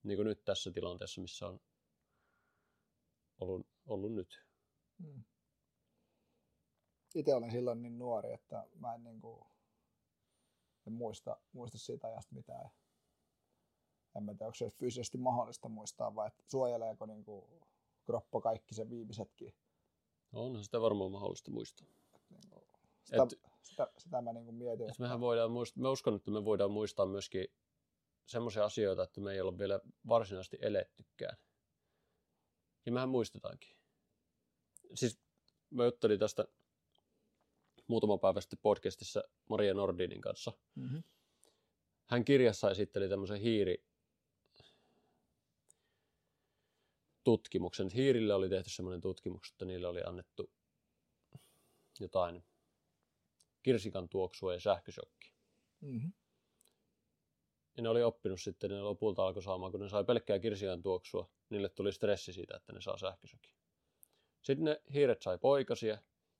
Niin kuin nyt tässä tilanteessa, missä on ollut, ollut nyt. Mm. Itse olin silloin niin nuori, että mä en, niin kuin, en muista, muista siitä ajasta mitään. En mä tiedä, onko se fyysisesti mahdollista muistaa vai että suojeleeko niin kuin, kroppa kaikki sen viimeisetkin. No onhan sitä varmaan mahdollista muistaa. Niin kuin, sitä, Et- sitä, sitä, mä niin kuin mietin. Et mehän voidaan muistaa, mä uskon, että me voidaan muistaa myöskin semmoisia asioita, että me ei olla vielä varsinaisesti elettykään. Ja mehän muistetaankin. Siis mä juttelin tästä muutama päivä sitten podcastissa Maria Nordinin kanssa. mm-hmm. Hän kirjassa esitteli tämmöisen hiiri tutkimuksen. Hiirille oli tehty semmoinen tutkimus, että niille oli annettu jotain kirsikan tuoksua ja sähkösokki. Mm-hmm. Ja ne oli oppinut sitten, ne lopulta alkoi saamaan, kun ne sai pelkkää kirsikan tuoksua, niille tuli stressi siitä, että ne saa sähkösokin. Sitten ne hiiret sai poikasia,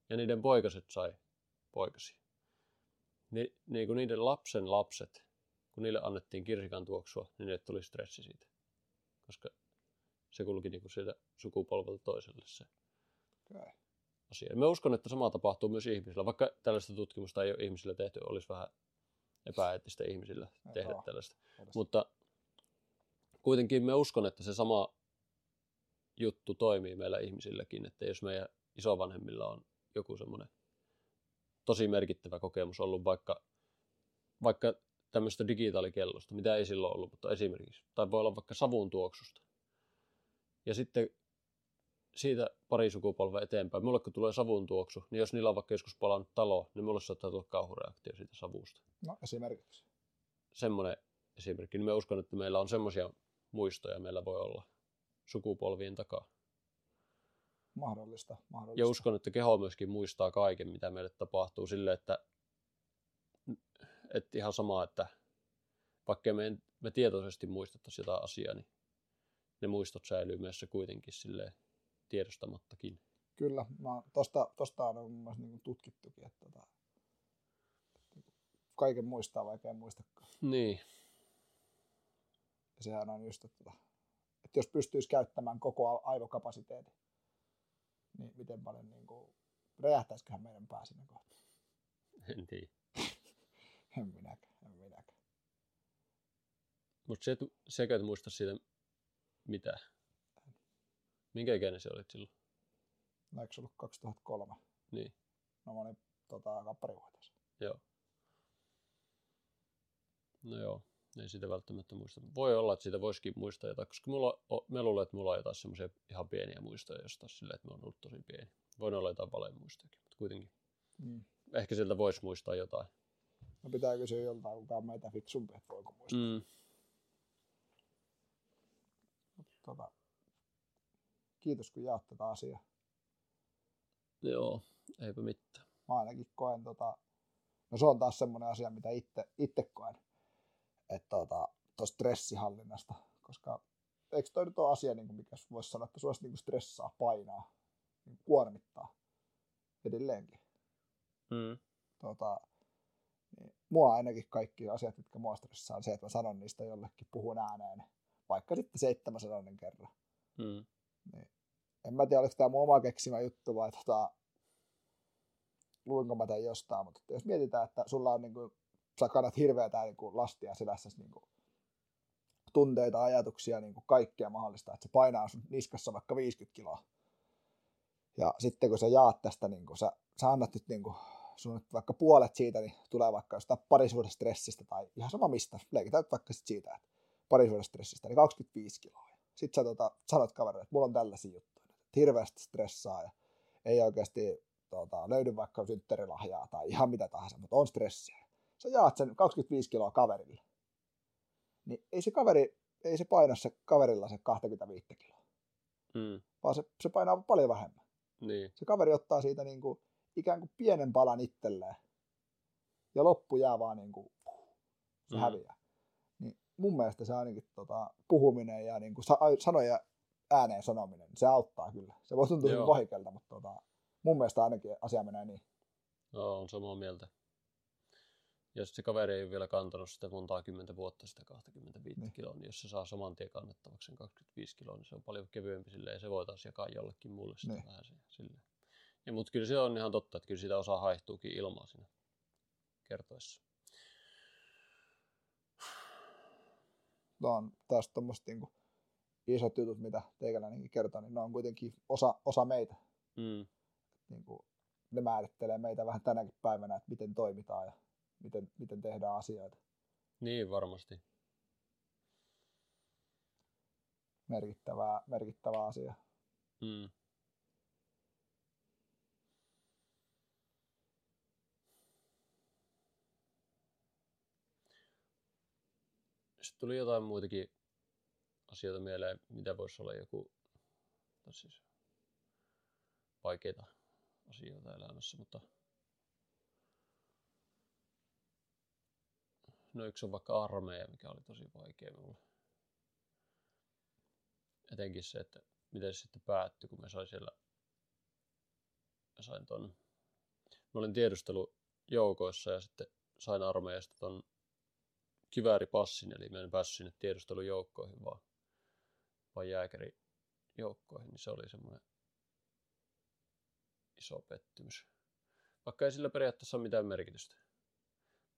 ja niiden poikaset sai poikasia. Ni, niin kuin niiden lapsen lapset, kun niille annettiin kirsikan tuoksua, niin niille tuli stressi siitä. Koska se kulki niin kuin sieltä sukupolvelta toiselle se Okay. asia. Mä uskon, että sama tapahtuu myös ihmisillä, vaikka tällaista tutkimusta ei ole ihmisillä tehty, olisi vähän epäeettistä ihmisillä tehdä Joo. tällaista. Mutta, Mutta kuitenkin me uskon, että se sama juttu toimii meillä ihmisilläkin, että jos meidän isovanhemmilla on joku semmoinen tosi merkittävä kokemus ollut vaikka, vaikka tämmöistä digitaalikellosta, mitä ei silloin ollut, mutta esimerkiksi, tai voi olla vaikka savun tuoksusta. Ja sitten siitä pari sukupolvea eteenpäin, mulle kun tulee savun tuoksu, niin jos niillä on vaikka joskus palannut talo, niin mulle saattaa tulla kauhureaktio siitä savusta no esimerkiksi. semmoinen esimerkki, niin mä uskon, että meillä on semmoisia muistoja meillä voi olla sukupolvien takaa. Mahdollista. mahdollista. Ja uskon, että keho myöskin muistaa kaiken, mitä meille tapahtuu sille, että, että ihan sama, että vaikka me, en, me tietoisesti muistettaisiin jotain asiaa, niin ne muistot säilyy meissä kuitenkin silleen tiedostamattakin. Kyllä, mä, tosta, tosta on mun mielestä niin tutkittukin, että tota, kaiken muistaa, vaikka ei muistakaan. Niin, Ja sehän on just, että, tota, että jos pystyisi käyttämään koko aivokapasiteetin, niin miten paljon niin kuin, räjähtäisiköhän meidän pää sinne kohtaan. en tiedä. En minäkään, en minäkään. Mutta se, sekö et muista siitä mitä? Minkä ikäinen se olit silloin? No eikö se ollut 2003? Niin, No mä olin tota, kapparivuotias. joo. No joo, ei siitä välttämättä muista. Voi olla, että siitä voisikin muistaa jotain, koska mulla, mä luulen, että mulla on jotain semmoisia ihan pieniä muistoja jostain silleen, että mä oon ollut tosi pieni. Voin olla jotain valemuistojakin, mutta kuitenkin. Mm. Ehkä sieltä voisi muistaa jotain. No pitää kysyä joltain, kuka on meitä fiksumpi, että voiko muistaa. Mm. Tota, kiitos kun jaat tätä asiaa. Joo, eipä mitään. Mä ainakin koen, tota, no se on taas semmoinen asia, mitä itse, itse koen, että tota, tuosta stressihallinnasta, koska eikö toi nyt ole asia, niin kuin mikä voisi sanoa, että suosta niin stressaa, painaa, niin kuormittaa edelleenkin. Mm. Tota, niin mua ainakin kaikki asiat, mitkä mua stressaa, on se, että mä sanon niistä jollekin, puhun ääneen, vaikka sitten 700 kerran. Mm. En mä tiedä, oliko tämä mun oma keksimä juttu vai tota, luinko mä tämän jostain, mutta jos mietitään, että sulla on niinku, sä kannat hirveätä niinku lastia selässä niinku, tunteita, ajatuksia, niinku kaikkea mahdollista, että se painaa sun niskassa vaikka 50 kiloa. Ja sitten kun sä jaat tästä, niin sä, sä annat nyt niin kuin, sun nyt vaikka puolet siitä, niin tulee vaikka jostain parisuudestressistä tai ihan sama mistä, leikitään vaikka sit siitä, että parisuudestressistä, niin 25 kiloa. Sitten sä tota, sanot kaverille, että mulla on tällaisia juttuja, että hirveästi stressaa ja ei oikeasti tota, löydy vaikka synttärilahjaa tai ihan mitä tahansa, mutta on stressiä. Sä jaat sen 25 kiloa kaverille. Niin ei se kaveri, ei se paina se kaverilla se 25 kiloa, Mm. vaan se, se painaa paljon vähemmän. Niin. Se kaveri ottaa siitä niin kuin, ikään kuin pienen palan itselleen. Ja loppu jää vaan niin kuin, se Mm. häviää. Niin mun mielestä se ainakin tota, puhuminen ja niin kuin sa- sanoja ääneen sanominen, se auttaa kyllä. Se voi tuntua Joo. hyvin vaikealta, mutta tota, mun mielestä ainakin asia menee niin. Joo, on samaa mieltä. Jos se kaveri ei ole vielä kantanut sitä montaa kymmentä vuotta sitä 25 Niin. niin. kiloa, niin jos se saa saman tien kannettavaksi sen 25 kiloa, niin se on paljon kevyempi silleen, ja se voitaisiin jakaa jollekin muulle sitten Niin. vähän silleen. Ja, mutta kyllä se on ihan totta, että kyllä sitä osaa haihtuukin ilmaa siinä kertoessa. No on taas tuommoista niin isot jutut, mitä teikäläinenkin kertoo, niin ne on kuitenkin osa, osa meitä. Mm. Niin kuin, ne määrittelee meitä vähän tänäkin päivänä, että miten toimitaan ja miten, miten tehdään asioita. Niin varmasti. Merkittävää, merkittävä asia. Mm. Sitten tuli jotain muitakin asioita mieleen, mitä voisi olla joku, siis vaikeita asioita elämässä, mutta no yksi on vaikka armeija, mikä oli tosi vaikea mulle. Etenkin se, että miten se sitten päättyi, kun mä sain siellä, mä sain ton, mä olin tiedustelujoukoissa ja sitten sain armeijasta ton kivääripassin, eli mä en päässyt sinne tiedustelujoukkoihin, vaan, vaan jääkärijoukkoihin, niin se oli semmoinen iso pettymys. Vaikka ei sillä periaatteessa ole mitään merkitystä.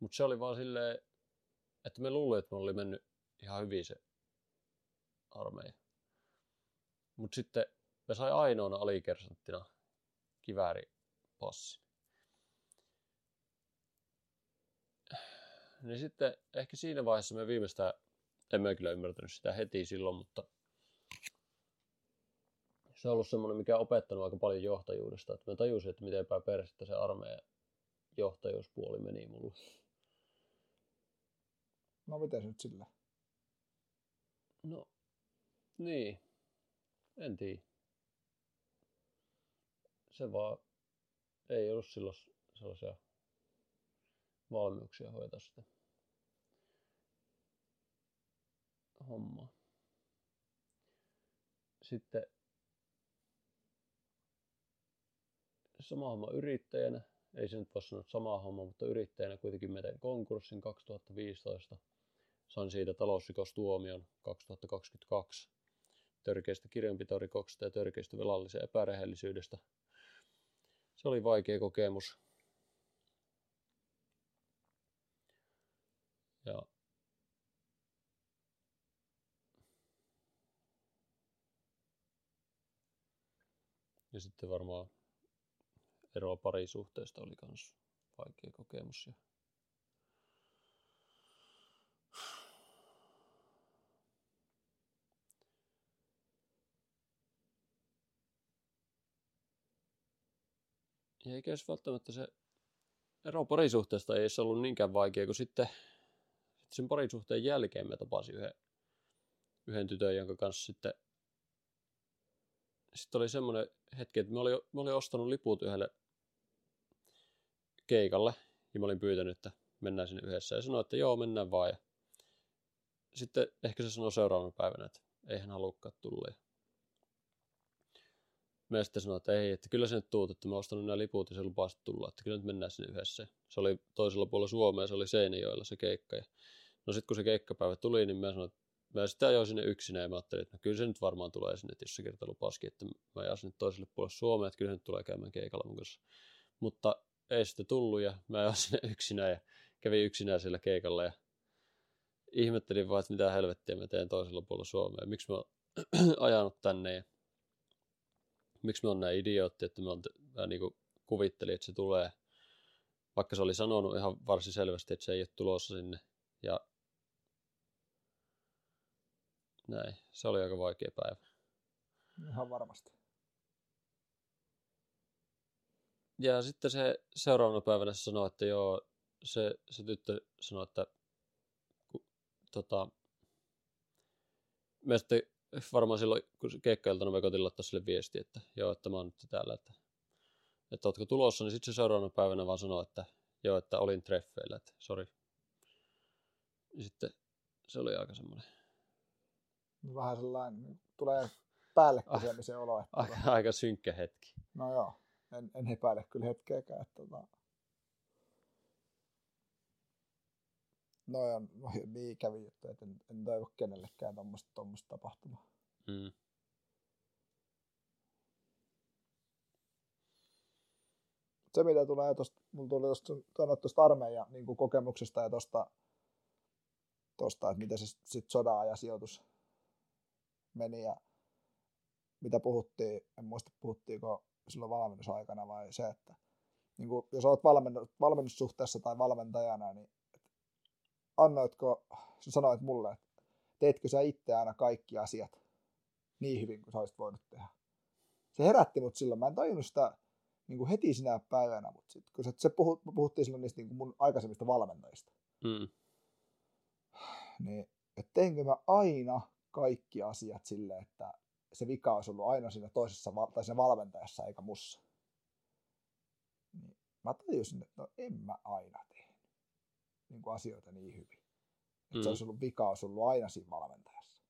Mutta se oli vaan silleen, että me luulimme, että me oli mennyt ihan hyvin se armeija. Mutta sitten me sai ainoana alikersanttina kivääripassin. Niin sitten ehkä siinä vaiheessa me viimeistään, en mä kyllä ymmärtänyt sitä heti silloin, mutta se on ollut semmoinen, mikä on opettanut aika paljon johtajuudesta, että mä tajusin, että miten persettä se armeijan johtajuuspuoli meni mulle. No miten se nyt sillä? No, niin. En tiedä. Se vaan ei ollut silloin sellaisia valmiuksia hoitaa sitä hommaa. Sitten sama homma yrittäjänä. Ei se nyt voi sanoa sama homma, mutta yrittäjänä kuitenkin tein konkurssin 2015. Sain siitä talousrikostuomion 2022 törkeistä kirjanpitorikoksista ja törkeistä velallisen epärehellisyydestä. Se oli vaikea kokemus. Ja ja sitten varmaan eroa parisuhteesta oli myös vaikea kokemus. Ja eikä edes välttämättä se ero parisuhteesta ei edes ollut niinkään vaikea, kun sitten, sitten sen parisuhteen jälkeen me tapasin yhden, yhden tytön, jonka kanssa sitten, sitten oli semmoinen hetki, että mä olin, mä olin ostanut liput yhdelle keikalle, ja mä olin pyytänyt, että mennään sinne yhdessä, ja sanoin, että joo, mennään vaan, ja sitten ehkä se sanoi seuraavana päivänä, että ei hän halukkaan tulla, Mä sitten sanoin, että ei, että kyllä se nyt tuut, että mä ostanut nämä liput ja se lupasit tulla, että kyllä nyt mennään sinne yhdessä. Se oli toisella puolella Suomea, se oli Seinäjoella se keikka. Ja no sitten kun se keikkapäivä tuli, niin mä sanoin, että mä sitten ajoin sinne yksinä ja mä ajattelin, että no kyllä se nyt varmaan tulee sinne, että jos se kerta lupasikin, että mä ajan sinne toiselle puolelle Suomea, että kyllä se nyt tulee käymään keikalla mun kanssa. Mutta ei sitten tullut ja mä ajoin sinne yksinä ja kävin yksinä siellä keikalla ja ihmettelin vaan, että mitä helvettiä mä teen toisella puolella Suomea, miksi mä oon ajanut tänne ja miksi me on näin idiootti, että me on, mä niin kuin kuvittelin, että se tulee, vaikka se oli sanonut ihan varsin selvästi, että se ei ole tulossa sinne. Ja näin, se oli aika vaikea päivä. Ihan varmasti. Ja sitten se seuraavana päivänä se sanoi, että joo, se, se tyttö sanoi, että ku, tota, me sitten varmaan silloin, kun keikkailtana me kotiin laittaa sille viesti, että joo, että mä oon nyt täällä, että, että ootko tulossa, niin sitten se seuraavana päivänä vaan sanoi, että joo, että olin treffeillä, että sori. Ja sitten se oli aika semmoinen. Vähän sellainen, tulee päälle se olo. Että aika, tota... aika synkkä hetki. No joo, en, en epäile kyllä hetkeäkään, että tota... No on niin kävi juttu, että en, en toivo kenellekään tuommoista tapahtumaa. Mm. Se, mitä tulee tuosta, mulla tuli tuosta, armeijan niin kuin kokemuksesta ja tuosta, tuosta, että miten se sitten sodan ja sijoitus meni ja mitä puhuttiin, en muista puhuttiinko silloin valmennusaikana vai se, että niin kuin, jos olet valmennussuhteessa tai valmentajana, niin annoitko, sä sanoit mulle, että teetkö sä itse aina kaikki asiat niin hyvin kuin sä olisit voinut tehdä. Se herätti mut silloin. Mä en tajunnut sitä niin kuin heti sinä päivänä, mutta sit, kun se, se puhut, puhuttiin silloin niistä niin kuin mun aikaisemmista valmentajista. Mm. Niin, että teinkö mä aina kaikki asiat sille, että se vika olisi ollut aina siinä toisessa tai siinä valmentajassa eikä mussa. Niin mä tajusin, että no en mä aina tehnyt niin kuin asioita niin hyvin. Että mm. se olisi ollut vika, olisi ollut aina siinä valmentajassa.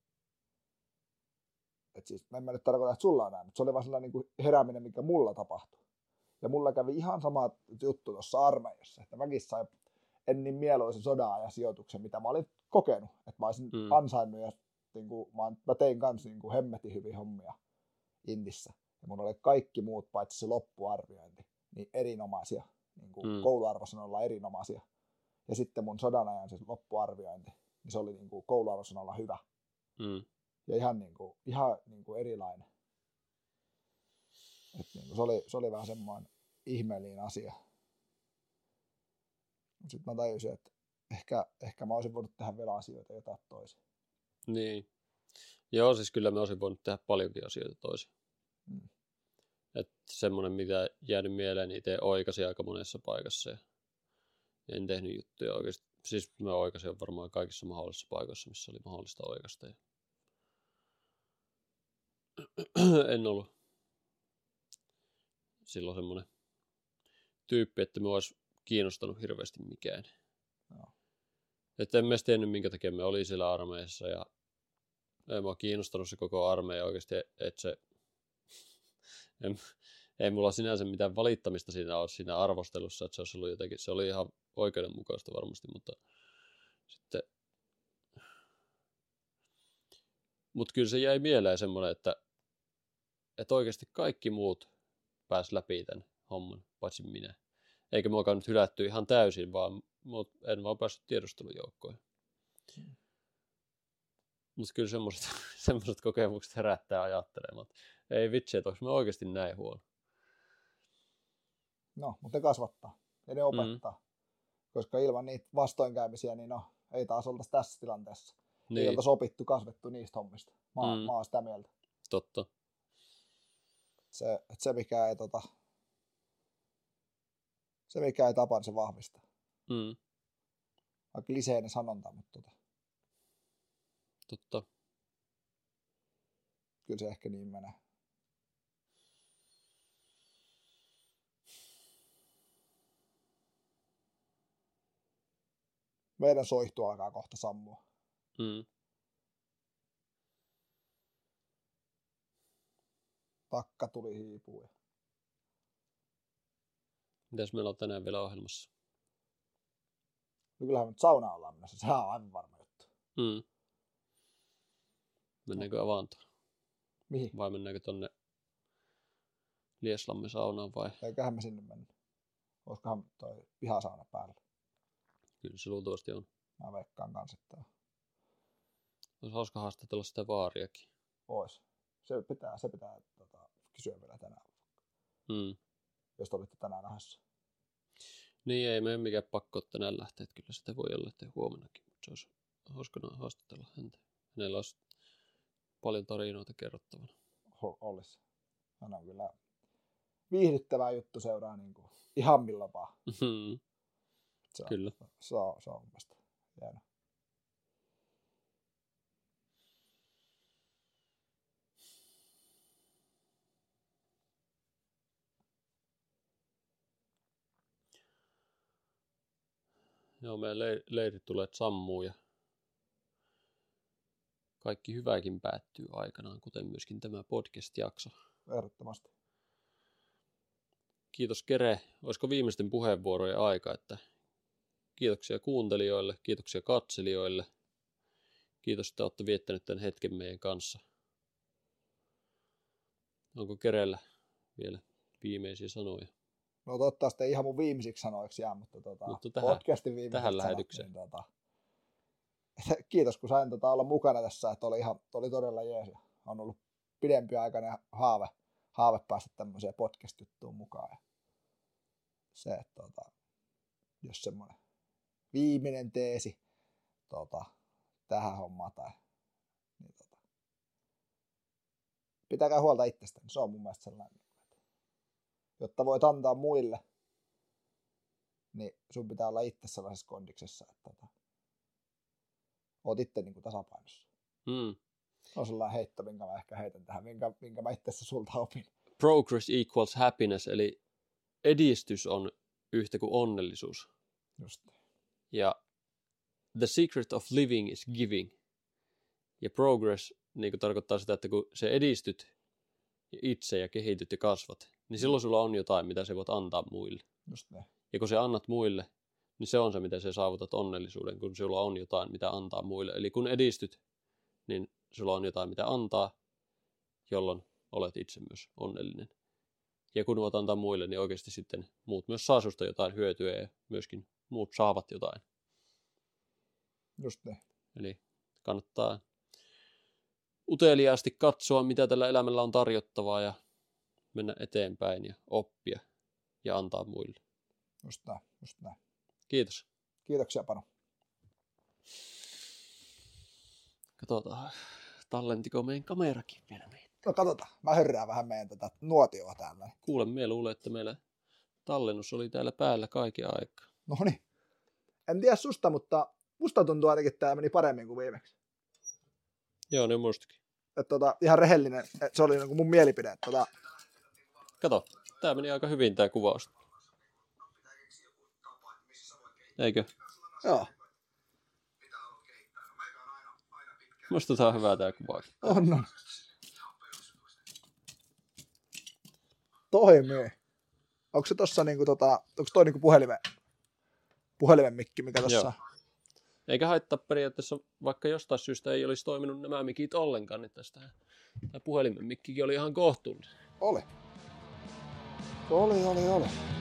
Et siis, en mä nyt tarkoita, että sulla on näin, mutta se oli vaan sellainen niin kuin herääminen, mikä mulla tapahtui. Ja mulla kävi ihan sama juttu tuossa armeijassa, että mäkin sain en niin mieluisen sodan ja sijoituksen, mitä mä olin kokenut. Että mä olisin mm. ansainnut ja niin kuin, mä, mä tein kanssa niin kuin hemmetin hyvin hommia Intissä. Ja mun oli kaikki muut, paitsi se loppuarviointi, niin erinomaisia. Niin kuin mm. kouluarvosanoilla erinomaisia. Ja sitten mun sodan ajan se loppuarviointi, niin se oli niin kuin kouluarvosanoilla hyvä. Mm ja ihan, niin kuin, ihan niin kuin erilainen. Et niin kuin se, oli, se oli vähän semmoinen ihmeellinen asia. Sitten mä tajusin, että ehkä, ehkä mä olisin voinut tehdä vielä asioita jotain toisin. Niin. Joo, siis kyllä mä olisin voinut tehdä paljonkin asioita toisin. Hmm. Että semmoinen, mitä jäänyt mieleen, niin itse oikasi aika monessa paikassa. Ja en tehnyt juttuja oikeasti. Siis mä oikasin varmaan kaikissa mahdollisissa paikoissa, missä oli mahdollista oikasta. Ja en ollut silloin semmoinen tyyppi, että me olisi kiinnostanut hirveästi mikään. No. Että en mä tiennyt, minkä takia me oli siellä armeijassa ja ei mua kiinnostanut se koko armeija oikeasti, että se en, ei mulla sinänsä mitään valittamista siinä ole siinä arvostelussa, että se olisi ollut jotenkin, se oli ihan oikeudenmukaista varmasti, mutta sitten mutta kyllä se jäi mieleen semmoinen, että että oikeasti kaikki muut pääs läpi tämän homman, paitsi minä. Eikä mua nyt hylätty ihan täysin, vaan mut en vaan päässyt tiedustelujoukkoihin. Mutta kyllä semmoiset, semmoiset kokemukset herättää ajattelemaan, ei vitsi, että onko me oikeasti näin huono. No, mutta ne kasvattaa ja ne opettaa. Mm. Koska ilman niitä vastoinkäymisiä, niin no, ei taas oltaisi tässä tilanteessa. Niin. Ei oltaisi opittu, kasvettu niistä hommista. Mä, mm. mä oon sitä mieltä. Totta se, se mikä ei tota, Se mikä ei tapa, niin se vahvistaa. Mm, Aika kliseinen sanonta, mutta tota, totta. kyllä se ehkä niin menee. Meidän soihtu alkaa kohta sammua. Mm. Takka tuli hiipuu. Mitäs meillä on tänään vielä ohjelmassa? No kyllähän nyt saunaan ollaan menossa. Se on aivan varma juttu. Mm. Mennäänkö avaantoon? Mihin? Vai mennäänkö tonne Lieslammen saunaan vai? Eiköhän me sinne mennä. Olisikohan toi pihasauna päällä. Kyllä se luultavasti on. Mä veikkaan kanssa, että Olisi hauska haastatella sitä vaariakin. ois. Se pitää, se pitää tota, kysyä vielä tänään, Mm. jos te olitte tänään nähdessä. Niin ei meidän mikään pakko tänään lähteä, että kyllä sitä voi olla, että huomennakin, mutta se olisi hauska haastatella häntä. Hänellä olisi paljon tarinoita kerrottavana. Olisi. Hän on kyllä viihdyttävä juttu seuraa niin kuin ihan milloin vaan. Mhm. Se on, Kyllä. Se on, se on mielestä hieno. Joo, meidän leir- leirit tulee sammuu ja kaikki hyväkin päättyy aikanaan, kuten myöskin tämä podcast-jakso. Ehdottomasti. Kiitos Kere. Olisiko viimeisten puheenvuorojen aika, että kiitoksia kuuntelijoille, kiitoksia katselijoille. Kiitos, että olette viettäneet tämän hetken meidän kanssa. Onko Kerellä vielä viimeisiä sanoja? No toivottavasti ei ihan mun viimeisiksi sanoiksi jää, mutta, tota, Mutta tähän- podcastin viimeiset tähän sanat, lähetykseen. Niin, tota, kiitos kun sain tota, olla mukana tässä, että oli, ihan, oli todella jees. On ollut pidempi aikainen haave, haave päästä tämmöiseen podcast-juttuun mukaan. Ja se, että tota, jos semmoinen viimeinen teesi tota, tähän hommaan tai niin, tota, pitäkää huolta itsestä. Se on mun mielestä sellainen, jotta voit antaa muille, niin sun pitää olla itse sellaisessa kondiksessa, että tota, oot itse niin kuin tasapainossa. Mm. On sellainen heitto, minkä mä ehkä heitän tähän, minkä, minkä mä itse sulta opin. Progress equals happiness, eli edistys on yhtä kuin onnellisuus. Just. Ja the secret of living is giving. Ja progress niin kuin tarkoittaa sitä, että kun se edistyt itse ja kehityt ja kasvat, niin silloin sulla on jotain, mitä sä voit antaa muille. Just ne. Ja kun sä annat muille, niin se on se, miten sä saavutat onnellisuuden, kun sulla on jotain, mitä antaa muille. Eli kun edistyt, niin sulla on jotain, mitä antaa, jolloin olet itse myös onnellinen. Ja kun voit antaa muille, niin oikeasti sitten muut myös saa susta jotain hyötyä ja myöskin muut saavat jotain. Just ne. Eli kannattaa uteliaasti katsoa, mitä tällä elämällä on tarjottavaa ja mennä eteenpäin ja oppia ja antaa muille. Just näin. Just näin. Kiitos. Kiitoksia Pano. Katsotaan, tallentiko meidän kamerakin vielä meitä. No katsotaan. Mä hörrään vähän meidän tätä nuotioa täällä. Kuule, me luulen, että meillä tallennus oli täällä päällä kaiken aikaa. No niin. En tiedä susta, mutta musta tuntuu ainakin, että tämä meni paremmin kuin viimeksi. Joo, ne muistakin. Että tota, ihan rehellinen, että se oli niin kuin mun mielipide. Että Tota, Kato, tää meni aika hyvin tää kuvaus. Eikö? joo, Musta tää on hyvää tää kuva. on, on. Toimii. Onko se tossa niinku tota, onko toi niinku puhelimen, puhelimen mikki, mikä on? Eikä haittaa periaatteessa, vaikka jostain syystä ei olisi toiminut nämä mikit ollenkaan, niin tästä tämä puhelimen mikkikin oli ihan kohtuullinen. Oli. Oli, oli, oli.